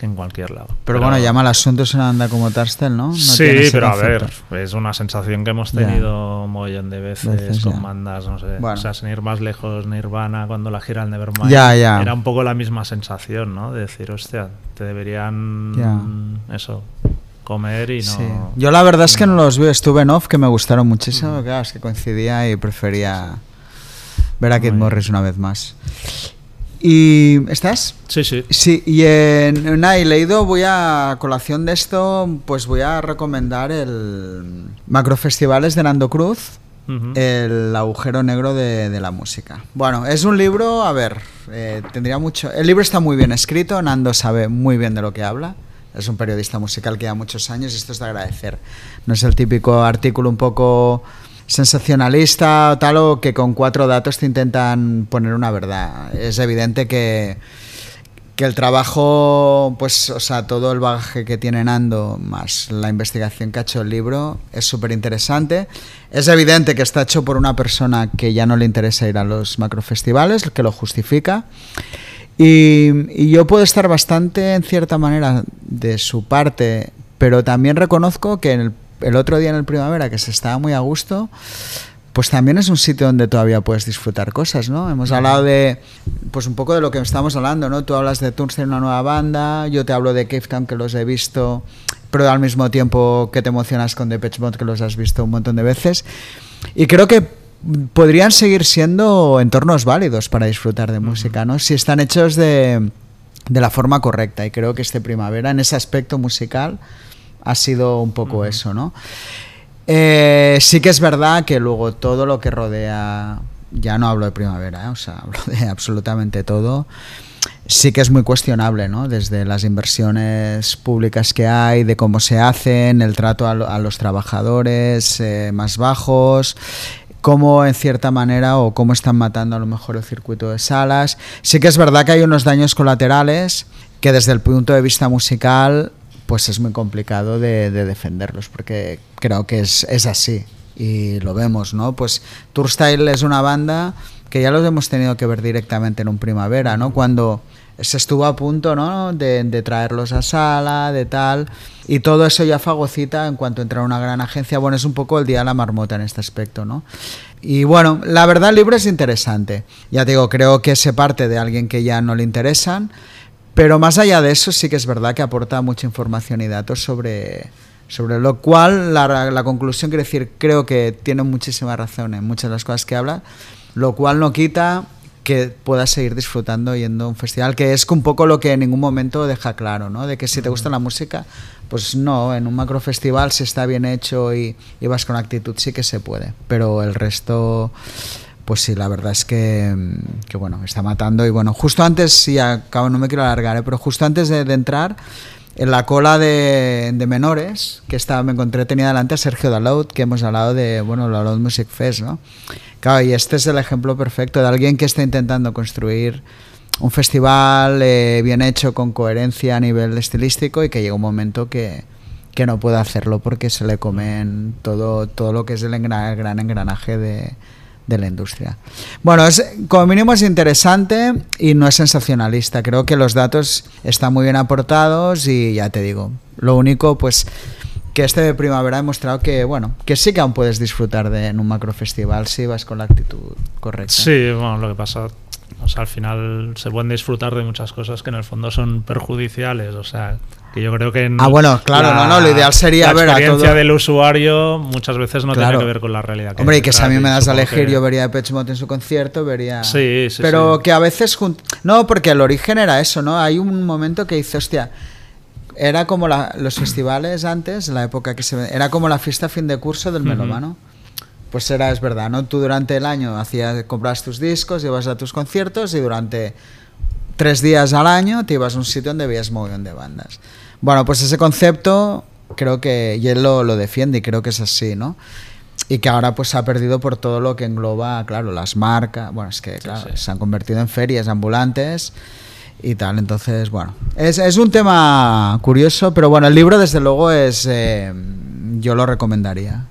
en cualquier lado. Pero, bueno, llama al asunto es una banda como Tarstel, ¿no? No sí, pero a ver, es una sensación que hemos tenido un montón de veces, Veces, con ya. bandas, no sé. Bueno. O sea, sin ir más lejos, Nirvana, cuando la gira el Nevermind. Ya, ya. Era un poco la misma sensación, ¿no? De decir, hostia, te deberían. Eso, comer y no. Sí. Yo la verdad es que no los vi, estuve en off, que me gustaron muchísimo, claro, es que coincidía y prefería ver a Kid. Morris una vez más. ¿Y estás? Sí, sí. Sí, y en nada, y leído, voy a, a colación de esto, pues voy a recomendar el Macrofestivales de Nando Cruz, Ujú. El agujero negro de, de la música. Bueno, es un libro, a ver, eh, tendría mucho... El libro está muy bien escrito, Nando sabe muy bien de lo que habla. Es un periodista musical que lleva muchos años y esto es de agradecer. No es el típico artículo un poco sensacionalista o tal o que con cuatro datos te intentan poner una verdad. Es evidente que que el trabajo, pues, o sea, todo el bagaje que tiene Nando, más la investigación que ha hecho el libro, es súper interesante. Es evidente que está hecho por una persona que ya no le interesa ir a los macrofestivales, que lo justifica. Y, y yo puedo estar bastante, en cierta manera, de su parte, pero también reconozco que el, el otro día en el primavera, que se estaba muy a gusto, pues también es un sitio donde todavía puedes disfrutar cosas, ¿no? Hemos hablado de, pues un poco de lo que estamos hablando, ¿no? Tú hablas de Turnstile, una nueva banda, yo te hablo de Cave Town, que los he visto, pero al mismo tiempo que te emocionas con Depeche Mode, que los has visto un montón de veces. Y creo que podrían seguir siendo entornos válidos para disfrutar de música, ¿no? Si están hechos de, de la forma correcta. Y creo que este primavera, en ese aspecto musical, ha sido un poco eso, ¿no? Eh, sí que es verdad que luego todo lo que rodea, ya no hablo de primavera, ¿eh? o sea, hablo de absolutamente todo, sí que es muy cuestionable, ¿no? Desde las inversiones públicas que hay, de cómo se hacen, el trato a, lo- a los trabajadores eh, más bajos, cómo en cierta manera o cómo están matando a lo mejor el circuito de salas. Sí que es verdad que hay unos daños colaterales que desde el punto de vista musical pues es muy complicado de, de defenderlos porque creo que es, es así y lo vemos, ¿no? Pues Tourstyle es una banda que ya los hemos tenido que ver directamente en un primavera, ¿no? Cuando se estuvo a punto, ¿no? De, traerlos a sala, de tal. Y todo eso ya fagocita en cuanto entra una gran agencia. Bueno, es un poco el día de la marmota en este aspecto, ¿no? Y bueno, la verdad el libro es interesante. Ya digo, creo que se parte de alguien que ya no le interesan. Pero más allá de eso, sí que es verdad que aporta mucha información y datos sobre, sobre lo cual la, la conclusión quiere decir, creo que tiene muchísima razón en muchas de las cosas que habla, lo cual no quita que puedas seguir disfrutando yendo a un festival, que es un poco lo que en ningún momento deja claro, ¿no? De que si te gusta la música, pues no, en un macrofestival si está bien hecho y, y vas con actitud sí que se puede, pero el resto pues sí, la verdad es que, que, bueno, está matando. Y bueno, justo antes, y acabo, no me quiero alargar, ¿eh? pero justo antes de, de entrar, en la cola de, de menores, que estaba, me encontré, tenía delante a Sergio Dalot, que hemos hablado de, bueno, la Loud Music Fest, ¿no? Claro, y este es el ejemplo perfecto de alguien que está intentando construir un festival eh, bien hecho, con coherencia a nivel estilístico, y que llega un momento que, que no puede hacerlo porque se le comen todo, todo lo que es el, engra- el gran engranaje de, de la industria. Bueno, es, como mínimo es interesante y no es sensacionalista. Creo que los datos están muy bien aportados y ya te digo, lo único pues que este de primavera ha demostrado que, bueno, que sí que aún puedes disfrutar de en un macrofestival si vas con la actitud correcta. Sí, bueno, lo que pasa, o sea, al final se pueden disfrutar de muchas cosas que en el fondo son perjudiciales, o sea, que yo creo que en Ah, bueno, claro, no, no, lo ideal sería la ver a experiencia todo- del usuario muchas veces no Claro. tiene que ver con la realidad. Hombre, y que si a mí me das a elegir, que- yo vería a Depeche Mode en su concierto, vería... Sí, sí, Pero sí. que a veces... jun- No, porque el origen era eso, ¿no? Hay un momento que dice, hostia, era como la- los festivales antes, la época que se... Era como la fiesta fin de curso del Ujú. melómano. Pues era, es verdad, ¿no? Tú durante el año hacías, comprabas tus discos, ibas a tus conciertos y durante tres días al año te ibas a un sitio donde veías montón de bandas. Bueno, pues ese concepto creo que, y él lo, lo defiende y creo que es así, ¿no? Y que ahora pues se ha perdido por todo lo que engloba, claro, las marcas, bueno, es que claro, sí. se han convertido en ferias ambulantes y tal, entonces, bueno, es, es un tema curioso, pero bueno, el libro desde luego es, eh, yo lo recomendaría.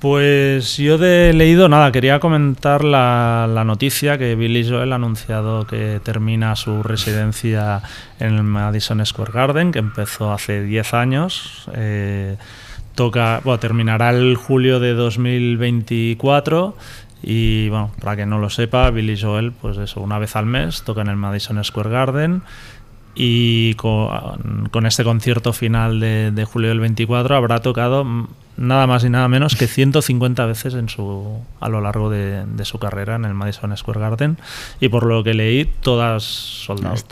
Pues yo de leído nada, quería comentar la, la, noticia que Billy Joel ha anunciado que termina su residencia en el Madison Square Garden, que empezó hace 10 años. Eh, toca, bueno, terminará el julio de 2024 y bueno, para que no lo sepa, Billy Joel, pues eso, una vez al mes toca en el Madison Square Garden y con, con este concierto final de, de, julio del 24 habrá tocado nada más y nada menos que 150 veces en su, a lo largo de, de su carrera en el Madison Square Garden y por lo que leí todas soldadas.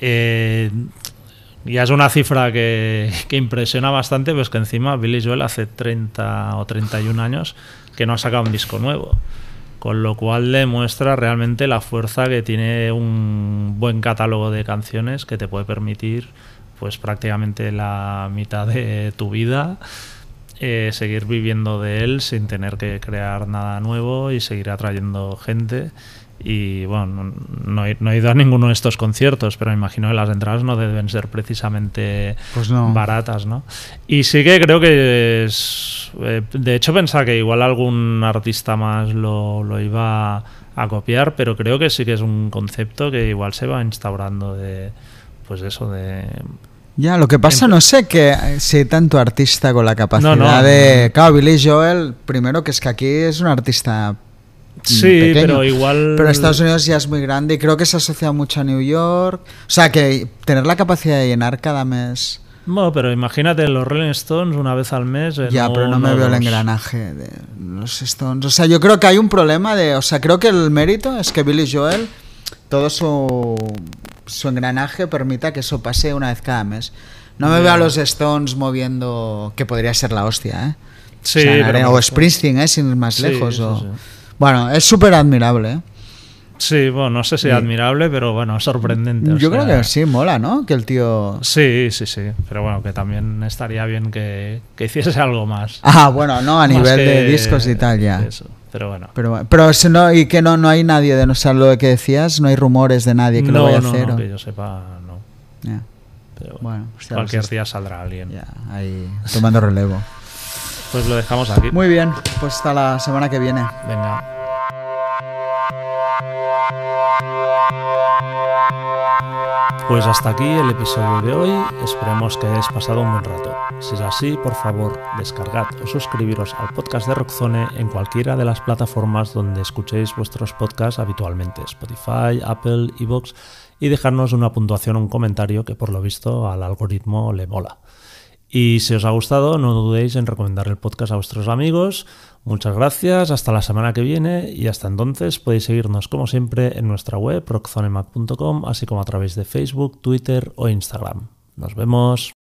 Eh, ya es una cifra que, que, impresiona bastante, pues que encima Billy Joel hace 30 o 31 años que no ha sacado un disco nuevo. Con lo cual demuestra realmente la fuerza que tiene un buen catálogo de canciones que te puede permitir pues prácticamente la mitad de tu vida eh, seguir viviendo de él sin tener que crear nada nuevo y seguir atrayendo gente y bueno, no he, no he, ido a ninguno de estos conciertos, pero me imagino que las entradas no deben ser precisamente pues no. baratas, ¿no? Y sí que creo que es, eh, de hecho pensaba que igual algún artista más lo, lo, iba a copiar, pero creo que sí que es un concepto que igual se va instaurando de, pues eso, de... Ya, lo que pasa, no sé que si tanto artista con la capacidad no, no, de... Claro, Billy Joel, primero que es que aquí es un artista Sí, pequeño. pero igual. Pero Estados Unidos ya es muy grande y creo que se asocia mucho a New York. O sea, que tener la capacidad de llenar cada mes. Bueno, pero imagínate los Rolling Stones una vez al mes. Ya, no, pero no me veo el engranaje de los Stones. O sea, yo creo que hay un problema de. O sea, creo que el mérito es que Billy Joel, todo su, su engranaje permita que eso pase una vez cada mes. No me yeah. veo a los Stones moviendo. que podría ser la hostia, ¿eh? Sí, o, sea, pero o Springsteen, ¿eh? Sin ir más sí, lejos. Sí, o... sí. Bueno, es súper admirable. ¿eh? Sí, bueno, no sé si admirable, pero bueno, sorprendente. Yo creo sea... que sí, mola, ¿no? Que el tío... Sí, sí, sí. Pero bueno, que también estaría bien que, que hiciese algo más. Ah, bueno, no, a nivel que... de discos y tal, ya. Eso. Pero bueno. Pero, pero si no, y que no, no hay nadie de no sé lo que decías, no hay rumores de nadie que no, lo vaya a hacer. No, ¿o? que yo sepa, no. Yeah. Pero bueno, hostia, cualquier día saldrá alguien. Ya, ahí tomando relevo. Pues lo dejamos aquí. Muy bien, pues hasta la semana que viene. Venga. Pues hasta aquí el episodio de hoy, esperemos que hayáis pasado un buen rato. Si es así, por favor, descargad o suscribiros al podcast de Rockzone en cualquiera de las plataformas donde escuchéis vuestros podcasts habitualmente, Spotify, Apple, Evox, y dejarnos una puntuación o un comentario que por lo visto al algoritmo le mola. Y si os ha gustado, no dudéis en recomendar el podcast a vuestros amigos. Muchas gracias, hasta la semana que viene y hasta entonces podéis seguirnos como siempre en nuestra web rockzonemac.com, así como a través de Facebook, Twitter o Instagram. Nos vemos.